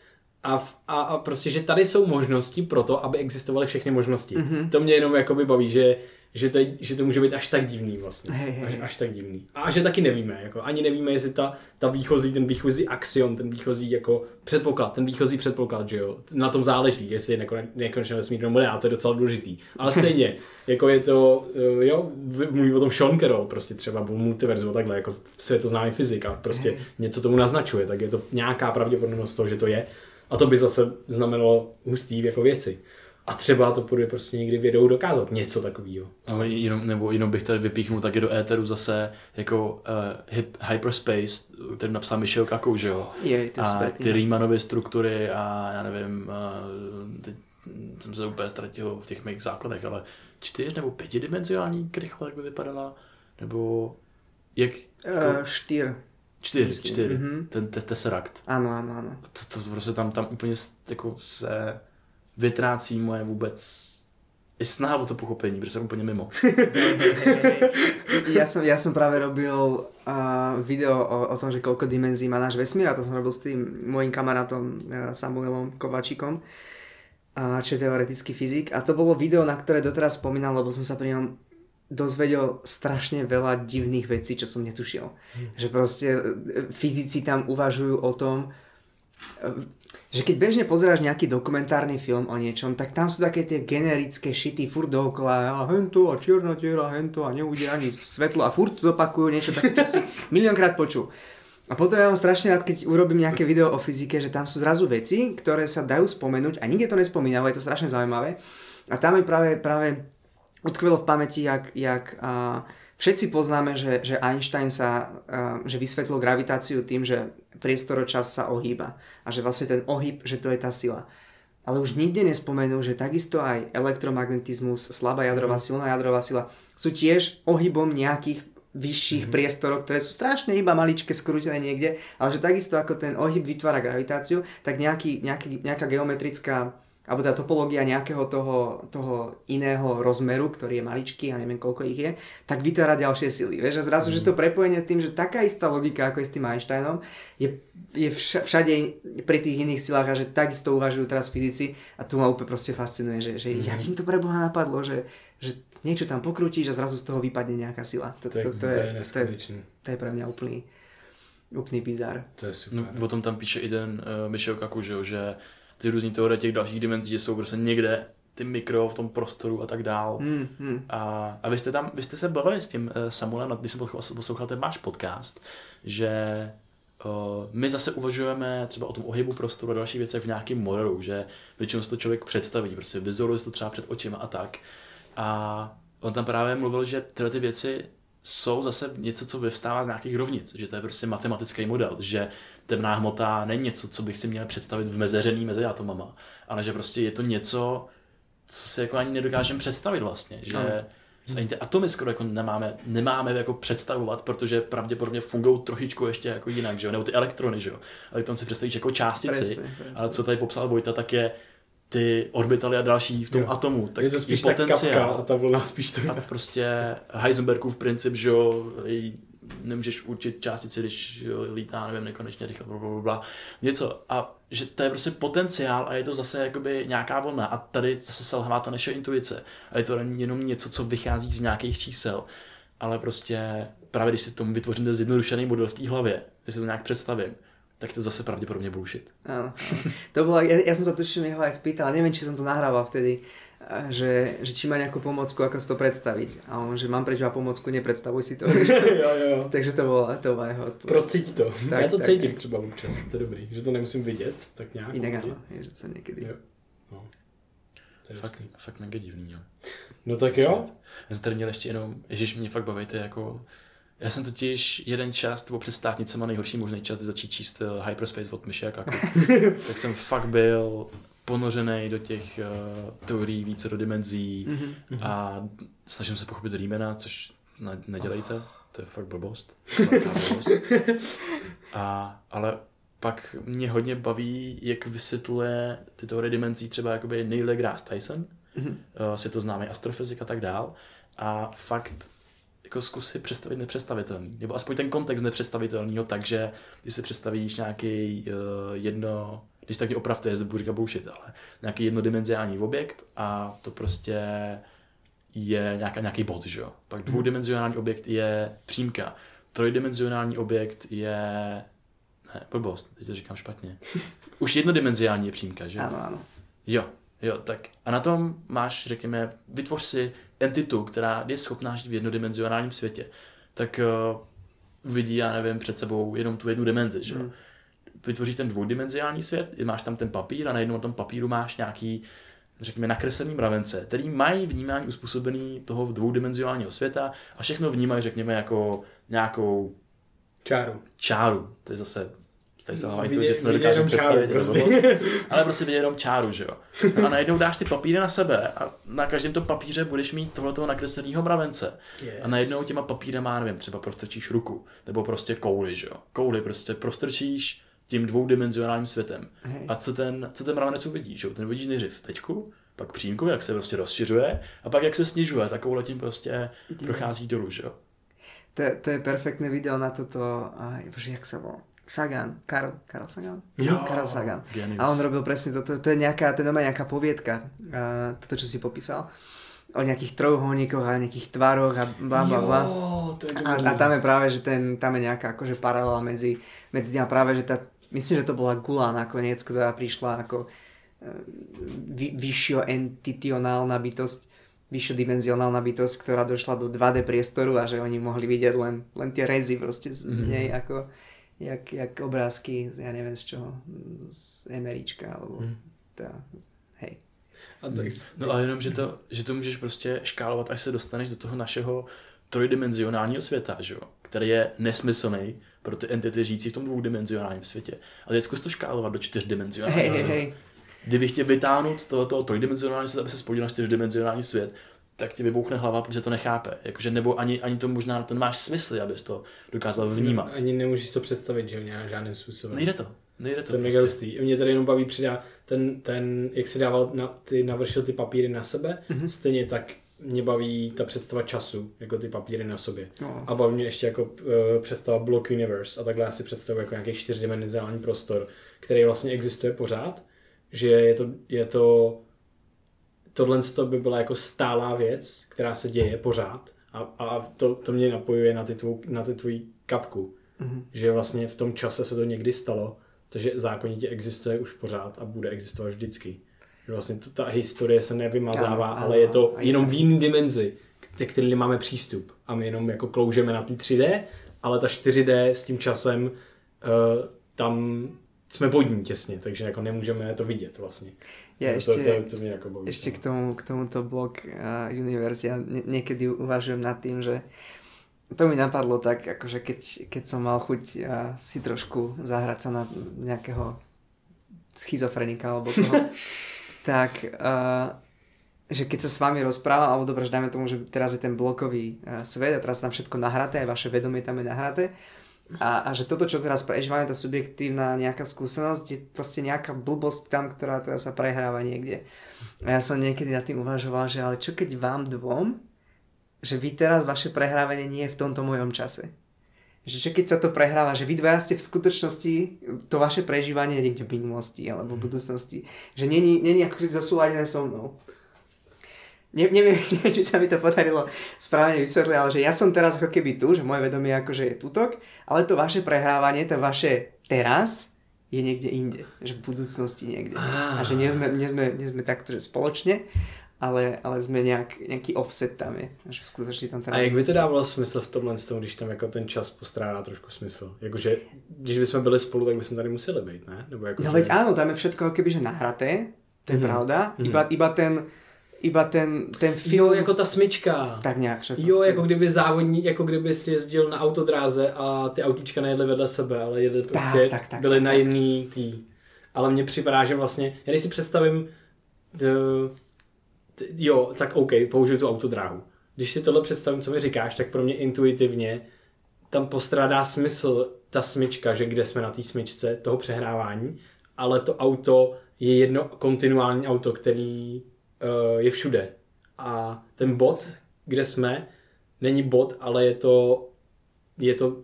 A, a, a prostě, že tady jsou možnosti pro to, aby existovaly všechny možnosti. Mm-hmm. To mě jenom jako baví, že že to, že to může být až tak divný vlastně. Hey, hey. Až, až tak divný. A že taky nevíme, jako ani nevíme, jestli ta, ta výchozí, ten výchozí axiom, ten výchozí jako předpoklad, ten výchozí předpoklad, že jo, na tom záleží, jestli je nekonečně vesmír nebo ne, a to je docela důležitý. Ale stejně, jako je to, eh, jo, mluví o tom Sean Carroll, prostě třeba o multiverzu, takhle, jako světoznámý fyzik a prostě hey. něco tomu naznačuje, tak je to nějaká pravděpodobnost toho, že to je. A to by zase znamenalo hustý jako věci. A třeba to půjde prostě někdy vědou dokázat něco takového. Ale jenom, nebo jenom bych tady vypíchnul taky do éteru zase jako uh, hip, Hyperspace, který napsal Michel Kakou, že jo? Je, to a ty Riemannové struktury a já nevím, uh, teď jsem se úplně ztratil v těch mých základech, ale čtyř nebo pětidimenzionální krychle, jak by vypadala? Nebo jak? Uh, čtyř. Čtyř, čtyř. Mm-hmm. Ten te- Tesseract. Ano, ano, ano. To, to prostě tam, tam úplně jako se vytrácí moje vůbec i snaha o to pochopení, protože jsem úplně mimo. ja, som, ja som práve robil uh, video o, o tom, že koľko dimenzí má náš vesmír a to som robil s tým mojim kamarátom uh, Samuelom Kovačikom, uh, čo je teoretický fyzik a to bolo video, na ktoré doteraz spomínal, lebo som sa pri ňom dozvedel strašne veľa divných vecí, čo som netušil. Hmm. Že proste e, fyzici tam uvažujú o tom, že keď bežne pozeráš nejaký dokumentárny film o niečom, tak tam sú také tie generické šity furt dookola a hento a čierna diera, hento a neujde ani svetlo a furt zopakujú niečo také, čo si miliónkrát počul. A potom ja mám strašne rád, keď urobím nejaké video o fyzike, že tam sú zrazu veci, ktoré sa dajú spomenúť a nikde to nespomínam, je to strašne zaujímavé. A tam mi práve, práve utkvelo v pamäti, jak, jak uh, Všetci poznáme, že, že Einstein sa, uh, že vysvetlil gravitáciu tým, že priestoročas sa ohýba a že vlastne ten ohyb, že to je tá sila. Ale už nikde nespomenul, že takisto aj elektromagnetizmus, slabá jadrová, mhm. silná jadrová sila sú tiež ohybom nejakých vyšších mm-hmm. priestorov, ktoré sú strašne iba maličké, skrútené niekde, ale že takisto ako ten ohyb vytvára gravitáciu, tak nejaký, nejaký, nejaká geometrická alebo tá topológia nejakého toho, toho iného rozmeru, ktorý je maličký a neviem koľko ich je, tak vytvára ďalšie sily. Vieš? A zrazu, mm. že to prepojenie tým, že taká istá logika, ako je s tým Einsteinom, je, je všade pri tých iných silách a že takisto uvažujú teraz fyzici a tu ma úplne proste fascinuje, že, že mm. jak im to pre Boha napadlo, že, že niečo tam pokrútiš a zrazu z toho vypadne nejaká sila. To, to, to, to, je, to, je, to je pre mňa úplný, úplný bizar. To je super. No, o tom tam píše i ten uh, Michel Kaku, že, že ty různý teorie těch dalších dimenzí, že jsou prostě někde ty mikro v tom prostoru a tak dál. Hmm, hmm. A, a vy jste tam, vy jste se bavili s tím uh, Samuelem, když jsem poslouchal ten váš podcast, že uh, my zase uvažujeme třeba o tom ohybu prostoru a další věcech v nějakém modelu, že většinou si to člověk představí, prostě vizoruje si to třeba před očima a tak. A on tam právě mluvil, že tyhle ty věci jsou zase něco, co vyvstává z nějakých rovnic, že to je prostě matematický model, že temná hmota není něco, co bych si měl představit v mezeřený mezi atomama, ale že prostě je to něco, co si jako ani nedokážeme představit vlastně, že no. se ani ty atomy skoro jako nemáme, nemáme jako představovat, protože pravděpodobně fungují trošičku ještě jako jinak, že jo? nebo ty elektrony, že jo. Elektron si představíš jako částici, presne, presne. ale co tady popsal Vojta, tak je ty orbitaly a další v tom jo. atomu, tak je to spíš je potenciál. a ta vlna spíš to A prostě Heisenbergův princip, že jo, nemůžeš určit částici, když lítá, nevím, nekonečně rychle, blablabla, něco. A že to je prostě potenciál a je to zase jakoby nějaká vlna. A tady zase selhává ta naše intuice. A je to jenom něco, co vychází z nějakých čísel. Ale prostě právě když si tomu vytvoříte zjednodušený model v té hlavě, jestli to nějak představím, tak to zase pravděpodobně bullshit. Áno, To bola, ja, ja som sa tuším jeho aj spýtal, neviem, či som to nahrával vtedy, že, že či má nejakú pomocku, ako si to predstaviť. A on, že mám preč pomocku, nepredstavuj si to. jo, jo. Takže to bola, to bola jeho odpověď. Prociť to. Tak, Já to tak, cítím tak. třeba občas, to je dobrý. Že to nemusím vidět, tak nějak. Jinak ano, je, že se někdy. Jo. No. To je fakt, fakt mega divný, jo. No tak jo. Já jsem tady měl ještě jenom, ježiš, mě fakt bavíte jako já jsem totiž jeden čas, nebo před státnicema nejhorší možný čas, začít číst uh, Hyperspace od Myši jako. tak jsem fakt byl ponořený do těch uh, teorií více do dimenzí mm-hmm. a snažím se pochopit Riemana, což ne, nedělejte, to je fakt blbost. blbost. A, ale pak mě hodně baví, jak vysvětluje ty teorie dimenzí třeba jakoby Neil deGrasse Tyson, mm-hmm. uh, světoznámý astrofyzik a tak dál. A fakt jako zkus si představit nepředstavitelný, nebo aspoň ten kontext nepředstavitelného, takže když si představíš nějaký uh, jedno, když tak mě opravte, jestli budu říkat bullshit, ale nějaký jednodimenziální objekt a to prostě je nějaká, nějaký bod, že jo. Pak mhm. dvoudimenzionální objekt je přímka, trojdimenzionální objekt je ne, blbost, teď to říkám špatně. Už jednodimenziální je přímka, že? Ano, ano. Jo, jo, tak a na tom máš, řekněme, vytvoř si entitu, která je schopná žít v jednodimenzionálním světě, tak uh, uvidí, já nevím, před sebou jenom tu jednu dimenzi, že hmm. Vytvoříš ten dvoudimenzionální svět, máš tam ten papír a najednou na tom papíru máš nějaký řekněme, nakreslený mravence, který mají vnímání uspůsobený toho dvoudimenzionálního světa a všechno vnímají, řekněme, jako nějakou čáru. Čáru. To je zase tady se hlavně to, že si to nedokážu představit. Prostě. ale prostě vidět jenom čáru, že jo. A najednou dáš ty papíry na sebe a na každém tom papíře budeš mít tohoto nakresleného mravence. Yes. A najednou těma papírema, nevím, třeba prostrčíš ruku, nebo prostě kouli, že jo. Kouli prostě prostrčíš tím dvoudimenzionálním světem. Hey. A co ten, co ten mravenec uvidí, že jo. Ten uvidí nejdřív tečku, pak přímku, jak se prostě rozšiřuje, a pak jak se snižuje, takovou tím prostě prochází dolů, že jo. To, to je perfektné video na toto, aj, bože, jak sa volá? Sagan, Karl, Karl Sagan? Jo, Karl Sagan. Genius. A on robil presne toto, to je nejaká, to je nejaká poviedka, uh, toto, čo si popísal o nejakých trojuholníkoch a nejakých tvaroch a bla bla bla. A, a tam je práve, že ten, tam je nejaká akože paralela medzi, medzi tým a práve, že tá, myslím, že to bola Gula nakoniec, ktorá prišla ako vy, vyššio entitionálna bytosť, vyššodimenzionálna bytosť, ktorá došla do 2D priestoru a že oni mohli vidieť len, len tie rezy proste z, mm-hmm. z mhm. nej ako jak, jak obrázky, ja neviem z čoho, z Emeríčka, alebo hmm. teda, hej. A tak, no ale jenom, že to, že to můžeš prostě škálovat, až se dostaneš do toho našeho trojdimenzionálního světa, že jo? který je nesmyslný pro ty entity žijící v tom dvoudimenzionálním světě. Ale teď zkus to škálovat do čtyřdimenzionálního hey, světa. Hey, hey. Kdybych tě vytáhnul z tohoto trojdimenzionálního světa, aby se spodil na čtyřdimenzionální svět, tak ti vybouchne hlava, protože to nechápe. Jakože, nebo ani, ani to možná, to nemáš smysl, abys to dokázal vnímat. Ani nemůžeš to představit, že nějak žádným způsobem. Nejde to. Nejde to To je mega hustý. Mě tady jenom baví přidá ten, ten jak si dával, na, ty navršil ty papíry na sebe, mm-hmm. stejně tak mě baví ta představa času, jako ty papíry na sobě. No. A baví mě ještě jako uh, představa Block Universe a takhle já si představuji jako nějaký čtyřdimenzionální prostor, který vlastně existuje pořád, že je to, je to tohle by byla jako stálá věc, která se děje pořád a, a to, to mě napojuje na ty, tvou, na ty tvoji kapku. Mm-hmm. Že vlastně v tom čase se to někdy stalo, takže zákonitě existuje už pořád a bude existovat vždycky. Že vlastně to, ta historie se nevymazává, Ano, ale je to je jenom v jiný dimenzi, ke který nemáme přístup. A my jenom jako kloužeme na ty 3D, ale ta 4D s tím časem uh, tam jsme pod ní těsně, takže jako nemůžeme to vidět vlastně. Ja to, ešte- to, to, to mě jako baví. Ešte k, tomu, k tomuto blog uh, Universe, ja nie, niekedy uvažujem nad tým, že to mi napadlo tak, akože keď, keď som mal chuť uh, si trošku zahrať sa na nejakého schizofrenika alebo koho, tak uh, že keď sa s vami rozprávam, alebo dobre, že dajme tomu, že teraz je ten blokový uh, svet a teraz tam všetko nahraté, aj vaše vedomie tam je nahraté a, a že toto, čo teraz prežívame, tá subjektívna nejaká skúsenosť, je proste nejaká blbosť tam, ktorá teraz sa prehráva niekde. A ja som niekedy nad tým uvažoval, že ale čo keď vám dvom, že vy teraz vaše prehrávanie nie je v tomto mojom čase. Že čo keď sa to prehráva, že vy dvaja ste v skutočnosti, to vaše prežívanie je niekde v minulosti alebo v budúcnosti. Že není, není ako zasúladené so mnou. Ne, neviem, neviem, či sa mi to podarilo správne vysvetliť, ale že ja som teraz ako keby tu, že moje vedomie akože je tutok, ale to vaše prehrávanie, to vaše teraz je niekde inde, že v budúcnosti niekde. A že nie sme, nie sme, nie sme takto, že spoločne, ale, ale sme nejak, nejaký offset tam je. Že skutočne tam. A jak by to dávalo smysl v tomhle tom, když tam jako ten čas postrádá trošku smysl? Jakože, když bychom byli spolu, tak bychom tady museli být, ne? Nebo jako, No že- veď áno, tam je všetko ako keby že nahraté, to je Mhm. pravda, Mhm. iba, iba ten, iba ten, ten Jo, film, jako ta smyčka. tak nějak, že Jo, jako kdyby závodní, jako kdyby si jezdil na autodráze a ty autíčka nejedly vedle sebe, ale jedli prostě, tak, tak, byly tak, na tak. jiný tý. Ale mně připadá, že vlastně, já když si představím, t, jo, tak OK, použiju tu autodráhu. Když si tohle představím, co mi říkáš, tak pro mě intuitivně tam postrádá smysl ta smyčka, že kde jsme na té smyčce toho přehrávání, ale to auto je jedno kontinuální auto, který uh, je všude. A ten bod, kde jsme, není bod, ale je to, je to,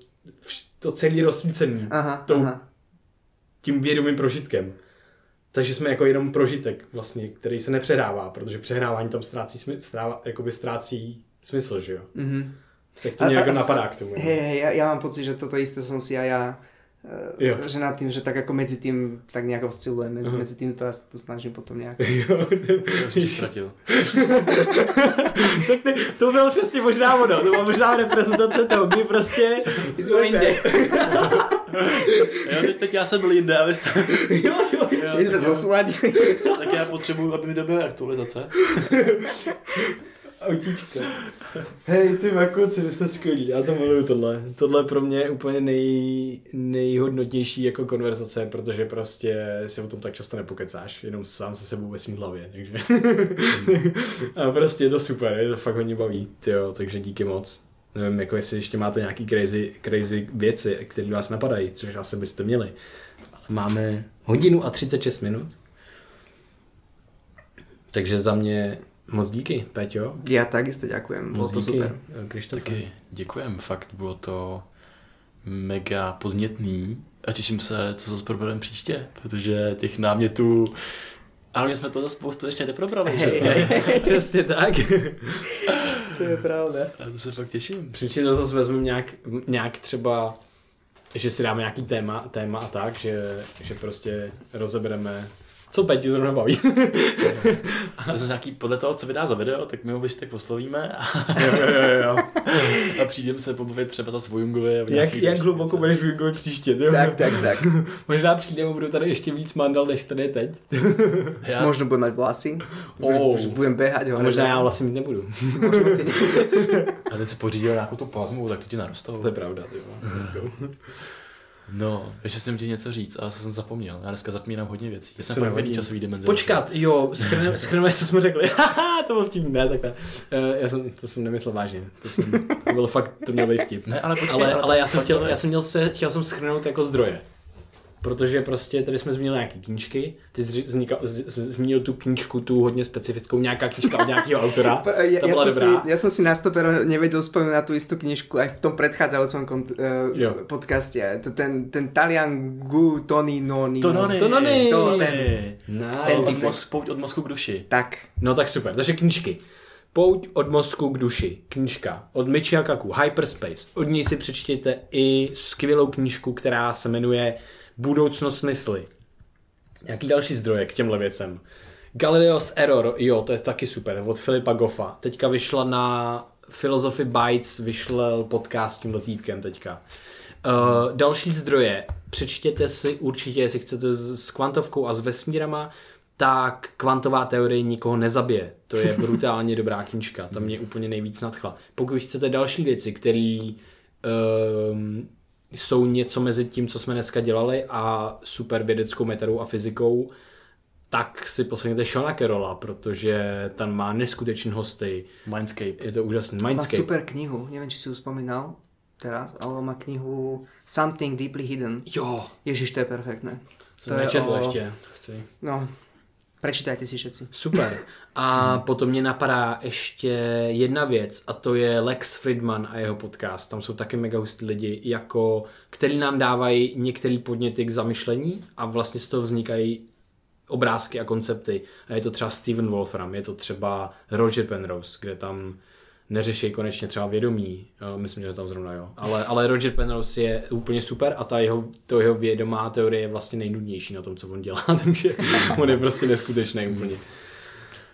to celý rozsvícený Aha, tou, aha. tím vědomým prožitkem. Takže jsme jako jenom prožitek vlastně, který se nepřehrává, protože přehrávání tam ztrácí, smysl, strává, jakoby ztrácí smysl, že jo. Mhm. Tak to mě jako napadá k tomu. no. Hej, hej, ja, ja mám pocit, že toto isté som si aj ja Jo. uh, že nad tým, že tak ako medzi tým tak nejako oscilujem, medzi, Aha. medzi tým to, to snažím potom nejak. Jo, Já už tě ztratil. tak ty, to bylo přesně možná ono, to byla možná reprezentace toho, kdy prostě... My jsme jinde. Jo, teď, teď já jsem byl jinde a vy jste... jo, jo, Jo, My sme tak, tak já potřebuju, aby mi dobyly aktualizace. Autíčka. Hej, ty makoci, vy jste skvělí, já to miluju tohle. Tohle pro mě je úplně nej, nejhodnotnější jako konverzace, protože prostě si o tom tak často nepokecáš, jenom sám se sebou ve svým hlavě, takže. a prostě je to super, je to fakt hodně baví, jo, takže díky moc. Nevím, jako jestli ještě máte nějaký crazy, crazy věci, které vás napadají, což asi byste měli. Máme hodinu a 36 minut. Takže za mě moc díky, Peťo. Ja takisto ďakujem, bolo Moc to díky, super. Krištofe. Taky děkujem, fakt bylo to mega podnětný a těším se, co zase probereme příště, protože těch námětů ale my jsme to za spoustu ještě neprobrali, Hej, přesně. hej. Přesně tak. To je pravda. A to se fakt těším. Příště to zase vezmeme nějak, nějak třeba, že si dáme nějaký téma, téma a tak, že, že prostě rozebereme, co Peťu zrovna baví. A jsme nějaký, podle toho, co vydá za video, tak my ho tak oslovíme a, jo, jo, jo, jo. a přijdeme se pobavit třeba za Vojungovi. a v Jak, jak hluboko budeš využít příště? Ty? Tak, tak, tak. Možná přijdeme a budou tady ještě víc mandal, než tady je teď. Já, Možno budem mať vlasy. Oh. už budem behať. A hore, možná já vlastně mít nebudu. A teď si pořídil nějakou tu plazmu, tak to ti narostou. To je pravda, ty vole. No, ještě jsem ti něco říct, ale jsem zapomněl. Já dneska zapomínám hodně věcí. Já jsem fakt časový dimenzi. Počkat, jo, schrneme, schrneme, co jsme řekli. To byl vtip, ne, takhle. Uh, já jsem, to jsem nemyslel vážně. To, jsem, to bylo fakt, to měl být vtip. Ne, ale počkej, ale, ale, já jsem chtěl, já jsem měl se, chtěl jsem schrnout jako zdroje. Protože prostě tady jsme zmínili nějaký knížky, ty jsi znikal, z, z, zmínil tu knížku, tu hodně specifickou, nějaká knížka od nějakého autora, Ja, ta ja, byla som dobrá. si, ja som si na stopero nevedel spomenúť na tú istú knižku aj v tom predchádzajúcom kont- uh, podcaste. To ten, ten Talian Gu Tony Noni. To no, To no ne. To ten. Nice. Od mozku, pouť od mozku k duši. Tak. No tak super, takže knížky. Pouť od mozku k duši, knížka od Michia Kaku, Hyperspace. Od ní si přečtěte i skvělou knížku, která se jmenuje Budoucnost mysli. Nějaký další zdroje k těmhle věcem. Galileo's Error, jo, to je taky super, od Filipa Goffa. Teďka vyšla na Philosophy Bytes, vyšel podcast s tímhle týpkem teďka. Uh, další zdroje, přečtěte si určitě, jestli chcete s, s kvantovkou a s vesmírama, tak kvantová teorie nikoho nezabije. To je brutálně dobrá knížka, ta mě úplně nejvíc nadchla. Pokud chcete další věci, které um, jsou něco mezi tím, co jsme dneska dělali a super vědeckou metodou a fyzikou, tak si poslechněte Shona Carola, protože tam má neskutečný hosty. Mindscape. Je to úžasný. Má Mindscape. super knihu, neviem, či si ju spomínal teraz, ale má knihu Something Deeply Hidden. Jo, Ježiš, to je perfektné. to nečetl o... ještě, to chci. No, prečítajte si všetci. Super. A potom mě napadá ještě jedna věc a to je Lex Friedman a jeho podcast. Tam jsou taky mega hustí lidi, jako, který nám dávají některé podněty k zamyšlení a vlastně z toho vznikají obrázky a koncepty. A je to třeba Steven Wolfram, je to třeba Roger Penrose, kde tam neřeší konečně třeba vědomí, myslím, že tam zrovna jo. Ale, ale Roger Penrose je úplně super a ta jeho, to jeho vědomá teorie je vlastně nejnudnější na tom, co on dělá, takže on je prostě neskutečný úplně.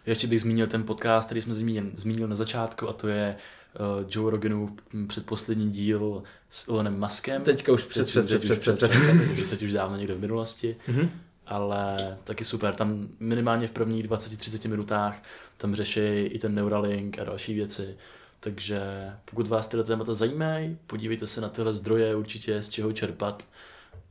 Ještě bych zmínil ten podcast, který jsme zmínil, zmínil na začátku a to je uh, Joe Roganův předposlední díl s Elonem Muskem. Teďka už před, před, před, před, před, před. teď, už, teď už dávno někde v minulosti. Mhm. Ale taky super, tam minimálně v prvních 20-30 minutách tam řeší i ten Neuralink a další věci. Takže pokud vás tyhle témata zajímají, podívejte se na tyhle zdroje, určitě z čeho čerpat.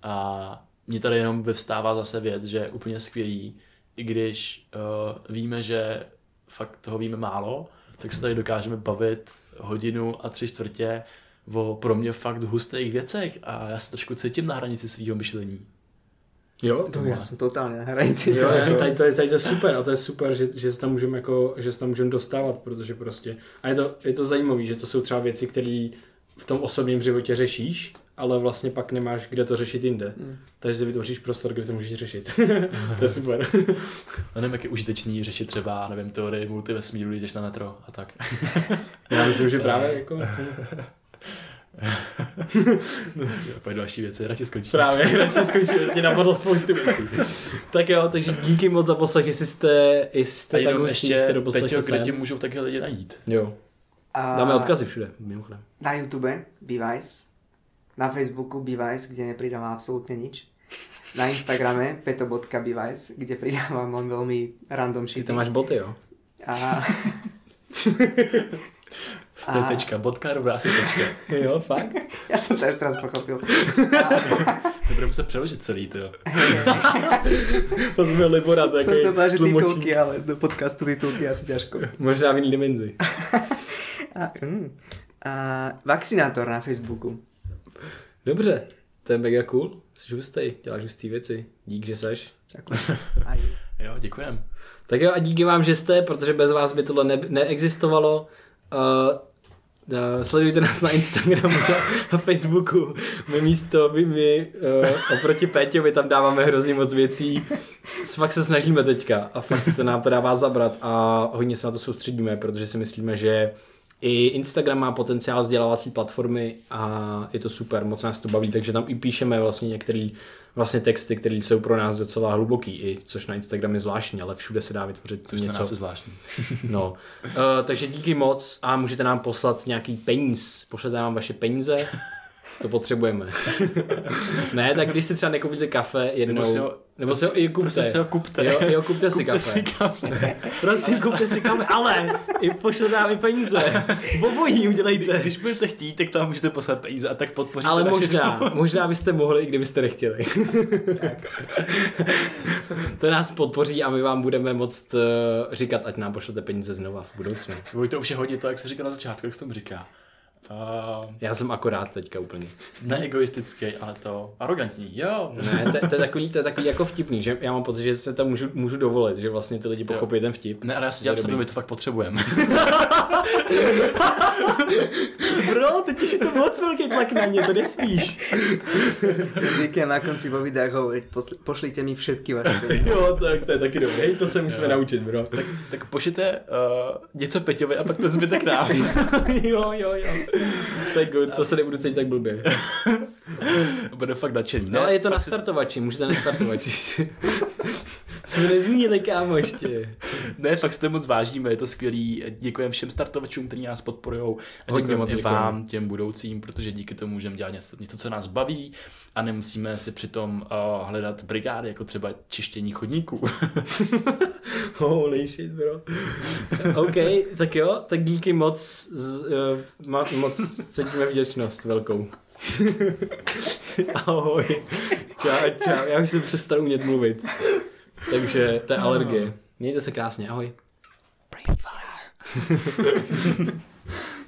A mně tady jenom vyvstává zase věc, že je úplně skvělý, i když uh, víme, že fakt toho víme málo, tak se tady dokážeme bavit hodinu a tři čtvrtě o pro mě fakt hustých věcech a já se trošku cítím na hranici svého myšlení. Jo, To ja som totálne na hranici. Jo, jo, tady, to je, tady to je super a to je super, že, že se tam můžeme jako, že se tam můžeme dostávat, protože prostě, a je to, je to zajímavé, že to jsou třeba věci, které v tom osobním životě řešíš, ale vlastně pak nemáš kde to řešit jinde. Mm. Takže si vytvoříš prostor, kde to můžeš řešit. to je super. A nevím, jak je užitečný řešit třeba, nevím, teorii multivesmíru, když jdeš na metro a tak. Já myslím, že právě jako... Pak další věci, radši skončí. Právě, radši skončil, mě napadlo spoustu věcí. tak jo, takže díky moc za poslech, jestli jste, jestli jste tak hustí, jste doposlechli Peťo, kde sem. tě můžou také lidi najít? Jo, A dáme odkazy všude, mimochodem. Na YouTube Bevice, na Facebooku Bevice, kde nepridávam absolútne nič. Na Instagrame peto.bevice, kde pridávam len veľmi random Ty shit. tam máš boty, jo? A... To je tečka, bodka, dobrá asi tečka. Jo, fakt? Ja som to až teraz pochopil. To bude muset přeložit celý, to jo. To jsme Libora, Som takový chcel povedať, že tlumočník. titulky, ale do podcastu titulky asi ťažko. Možná v jiný dimenzi. A, mm. a vakcinátor na Facebooku. Dobře, to je mega cool. Jsi hustý, děláš hustý věci. Dík, že seš. Tak, aj. Jo, děkujem. Tak jo a díky vám, že jste, protože bez vás by tohle ne- neexistovalo. Uh, uh, sledujte nás na Instagramu a Facebooku. My místo, my, my uh, oproti Péťovi tam dáváme hrozně moc věcí. Fakt se snažíme teďka a fakt to nám to dává zabrat a hodně se na to soustředíme, protože si myslíme, že i Instagram má potenciál vzdělávací platformy a je to super, moc nás to baví, takže tam i píšeme vlastně některé vlastně texty, které jsou pro nás docela hluboký, i, což na Instagram je zvláštní, ale všude se dá vytvořit Což na něco. nás je zvláštní. No, uh, takže díky moc a můžete nám poslat nějaký peníz. Pošlete nám vaše peníze, to potřebujeme. ne, tak když si třeba nekoupíte kafe jednou, Nebo si ho- nebo si ho i kupte. Prostě si ho kupte. Jo, jo kupte si Kupte kafe. si kafe. Prosím, kupte si kafe, ale i pošlete nám i peníze. Obojí udělejte. Když budete chtít, tak tam můžete poslat peníze a tak podpoříte Ale možná, tvorbu. možná byste mohli, i kdybyste nechtěli. to nás podpoří a my vám budeme moct uh, říkat, ať nám pošlete peníze znova v budoucnu. Voj, to už je hodně to, jak se říká na začátku, jak se tomu říká. Uh, Já jsem akorát teďka úplně. neegoistický, ale to arrogantní, jo. Ne, to, to, je takový, to je takový jako vtipný, že já mám pocit, že se tam můžu, můžu dovolit, že vlastně ty lidi pochopí ten vtip. Ne, ale já si dělám sebe, dobrý. my to fakt potřebujeme. Bro, teď je to moc velký tlak na mě, to nesmíš. Zvyknem na konci vo videách hovoriť, posl- pošlite mi všetky vaše. Jo, tak to je taky dobré, to se musíme naučit, bro. tak, tak pošlete uh, něco Peťovi a pak ten zbytek nám. jo, jo, jo. Tak good, to se nebudu cítit tak blbě. Bude fakt nadšený. No ale je to fakt na startovači, můžete na startovači. Jsme nezmínili, kámo, ještě. Ne, fakt si to moc vážíme, je to skvělý. Děkujeme všem startovačům, kteří nás podporují. A Hodně děkujeme moc vám, těm budoucím, protože díky tomu můžeme dělat něco, něco, co nás baví a nemusíme si přitom uh, hledat brigády, jako třeba čištění chodníků. Holy shit, bro. OK, tak jo, tak díky moc, z, uh, ma, moc cítíme vděčnost velkou. Ahoj. Čau, čau, já už jsem přestal umět mluvit. Takže to je alergie. Mějte se krásně, ahoj. Brain.